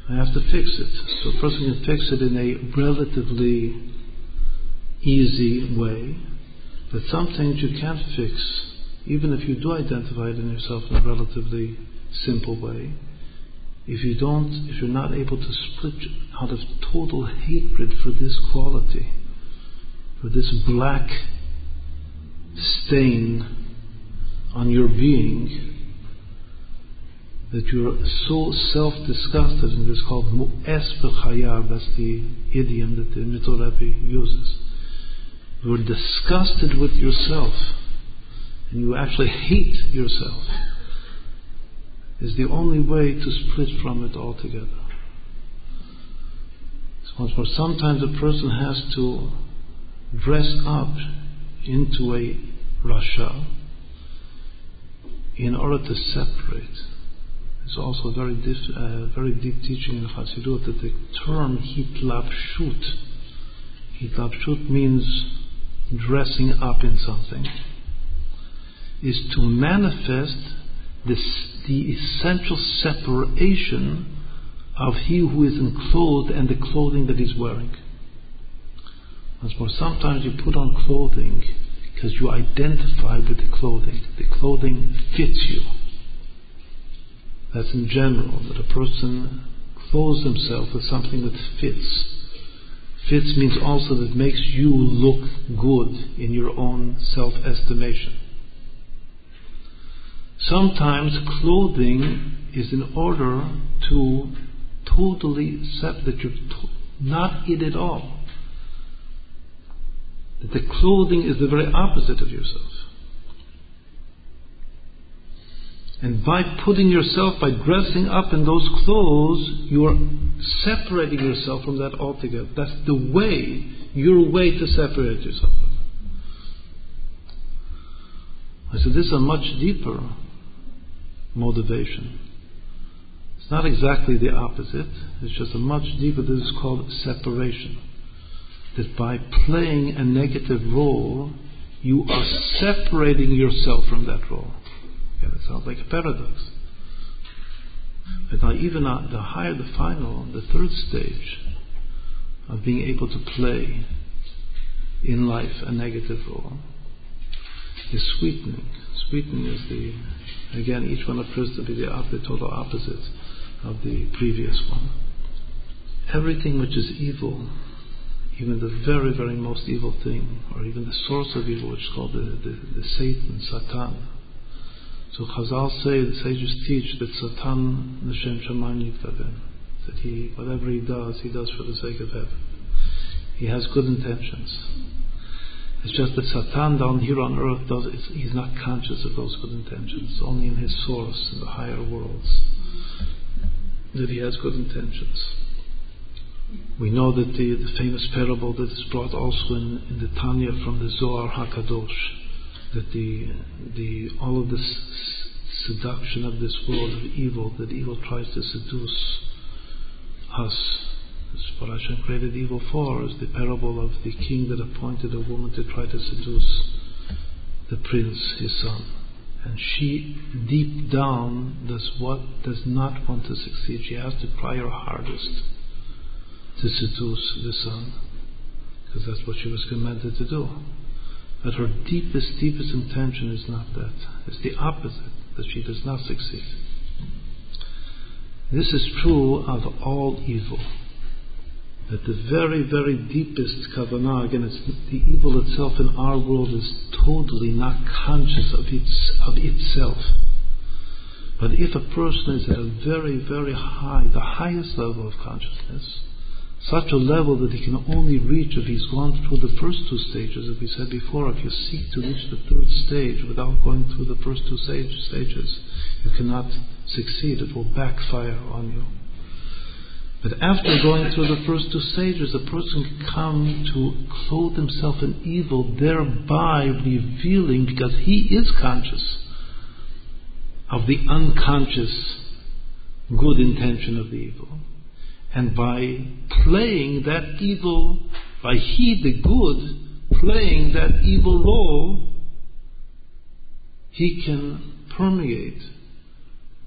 I have to fix it. So a person can fix it in a relatively easy way, but some things you can't fix, even if you do identify it in yourself in a relatively simple way. If you don't, if you're not able to split out of total hatred for this quality, for this black stain on your being, that you're so self-disgusted, and it's called mu'es b'chayav, that's the idiom that the Rebbe uses. You're disgusted with yourself, and you actually hate yourself is the only way to split from it altogether. So once more, sometimes a person has to dress up into a rasha in order to separate. It's also very, diff, uh, very deep teaching in Chassidut that the term hitlabshut, hitlabshut means dressing up in something, is to manifest this the essential separation of he who is enclosed and the clothing that he's wearing. Once more, sometimes you put on clothing because you identify with the clothing. The clothing fits you. That's in general, that a person clothes himself with something that fits. Fits means also that makes you look good in your own self estimation. Sometimes clothing is in order to totally accept that you're to- not it at all. That the clothing is the very opposite of yourself. And by putting yourself, by dressing up in those clothes, you are separating yourself from that altogether. That's the way, your way to separate yourself. I said, this is a much deeper motivation. It's not exactly the opposite, it's just a much deeper, this is called separation. That by playing a negative role, you are separating yourself from that role. Yeah, it sounds like a paradox. But now, even the higher the final, the third stage of being able to play in life a negative role is sweetening. Sweetening is the, again, each one appears to be the, the total opposite of the previous one. Everything which is evil, even the very, very most evil thing, or even the source of evil, which is called the, the, the Satan, Satan, so Chazal say, the sages teach that Satan Nashem Shamayim Yiktavim. That he, whatever he does, he does for the sake of heaven. He has good intentions. It's just that Satan down here on earth does he's not conscious of those good intentions. Only in his source, in the higher worlds, that he has good intentions. We know that the, the famous parable that is brought also in, in the Tanya from the Zohar Hakadosh that the, the, all of this seduction of this world of evil, that evil tries to seduce us. That's what Hashem created evil for, is the parable of the king that appointed a woman to try to seduce the prince, his son. And she, deep down, does what does not want to succeed. She has to try her hardest to seduce the son, because that's what she was commanded to do. But her deepest, deepest intention is not that. It's the opposite, that she does not succeed. This is true of all evil. That the very, very deepest kavanah, again, it's the evil itself in our world is totally not conscious of, its, of itself. But if a person is at a very, very high, the highest level of consciousness, such a level that he can only reach if he's gone through the first two stages. As we said before, if you seek to reach the third stage without going through the first two stage, stages, you cannot succeed. It will backfire on you. But after going through the first two stages, a person can come to clothe himself in evil, thereby revealing, because he is conscious of the unconscious good intention of the evil and by playing that evil, by he, the good, playing that evil role, he can permeate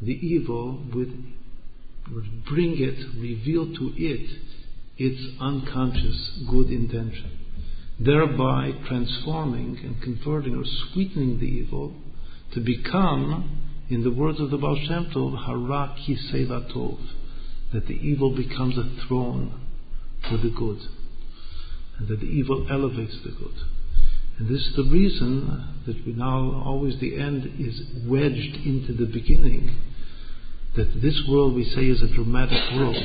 the evil with, bring it, reveal to it its unconscious good intention, thereby transforming and converting or sweetening the evil to become, in the words of the Baal Shem Tov, Hara Kisevatov that the evil becomes a throne for the good, and that the evil elevates the good. And this is the reason that we now always the end is wedged into the beginning. That this world we say is a dramatic world,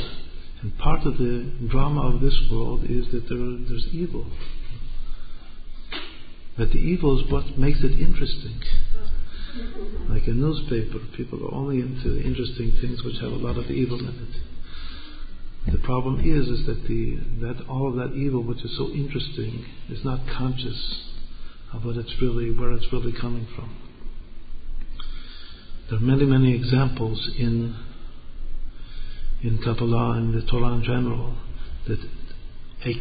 and part of the drama of this world is that there, there's evil. But the evil is what makes it interesting. Like a newspaper, people are only into interesting things which have a lot of evil in it. The problem is, is that the that all of that evil, which is so interesting, is not conscious of what it's really where it's really coming from. There are many, many examples in in Kabbalah and the Torah in general that a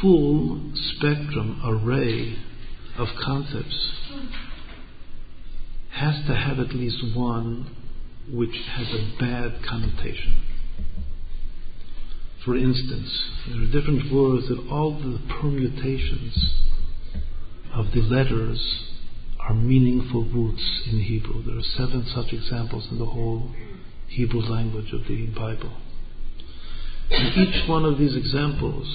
full spectrum array of concepts has to have at least one which has a bad connotation. For instance, there are different words that all the permutations of the letters are meaningful roots in Hebrew. There are seven such examples in the whole Hebrew language of the Bible. In each one of these examples,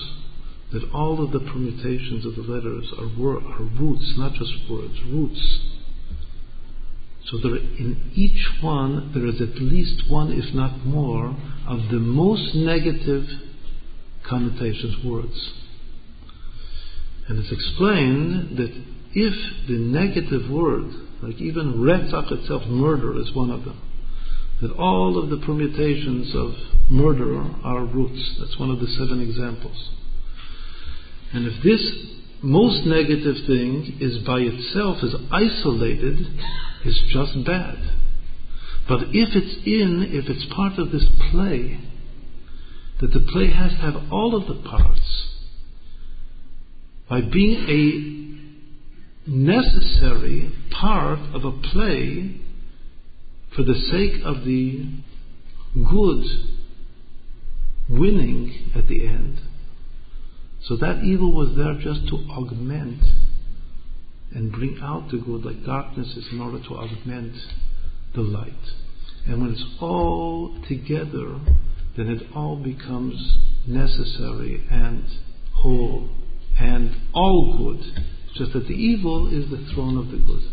that all of the permutations of the letters are, wor- are roots, not just words, roots. So there, in each one, there is at least one, if not more, of the most negative connotations, words. And it's explained that if the negative word, like even retzach itself, murder is one of them, that all of the permutations of murder are roots. That's one of the seven examples. And if this most negative thing is by itself, is isolated, is just bad. But if it's in, if it's part of this play, that the play has to have all of the parts, by being a necessary part of a play for the sake of the good winning at the end. So that evil was there just to augment and bring out the good, like darkness is in order to augment the light. And when it's all together, then it all becomes necessary and whole and all good. Just that the evil is the throne of the good.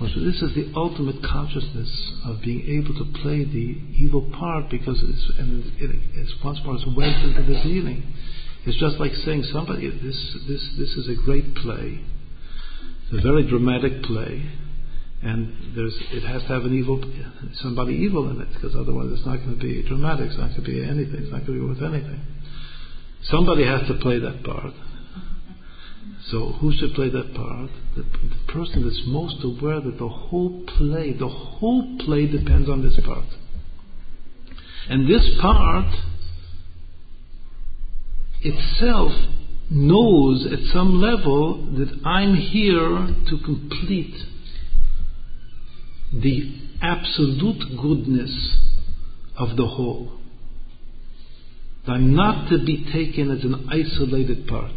So this is the ultimate consciousness of being able to play the evil part because it's, and it, it's once more it's went into the beginning. It's just like saying somebody this this this is a great play. It's a very dramatic play, and there's it has to have an evil somebody evil in it because otherwise it's not going to be dramatic. It's not going to be anything. It's not going to be worth anything. Somebody has to play that part. So who should play that part? The, the person that's most aware that the whole play, the whole play depends on this part. And this part itself knows at some level that I'm here to complete the absolute goodness of the whole. I'm not to be taken as an isolated part.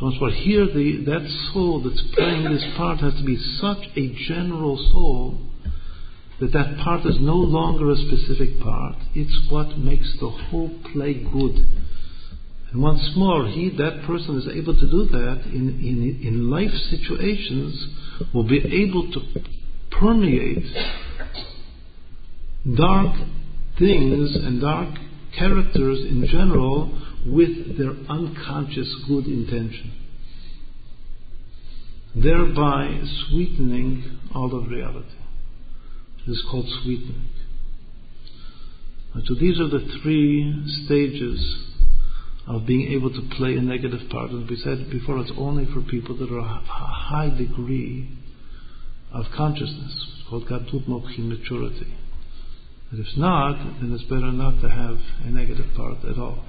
So for here, the, that soul that's playing this part has to be such a general soul that that part is no longer a specific part. It's what makes the whole play good. And once more, he, that person is able to do that in, in, in life situations, will be able to permeate dark things and dark characters in general with their unconscious good intention, thereby sweetening all of reality. This is called sweetening. So these are the three stages of being able to play a negative part. And we said before, it's only for people that are a high degree of consciousness. It's called gadlut mokhin maturity. But if not, then it's better not to have a negative part at all.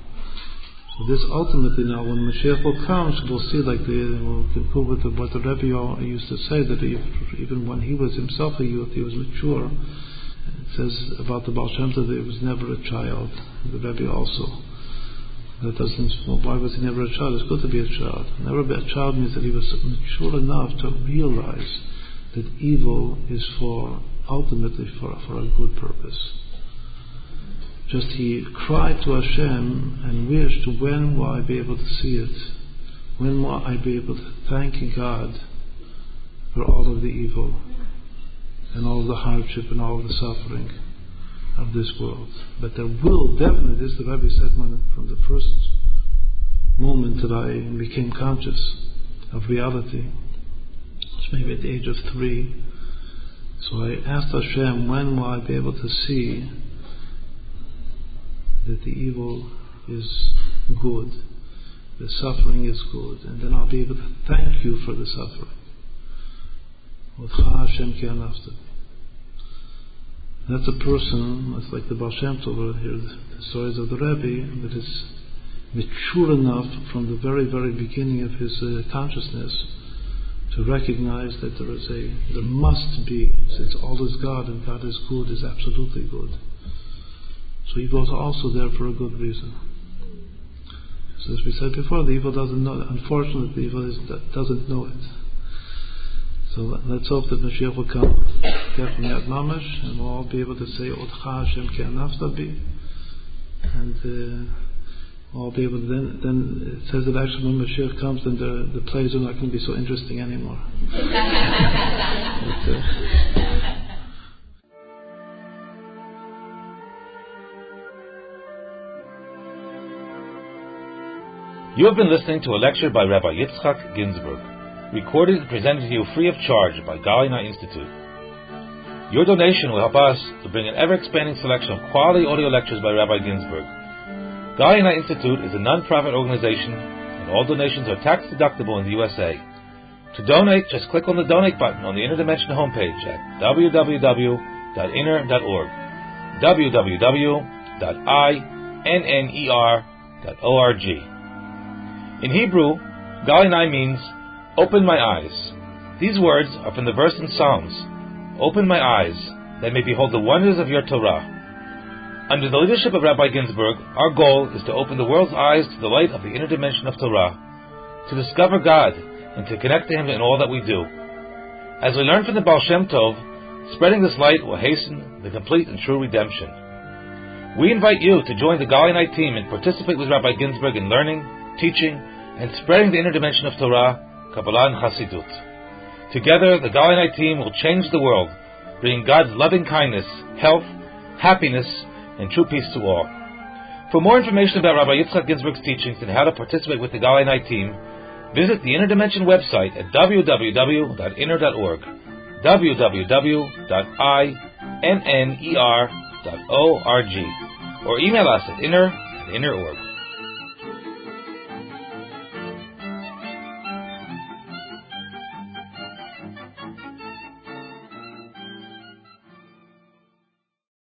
So this ultimately now, when Mashiach will come, we'll see like the, we'll conclude with the, what the Rebbe used to say, that he, even when he was himself a youth, he was mature. It says about the Baal Shem that he was never a child. The Rebbe also. That doesn't, well, why was he never a child? It's good to be a child. Never a child means that he was mature enough to realize that evil is for, ultimately for, for a good purpose. Just he cried to Hashem and wished, when will I be able to see it? When will I be able to thank God for all of the evil and all of the hardship and all of the suffering of this world? But there will definitely, this the Rabbi said from the first moment that I became conscious of reality, it's maybe at the age of three. So I asked Hashem, when will I be able to see that the evil is good, the suffering is good, and then I'll be able to thank you for the suffering. That's a person, it's like the Baal Shem Tov over here, the stories of the Rebbe, that is mature enough from the very, very beginning of his uh, consciousness to recognize that there is a, there must be, since all is God and God is good, is absolutely good so evil is also there for a good reason. So as we said before, the evil doesn't know. Unfortunately, the evil is, doesn't know it. So let's hope that Mashiach will come definitely at Mamash, and we'll all be able to say, Otcha Hashem ki bi, and uh, I'll be able to then. Then it says that actually when Mashiach comes, then the the plays are not going to be so interesting anymore. [laughs] but, uh, You have been listening to a lecture by Rabbi Yitzchak Ginsburgh, recorded and presented to you free of charge by Gal Einai Institute. Your donation will help us to bring an ever-expanding selection of quality audio lectures by Rabbi Ginsburgh. Galina Institute is a non-profit organization, and all donations are tax-deductible in the USA. To donate, just click on the donate button on the Inner Dimension homepage at www.inner.org. www.inner.org. In Hebrew, Gal Einai means open my eyes. These words are from the verse in Psalms Open my eyes, that I may behold the wonders of your Torah. Under the leadership of Rabbi Ginsburgh, our goal is to open the world's eyes to the light of the inner dimension of Torah, to discover God, and to connect to Him in all that we do. As we learn from the Baal Shem Tov, spreading this light will hasten the complete and true redemption. We invite you to join the Gal Einai team and participate with Rabbi Ginsburgh in learning, teaching, and spreading the inner dimension of Torah, Kabbalah, and Hasidut. Together, the Gal Einai team will change the world, bringing God's loving kindness, health, happiness, and true peace to all. For more information about Rabbi Yitzchak Ginsburgh's teachings and how to participate with the Gal Einai team, visit the Inner Dimension website at www.inner.org, www.inner.org, or email us at inner at inner.org.